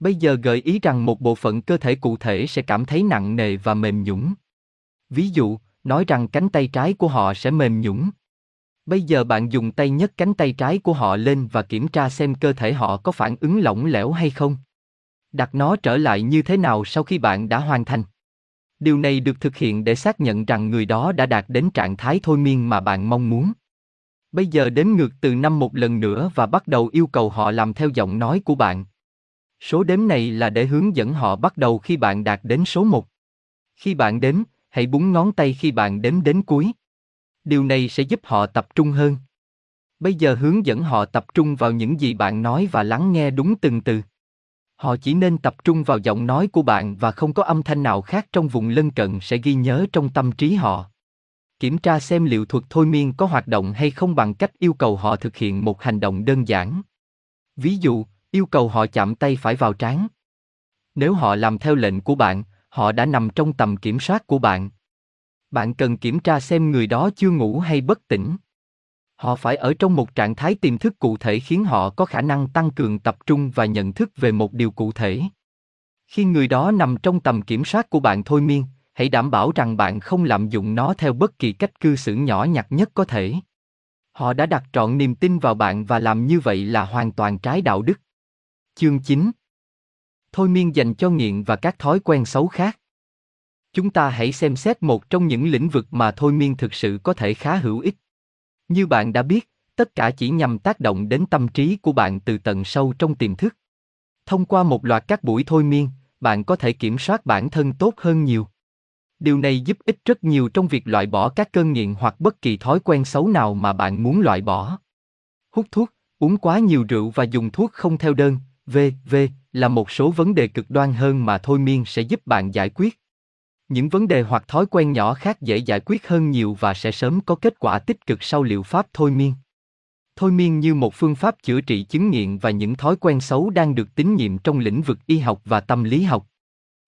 Bây giờ gợi ý rằng một bộ phận cơ thể cụ thể sẽ cảm thấy nặng nề và mềm nhũn. Ví dụ, nói rằng cánh tay trái của họ sẽ mềm nhũn. Bây giờ bạn dùng tay nhấc cánh tay trái của họ lên và kiểm tra xem cơ thể họ có phản ứng lỏng lẻo hay không. Đặt nó trở lại như thế nào sau khi bạn đã hoàn thành. Điều này được thực hiện để xác nhận rằng người đó đã đạt đến trạng thái thôi miên mà bạn mong muốn. Bây giờ đếm ngược từ năm một lần nữa và bắt đầu yêu cầu họ làm theo giọng nói của bạn. Số đếm này là để hướng dẫn họ bắt đầu khi bạn đạt đến số 1. Khi bạn đếm, hãy búng ngón tay khi bạn đếm đến cuối. Điều này sẽ giúp họ tập trung hơn. Bây giờ hướng dẫn họ tập trung vào những gì bạn nói và lắng nghe đúng từng từ. Họ chỉ nên tập trung vào giọng nói của bạn và không có âm thanh nào khác trong vùng lân cận sẽ ghi nhớ trong tâm trí họ. Kiểm tra xem liệu thuật thôi miên có hoạt động hay không bằng cách yêu cầu họ thực hiện một hành động đơn giản. Ví dụ, yêu cầu họ chạm tay phải vào trán. Nếu họ làm theo lệnh của bạn, họ đã nằm trong tầm kiểm soát của bạn. Bạn cần kiểm tra xem người đó chưa ngủ hay bất tỉnh. Họ phải ở trong một trạng thái tiềm thức cụ thể khiến họ có khả năng tăng cường tập trung và nhận thức về một điều cụ thể. Khi người đó nằm trong tầm kiểm soát của bạn thôi miên, hãy đảm bảo rằng bạn không lạm dụng nó theo bất kỳ cách cư xử nhỏ nhặt nhất có thể. Họ đã đặt trọn niềm tin vào bạn và làm như vậy là hoàn toàn trái đạo đức. Chương 9 Thôi miên dành cho nghiện và các thói quen xấu khác. Chúng ta hãy xem xét một trong những lĩnh vực mà thôi miên thực sự có thể khá hữu ích. Như bạn đã biết, tất cả chỉ nhằm tác động đến tâm trí của bạn từ tận sâu trong tiềm thức. Thông qua một loạt các buổi thôi miên, bạn có thể kiểm soát bản thân tốt hơn nhiều. Điều này giúp ích rất nhiều trong việc loại bỏ các cơn nghiện hoặc bất kỳ thói quen xấu nào mà bạn muốn loại bỏ. Hút thuốc, uống quá nhiều rượu và dùng thuốc không theo đơn, v.v là một số vấn đề cực đoan hơn mà thôi miên sẽ giúp bạn giải quyết. Những vấn đề hoặc thói quen nhỏ khác dễ giải quyết hơn nhiều và sẽ sớm có kết quả tích cực sau liệu pháp thôi miên. Thôi miên như một phương pháp chữa trị chứng nghiện và những thói quen xấu đang được tín nhiệm trong lĩnh vực y học và tâm lý học.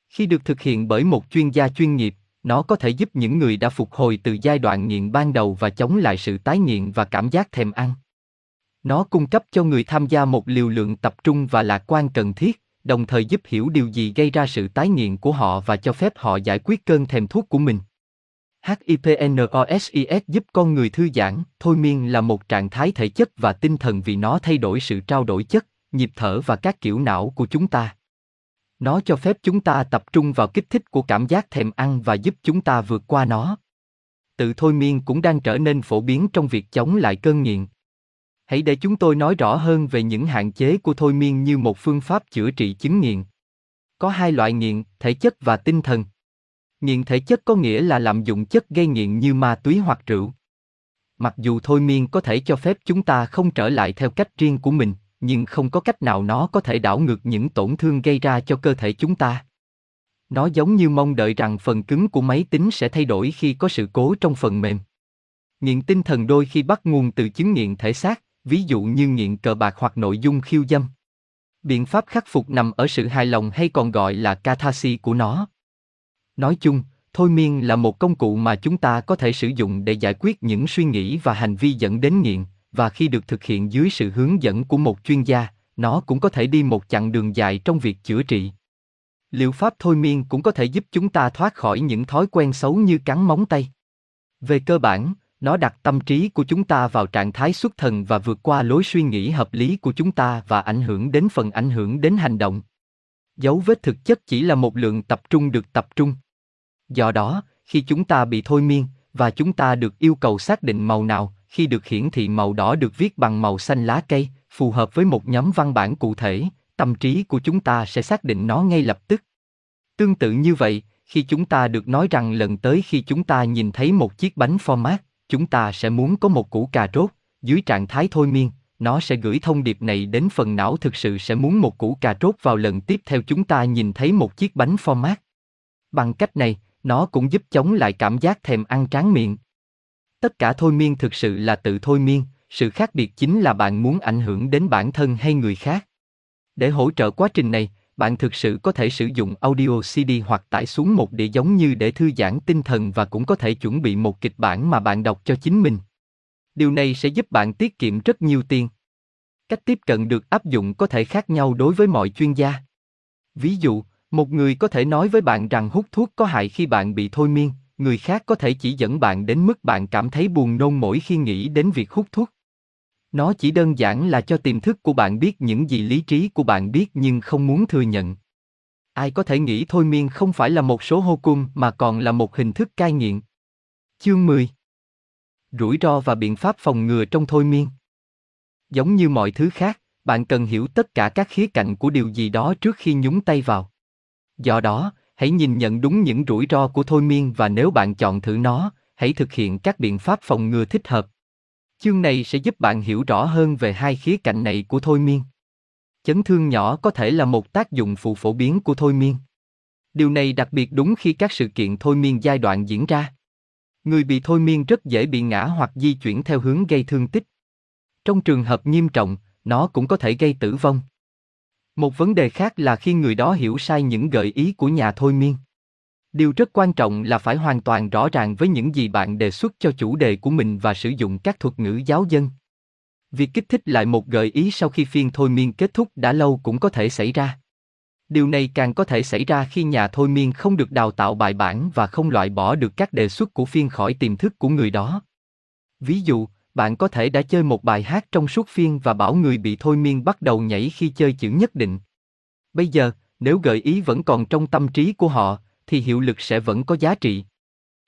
Khi được thực hiện bởi một chuyên gia chuyên nghiệp, nó có thể giúp những người đã phục hồi từ giai đoạn nghiện ban đầu và chống lại sự tái nghiện và cảm giác thèm ăn. Nó cung cấp cho người tham gia một liều lượng tập trung và lạc quan cần thiết, đồng thời giúp hiểu điều gì gây ra sự tái nghiện của họ và cho phép họ giải quyết cơn thèm thuốc của mình. HIPNOSIS giúp con người thư giãn, thôi miên là một trạng thái thể chất và tinh thần vì nó thay đổi sự trao đổi chất, nhịp thở và các kiểu não của chúng ta. Nó cho phép chúng ta tập trung vào kích thích của cảm giác thèm ăn và giúp chúng ta vượt qua nó. Tự thôi miên cũng đang trở nên phổ biến trong việc chống lại cơn nghiện. Hãy để chúng tôi nói rõ hơn về những hạn chế của thôi miên như một phương pháp chữa trị chứng nghiện. Có hai loại nghiện, thể chất và tinh thần. Nghiện thể chất có nghĩa là lạm dụng chất gây nghiện như ma túy hoặc rượu. Mặc dù thôi miên có thể cho phép chúng ta không trở lại theo cách riêng của mình, nhưng không có cách nào nó có thể đảo ngược những tổn thương gây ra cho cơ thể chúng ta. Nó giống như mong đợi rằng phần cứng của máy tính sẽ thay đổi khi có sự cố trong phần mềm. Nghiện tinh thần đôi khi bắt nguồn từ chứng nghiện thể xác, ví dụ như nghiện cờ bạc hoặc nội dung khiêu dâm. Biện pháp khắc phục nằm ở sự hài lòng hay còn gọi là catharsis của nó. Nói chung, thôi miên là một công cụ mà chúng ta có thể sử dụng để giải quyết những suy nghĩ và hành vi dẫn đến nghiện, và khi được thực hiện dưới sự hướng dẫn của một chuyên gia, nó cũng có thể đi một chặng đường dài trong việc chữa trị. Liệu pháp thôi miên cũng có thể giúp chúng ta thoát khỏi những thói quen xấu như cắn móng tay. Về cơ bản, nó đặt tâm trí của chúng ta vào trạng thái xuất thần và vượt qua lối suy nghĩ hợp lý của chúng ta và ảnh hưởng đến phần ảnh hưởng đến hành động. Dấu vết thực chất chỉ là một lượng tập trung được tập trung. Do đó, khi chúng ta bị thôi miên, và chúng ta được yêu cầu xác định màu nào, khi được hiển thị màu đỏ được viết bằng màu xanh lá cây, phù hợp với một nhóm văn bản cụ thể, tâm trí của chúng ta sẽ xác định nó ngay lập tức. Tương tự như vậy, khi chúng ta được nói rằng lần tới khi chúng ta nhìn thấy một chiếc bánh format, chúng ta sẽ muốn có một củ cà rốt, dưới trạng thái thôi miên, nó sẽ gửi thông điệp này đến phần não thực sự sẽ muốn một củ cà rốt vào lần tiếp theo chúng ta nhìn thấy một chiếc bánh format. Bằng cách này, nó cũng giúp chống lại cảm giác thèm ăn tráng miệng. Tất cả thôi miên thực sự là tự thôi miên, sự khác biệt chính là bạn muốn ảnh hưởng đến bản thân hay người khác. Để hỗ trợ quá trình này, bạn thực sự có thể sử dụng audio CD hoặc tải xuống một đĩa giống như để thư giãn tinh thần và cũng có thể chuẩn bị một kịch bản mà bạn đọc cho chính mình. Điều này sẽ giúp bạn tiết kiệm rất nhiều tiền. Cách tiếp cận được áp dụng có thể khác nhau đối với mọi chuyên gia. Ví dụ, một người có thể nói với bạn rằng hút thuốc có hại khi bạn bị thôi miên, người khác có thể chỉ dẫn bạn đến mức bạn cảm thấy buồn nôn mỗi khi nghĩ đến việc hút thuốc. Nó chỉ đơn giản là cho tiềm thức của bạn biết những gì lý trí của bạn biết nhưng không muốn thừa nhận. Ai có thể nghĩ thôi miên không phải là một số hô cung mà còn là một hình thức cai nghiện. Chương 10 Rủi ro và biện pháp phòng ngừa trong thôi miên Giống như mọi thứ khác, bạn cần hiểu tất cả các khía cạnh của điều gì đó trước khi nhúng tay vào. Do đó, hãy nhìn nhận đúng những rủi ro của thôi miên và nếu bạn chọn thử nó, hãy thực hiện các biện pháp phòng ngừa thích hợp. Chương này sẽ giúp bạn hiểu rõ hơn về hai khía cạnh này của thôi miên. Chấn thương nhỏ có thể là một tác dụng phụ phổ biến của thôi miên. Điều này đặc biệt đúng khi các sự kiện thôi miên giai đoạn diễn ra. Người bị thôi miên rất dễ bị ngã hoặc di chuyển theo hướng gây thương tích. Trong trường hợp nghiêm trọng, nó cũng có thể gây tử vong. Một vấn đề khác là khi người đó hiểu sai những gợi ý của nhà thôi miên. Điều rất quan trọng là phải hoàn toàn rõ ràng với những gì bạn đề xuất cho chủ đề của mình và sử dụng các thuật ngữ giáo dân. Việc kích thích lại một gợi ý sau khi phiên thôi miên kết thúc đã lâu cũng có thể xảy ra. Điều này càng có thể xảy ra khi nhà thôi miên không được đào tạo bài bản và không loại bỏ được các đề xuất của phiên khỏi tiềm thức của người đó. Ví dụ, bạn có thể đã chơi một bài hát trong suốt phiên và bảo người bị thôi miên bắt đầu nhảy khi chơi chữ nhất định. Bây giờ, nếu gợi ý vẫn còn trong tâm trí của họ, thì hiệu lực sẽ vẫn có giá trị.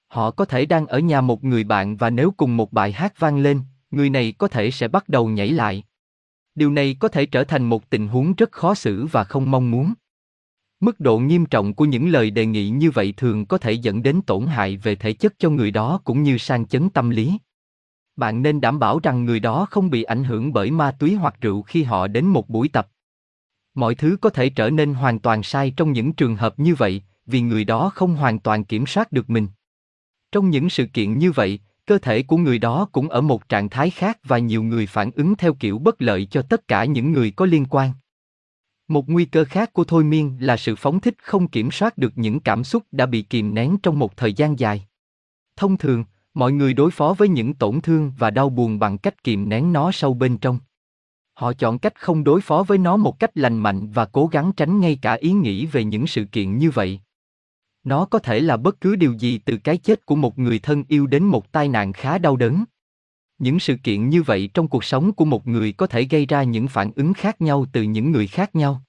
Họ có thể đang ở nhà một người bạn và nếu cùng một bài hát vang lên, người này có thể sẽ bắt đầu nhảy lại. Điều này có thể trở thành một tình huống rất khó xử và không mong muốn. Mức độ nghiêm trọng của những lời đề nghị như vậy thường có thể dẫn đến tổn hại về thể chất cho người đó cũng như sang chấn tâm lý. Bạn nên đảm bảo rằng người đó không bị ảnh hưởng bởi ma túy hoặc rượu khi họ đến một buổi tập. Mọi thứ có thể trở nên hoàn toàn sai trong những trường hợp như vậy, vì người đó không hoàn toàn kiểm soát được mình. Trong những sự kiện như vậy, cơ thể của người đó cũng ở một trạng thái khác và nhiều người phản ứng theo kiểu bất lợi cho tất cả những người có liên quan. Một nguy cơ khác của thôi miên là sự phóng thích không kiểm soát được những cảm xúc đã bị kìm nén trong một thời gian dài. Thông thường, mọi người đối phó với những tổn thương và đau buồn bằng cách kìm nén nó sâu bên trong. Họ chọn cách không đối phó với nó một cách lành mạnh và cố gắng tránh ngay cả ý nghĩ về những sự kiện như vậy. Nó có thể là bất cứ điều gì từ cái chết của một người thân yêu đến một tai nạn khá đau đớn. Những sự kiện như vậy trong cuộc sống của một người có thể gây ra những phản ứng khác nhau từ những người khác nhau.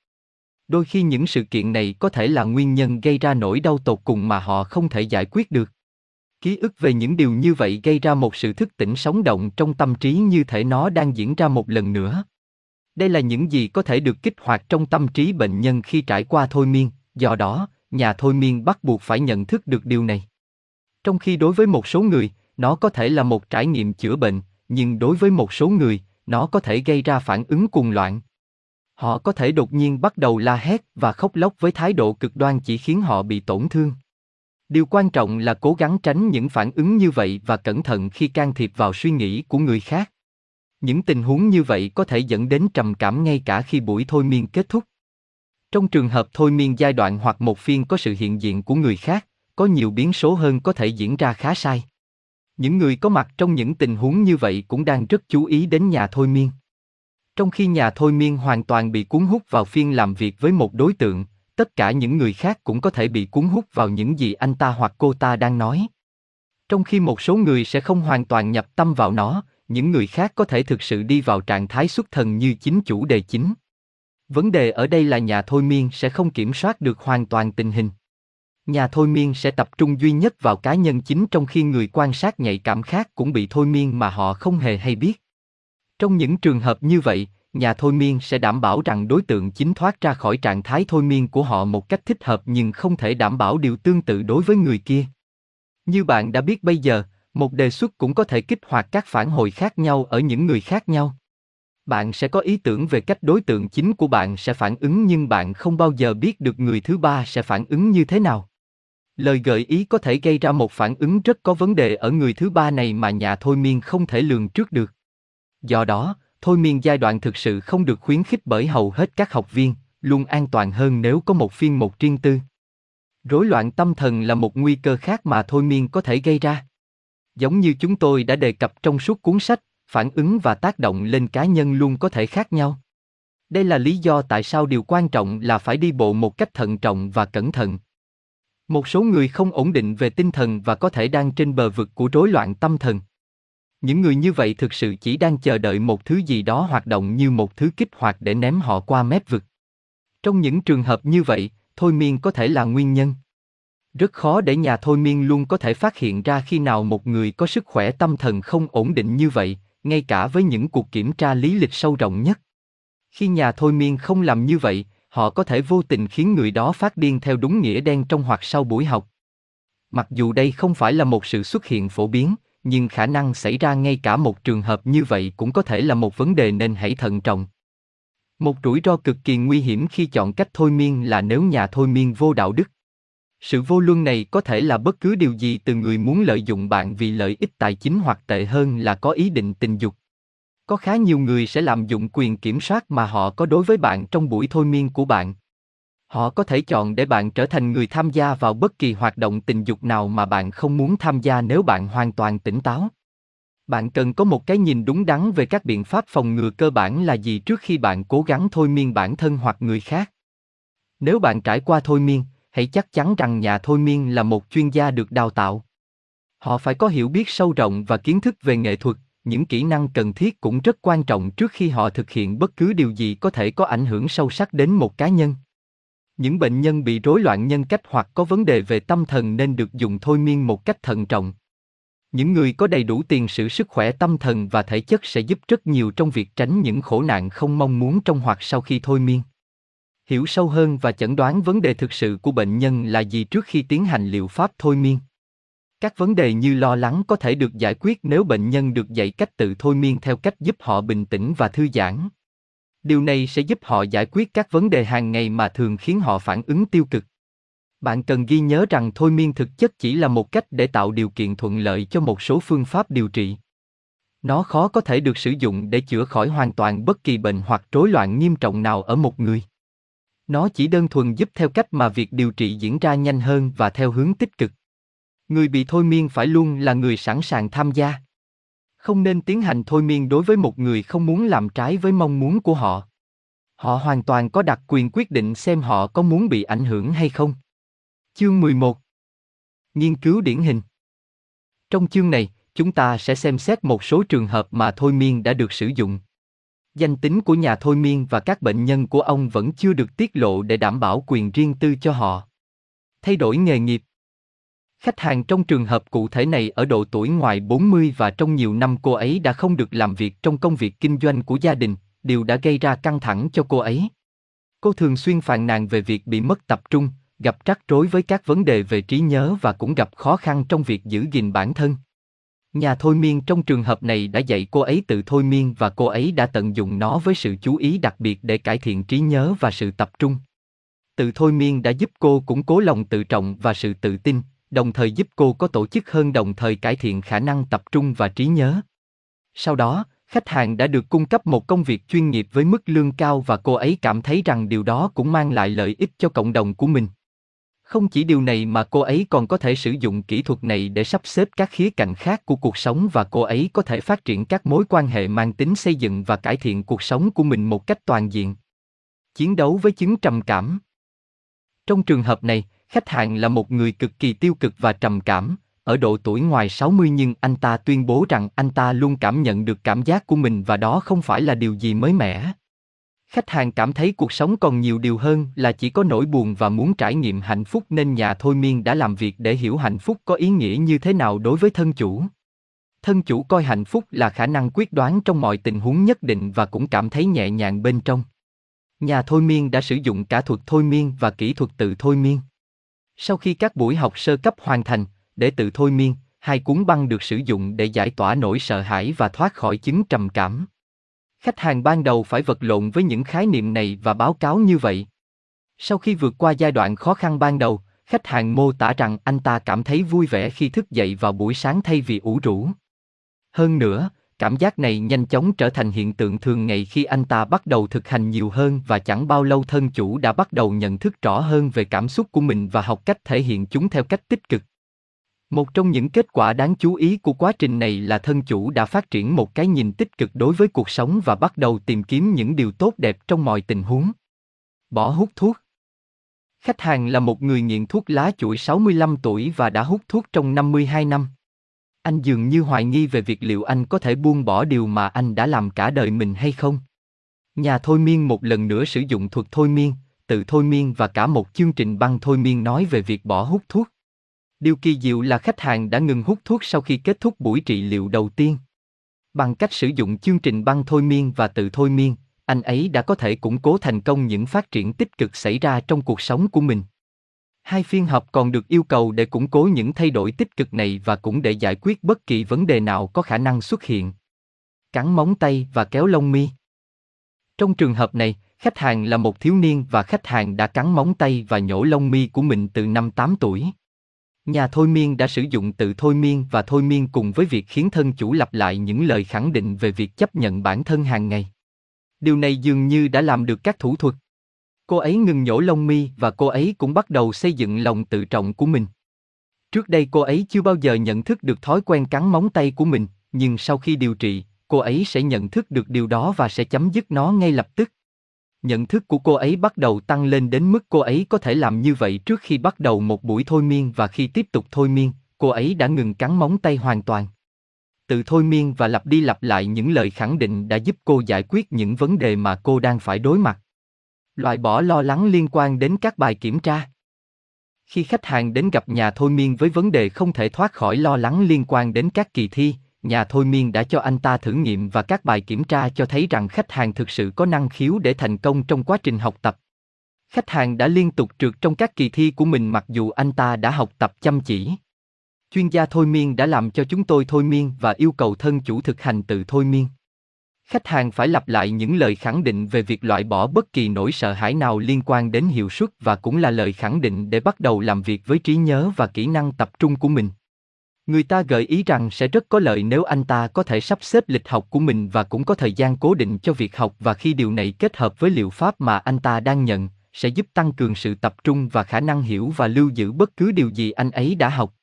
Đôi khi những sự kiện này có thể là nguyên nhân gây ra nỗi đau tột cùng mà họ không thể giải quyết được. Ký ức về những điều như vậy gây ra một sự thức tỉnh sống động trong tâm trí như thể nó đang diễn ra một lần nữa. Đây là những gì có thể được kích hoạt trong tâm trí bệnh nhân khi trải qua thôi miên, do đó, nhà thôi miên bắt buộc phải nhận thức được điều này. Trong khi đối với một số người, nó có thể là một trải nghiệm chữa bệnh, nhưng đối với một số người, nó có thể gây ra phản ứng cuồng loạn. Họ có thể đột nhiên bắt đầu la hét và khóc lóc với thái độ cực đoan chỉ khiến họ bị tổn thương. Điều quan trọng là cố gắng tránh những phản ứng như vậy và cẩn thận khi can thiệp vào suy nghĩ của người khác. Những tình huống như vậy có thể dẫn đến trầm cảm ngay cả khi buổi thôi miên kết thúc. Trong trường hợp thôi miên giai đoạn hoặc một phiên có sự hiện diện của người khác, có nhiều biến số hơn có thể diễn ra khá sai. Những người có mặt trong những tình huống như vậy cũng đang rất chú ý đến nhà thôi miên. Trong khi nhà thôi miên hoàn toàn bị cuốn hút vào phiên làm việc với một đối tượng, tất cả những người khác cũng có thể bị cuốn hút vào những gì anh ta hoặc cô ta đang nói. Trong khi một số người sẽ không hoàn toàn nhập tâm vào nó, những người khác có thể thực sự đi vào trạng thái xuất thần như chính chủ đề chính. Vấn đề ở đây là nhà thôi miên sẽ không kiểm soát được hoàn toàn tình hình. Nhà thôi miên sẽ tập trung duy nhất vào cá nhân chính trong khi người quan sát nhạy cảm khác cũng bị thôi miên mà họ không hề hay biết. Trong những trường hợp như vậy, nhà thôi miên sẽ đảm bảo rằng đối tượng chính thoát ra khỏi trạng thái thôi miên của họ một cách thích hợp nhưng không thể đảm bảo điều tương tự đối với người kia. Như bạn đã biết bây giờ, một đề xuất cũng có thể kích hoạt các phản hồi khác nhau ở những người khác nhau. Bạn sẽ có ý tưởng về cách đối tượng chính của bạn sẽ phản ứng nhưng bạn không bao giờ biết được người thứ ba sẽ phản ứng như thế nào. Lời gợi ý có thể gây ra một phản ứng rất có vấn đề ở người thứ ba này mà nhà thôi miên không thể lường trước được. Do đó, thôi miên giai đoạn thực sự không được khuyến khích bởi hầu hết các học viên, luôn an toàn hơn nếu có một phiên một riêng tư. Rối loạn tâm thần là một nguy cơ khác mà thôi miên có thể gây ra. Giống như chúng tôi đã đề cập trong suốt cuốn sách, phản ứng và tác động lên cá nhân luôn có thể khác nhau. Đây là lý do tại sao điều quan trọng là phải đi bộ một cách thận trọng và cẩn thận. Một số người không ổn định về tinh thần và có thể đang trên bờ vực của rối loạn tâm thần. Những người như vậy thực sự chỉ đang chờ đợi một thứ gì đó hoạt động như một thứ kích hoạt để ném họ qua mép vực. Trong những trường hợp như vậy, thôi miên có thể là nguyên nhân. Rất khó để nhà thôi miên luôn có thể phát hiện ra khi nào một người có sức khỏe tâm thần không ổn định như vậy, ngay cả với những cuộc kiểm tra lý lịch sâu rộng nhất. Khi nhà thôi miên không làm như vậy, họ có thể vô tình khiến người đó phát điên theo đúng nghĩa đen trong hoặc sau buổi học. Mặc dù đây không phải là một sự xuất hiện phổ biến, nhưng khả năng xảy ra ngay cả một trường hợp như vậy cũng có thể là một vấn đề nên hãy thận trọng. Một rủi ro cực kỳ nguy hiểm khi chọn cách thôi miên là nếu nhà thôi miên vô đạo đức. Sự vô luân này có thể là bất cứ điều gì từ người muốn lợi dụng bạn vì lợi ích tài chính hoặc tệ hơn là có ý định tình dục. Có khá nhiều người sẽ lạm dụng quyền kiểm soát mà họ có đối với bạn trong buổi thôi miên của bạn. Họ có thể chọn để bạn trở thành người tham gia vào bất kỳ hoạt động tình dục nào mà bạn không muốn tham gia nếu bạn hoàn toàn tỉnh táo. Bạn cần có một cái nhìn đúng đắn về các biện pháp phòng ngừa cơ bản là gì trước khi bạn cố gắng thôi miên bản thân hoặc người khác. Nếu bạn trải qua thôi miên, hãy chắc chắn rằng nhà thôi miên là một chuyên gia được đào tạo. Họ phải có hiểu biết sâu rộng và kiến thức về nghệ thuật, những kỹ năng cần thiết cũng rất quan trọng trước khi họ thực hiện bất cứ điều gì có thể có ảnh hưởng sâu sắc đến một cá nhân. Những bệnh nhân bị rối loạn nhân cách hoặc có vấn đề về tâm thần nên được dùng thôi miên một cách thận trọng. Những người có đầy đủ tiền sử sức khỏe tâm thần và thể chất sẽ giúp rất nhiều trong việc tránh những khổ nạn không mong muốn trong hoặc sau khi thôi miên hiểu sâu hơn và chẩn đoán vấn đề thực sự của bệnh nhân là gì trước khi tiến hành liệu pháp thôi miên. Các vấn đề như lo lắng có thể được giải quyết nếu bệnh nhân được dạy cách tự thôi miên theo cách giúp họ bình tĩnh và thư giãn. Điều này sẽ giúp họ giải quyết các vấn đề hàng ngày mà thường khiến họ phản ứng tiêu cực. Bạn cần ghi nhớ rằng thôi miên thực chất chỉ là một cách để tạo điều kiện thuận lợi cho một số phương pháp điều trị. Nó khó có thể được sử dụng để chữa khỏi hoàn toàn bất kỳ bệnh hoặc rối loạn nghiêm trọng nào ở một người. Nó chỉ đơn thuần giúp theo cách mà việc điều trị diễn ra nhanh hơn và theo hướng tích cực. Người bị thôi miên phải luôn là người sẵn sàng tham gia. Không nên tiến hành thôi miên đối với một người không muốn làm trái với mong muốn của họ. Họ hoàn toàn có đặc quyền quyết định xem họ có muốn bị ảnh hưởng hay không. Chương 11 Nghiên cứu điển hình Trong chương này, chúng ta sẽ xem xét một số trường hợp mà thôi miên đã được sử dụng. Danh tính của nhà thôi miên và các bệnh nhân của ông vẫn chưa được tiết lộ để đảm bảo quyền riêng tư cho họ. Thay đổi nghề nghiệp Khách hàng trong trường hợp cụ thể này ở độ tuổi ngoài 40 và trong nhiều năm cô ấy đã không được làm việc trong công việc kinh doanh của gia đình, điều đã gây ra căng thẳng cho cô ấy. Cô thường xuyên phàn nàn về việc bị mất tập trung, gặp rắc rối với các vấn đề về trí nhớ và cũng gặp khó khăn trong việc giữ gìn bản thân. Nhà thôi miên trong trường hợp này đã dạy cô ấy tự thôi miên và cô ấy đã tận dụng nó với sự chú ý đặc biệt để cải thiện trí nhớ và sự tập trung. Tự thôi miên đã giúp cô củng cố lòng tự trọng và sự tự tin, đồng thời giúp cô có tổ chức hơn đồng thời cải thiện khả năng tập trung và trí nhớ. Sau đó, khách hàng đã được cung cấp một công việc chuyên nghiệp với mức lương cao và cô ấy cảm thấy rằng điều đó cũng mang lại lợi ích cho cộng đồng của mình. Không chỉ điều này mà cô ấy còn có thể sử dụng kỹ thuật này để sắp xếp các khía cạnh khác của cuộc sống và cô ấy có thể phát triển các mối quan hệ mang tính xây dựng và cải thiện cuộc sống của mình một cách toàn diện. Chiến đấu với chứng trầm cảm. Trong trường hợp này, khách hàng là một người cực kỳ tiêu cực và trầm cảm, ở độ tuổi ngoài 60 nhưng anh ta tuyên bố rằng anh ta luôn cảm nhận được cảm giác của mình và đó không phải là điều gì mới mẻ. Khách hàng cảm thấy cuộc sống còn nhiều điều hơn là chỉ có nỗi buồn và muốn trải nghiệm hạnh phúc nên nhà thôi miên đã làm việc để hiểu hạnh phúc có ý nghĩa như thế nào đối với thân chủ. Thân chủ coi hạnh phúc là khả năng quyết đoán trong mọi tình huống nhất định và cũng cảm thấy nhẹ nhàng bên trong. Nhà thôi miên đã sử dụng cả thuật thôi miên và kỹ thuật tự thôi miên. Sau khi các buổi học sơ cấp hoàn thành, để tự thôi miên, hai cuốn băng được sử dụng để giải tỏa nỗi sợ hãi và thoát khỏi chứng trầm cảm. Khách hàng ban đầu phải vật lộn với những khái niệm này và báo cáo như vậy. Sau khi vượt qua giai đoạn khó khăn ban đầu, khách hàng mô tả rằng anh ta cảm thấy vui vẻ khi thức dậy vào buổi sáng thay vì ủ rũ. Hơn nữa, cảm giác này nhanh chóng trở thành hiện tượng thường ngày khi anh ta bắt đầu thực hành nhiều hơn và chẳng bao lâu thân chủ đã bắt đầu nhận thức rõ hơn về cảm xúc của mình và học cách thể hiện chúng theo cách tích cực. Một trong những kết quả đáng chú ý của quá trình này là thân chủ đã phát triển một cái nhìn tích cực đối với cuộc sống và bắt đầu tìm kiếm những điều tốt đẹp trong mọi tình huống. Bỏ hút thuốc Khách hàng là một người nghiện thuốc lá chuỗi 65 tuổi và đã hút thuốc trong 52 năm. Anh dường như hoài nghi về việc liệu anh có thể buông bỏ điều mà anh đã làm cả đời mình hay không. Nhà thôi miên một lần nữa sử dụng thuật thôi miên, tự thôi miên và cả một chương trình băng thôi miên nói về việc bỏ hút thuốc. Điều kỳ diệu là khách hàng đã ngừng hút thuốc sau khi kết thúc buổi trị liệu đầu tiên. Bằng cách sử dụng chương trình băng thôi miên và tự thôi miên, anh ấy đã có thể củng cố thành công những phát triển tích cực xảy ra trong cuộc sống của mình. Hai phiên họp còn được yêu cầu để củng cố những thay đổi tích cực này và cũng để giải quyết bất kỳ vấn đề nào có khả năng xuất hiện. Cắn móng tay và kéo lông mi. Trong trường hợp này, khách hàng là một thiếu niên và khách hàng đã cắn móng tay và nhổ lông mi của mình từ năm 8 tuổi. Nhà thôi miên đã sử dụng tự thôi miên và thôi miên cùng với việc khiến thân chủ lặp lại những lời khẳng định về việc chấp nhận bản thân hàng ngày. Điều này dường như đã làm được các thủ thuật. Cô ấy ngừng nhổ lông mi và cô ấy cũng bắt đầu xây dựng lòng tự trọng của mình. Trước đây cô ấy chưa bao giờ nhận thức được thói quen cắn móng tay của mình, nhưng sau khi điều trị, cô ấy sẽ nhận thức được điều đó và sẽ chấm dứt nó ngay lập tức. Nhận thức của cô ấy bắt đầu tăng lên đến mức cô ấy có thể làm như vậy trước khi bắt đầu một buổi thôi miên và khi tiếp tục thôi miên, cô ấy đã ngừng cắn móng tay hoàn toàn. Tự thôi miên và lặp đi lặp lại những lời khẳng định đã giúp cô giải quyết những vấn đề mà cô đang phải đối mặt. Loại bỏ lo lắng liên quan đến các bài kiểm tra. Khi khách hàng đến gặp nhà thôi miên với vấn đề không thể thoát khỏi lo lắng liên quan đến các kỳ thi, nhà thôi miên đã cho anh ta thử nghiệm và các bài kiểm tra cho thấy rằng khách hàng thực sự có năng khiếu để thành công trong quá trình học tập. Khách hàng đã liên tục trượt trong các kỳ thi của mình mặc dù anh ta đã học tập chăm chỉ. Chuyên gia thôi miên đã làm cho chúng tôi thôi miên và yêu cầu thân chủ thực hành tự thôi miên. Khách hàng phải lặp lại những lời khẳng định về việc loại bỏ bất kỳ nỗi sợ hãi nào liên quan đến hiệu suất và cũng là lời khẳng định để bắt đầu làm việc với trí nhớ và kỹ năng tập trung của mình. Người ta gợi ý rằng sẽ rất có lợi nếu anh ta có thể sắp xếp lịch học của mình và cũng có thời gian cố định cho việc học và khi điều này kết hợp với liệu pháp mà anh ta đang nhận, sẽ giúp tăng cường sự tập trung và khả năng hiểu và lưu giữ bất cứ điều gì anh ấy đã học.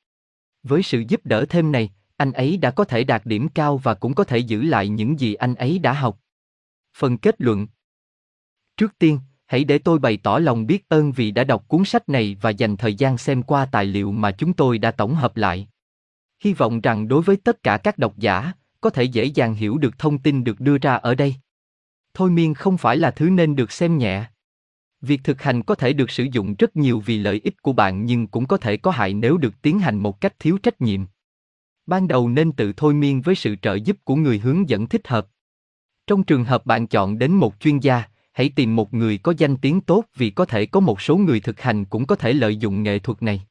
Với sự giúp đỡ thêm này, anh ấy đã có thể đạt điểm cao và cũng có thể giữ lại những gì anh ấy đã học. Phần kết luận Trước tiên, hãy để tôi bày tỏ lòng biết ơn vì đã đọc cuốn sách này và dành thời gian xem qua tài liệu mà chúng tôi đã tổng hợp lại. Hy vọng rằng đối với tất cả các độc giả, có thể dễ dàng hiểu được thông tin được đưa ra ở đây. Thôi miên không phải là thứ nên được xem nhẹ. Việc thực hành có thể được sử dụng rất nhiều vì lợi ích của bạn nhưng cũng có thể có hại nếu được tiến hành một cách thiếu trách nhiệm. Ban đầu nên tự thôi miên với sự trợ giúp của người hướng dẫn thích hợp. Trong trường hợp bạn chọn đến một chuyên gia, hãy tìm một người có danh tiếng tốt vì có thể có một số người thực hành cũng có thể lợi dụng nghệ thuật này.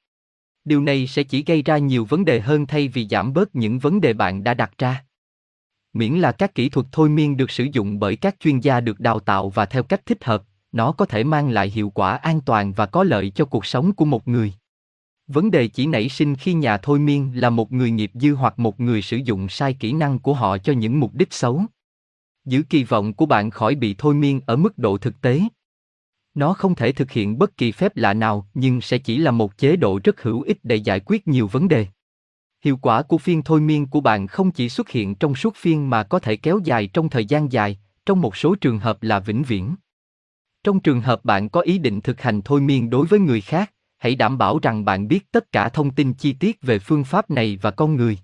Điều này sẽ chỉ gây ra nhiều vấn đề hơn thay vì giảm bớt những vấn đề bạn đã đặt ra. Miễn là các kỹ thuật thôi miên được sử dụng bởi các chuyên gia được đào tạo và theo cách thích hợp, nó có thể mang lại hiệu quả an toàn và có lợi cho cuộc sống của một người. Vấn đề chỉ nảy sinh khi nhà thôi miên là một người nghiệp dư hoặc một người sử dụng sai kỹ năng của họ cho những mục đích xấu. Giữ kỳ vọng của bạn khỏi bị thôi miên ở mức độ thực tế. Nó không thể thực hiện bất kỳ phép lạ nào nhưng sẽ chỉ là một chế độ rất hữu ích để giải quyết nhiều vấn đề. Hiệu quả của phiên thôi miên của bạn không chỉ xuất hiện trong suốt phiên mà có thể kéo dài trong thời gian dài, trong một số trường hợp là vĩnh viễn. Trong trường hợp bạn có ý định thực hành thôi miên đối với người khác, hãy đảm bảo rằng bạn biết tất cả thông tin chi tiết về phương pháp này và con người.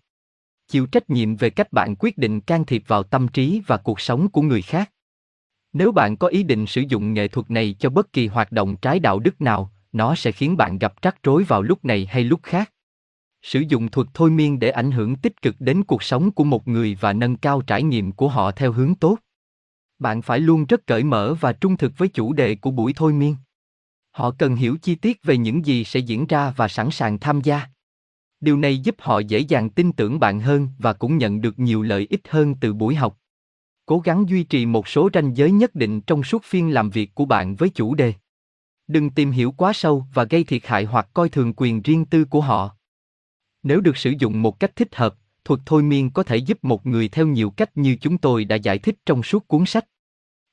Chịu trách nhiệm về cách bạn quyết định can thiệp vào tâm trí và cuộc sống của người khác. Nếu bạn có ý định sử dụng nghệ thuật này cho bất kỳ hoạt động trái đạo đức nào, nó sẽ khiến bạn gặp rắc rối vào lúc này hay lúc khác. Sử dụng thuật thôi miên để ảnh hưởng tích cực đến cuộc sống của một người và nâng cao trải nghiệm của họ theo hướng tốt. Bạn phải luôn rất cởi mở và trung thực với chủ đề của buổi thôi miên. Họ cần hiểu chi tiết về những gì sẽ diễn ra và sẵn sàng tham gia. Điều này giúp họ dễ dàng tin tưởng bạn hơn và cũng nhận được nhiều lợi ích hơn từ buổi học. Cố gắng duy trì một số ranh giới nhất định trong suốt phiên làm việc của bạn với chủ đề. Đừng tìm hiểu quá sâu và gây thiệt hại hoặc coi thường quyền riêng tư của họ. Nếu được sử dụng một cách thích hợp, thuật thôi miên có thể giúp một người theo nhiều cách như chúng tôi đã giải thích trong suốt cuốn sách.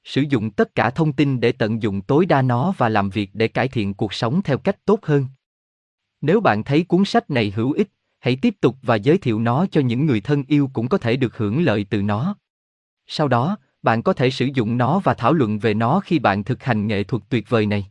Sử dụng tất cả thông tin để tận dụng tối đa nó và làm việc để cải thiện cuộc sống theo cách tốt hơn. Nếu bạn thấy cuốn sách này hữu ích, hãy tiếp tục và giới thiệu nó cho những người thân yêu cũng có thể được hưởng lợi từ nó. Sau đó, bạn có thể sử dụng nó và thảo luận về nó khi bạn thực hành nghệ thuật tuyệt vời này.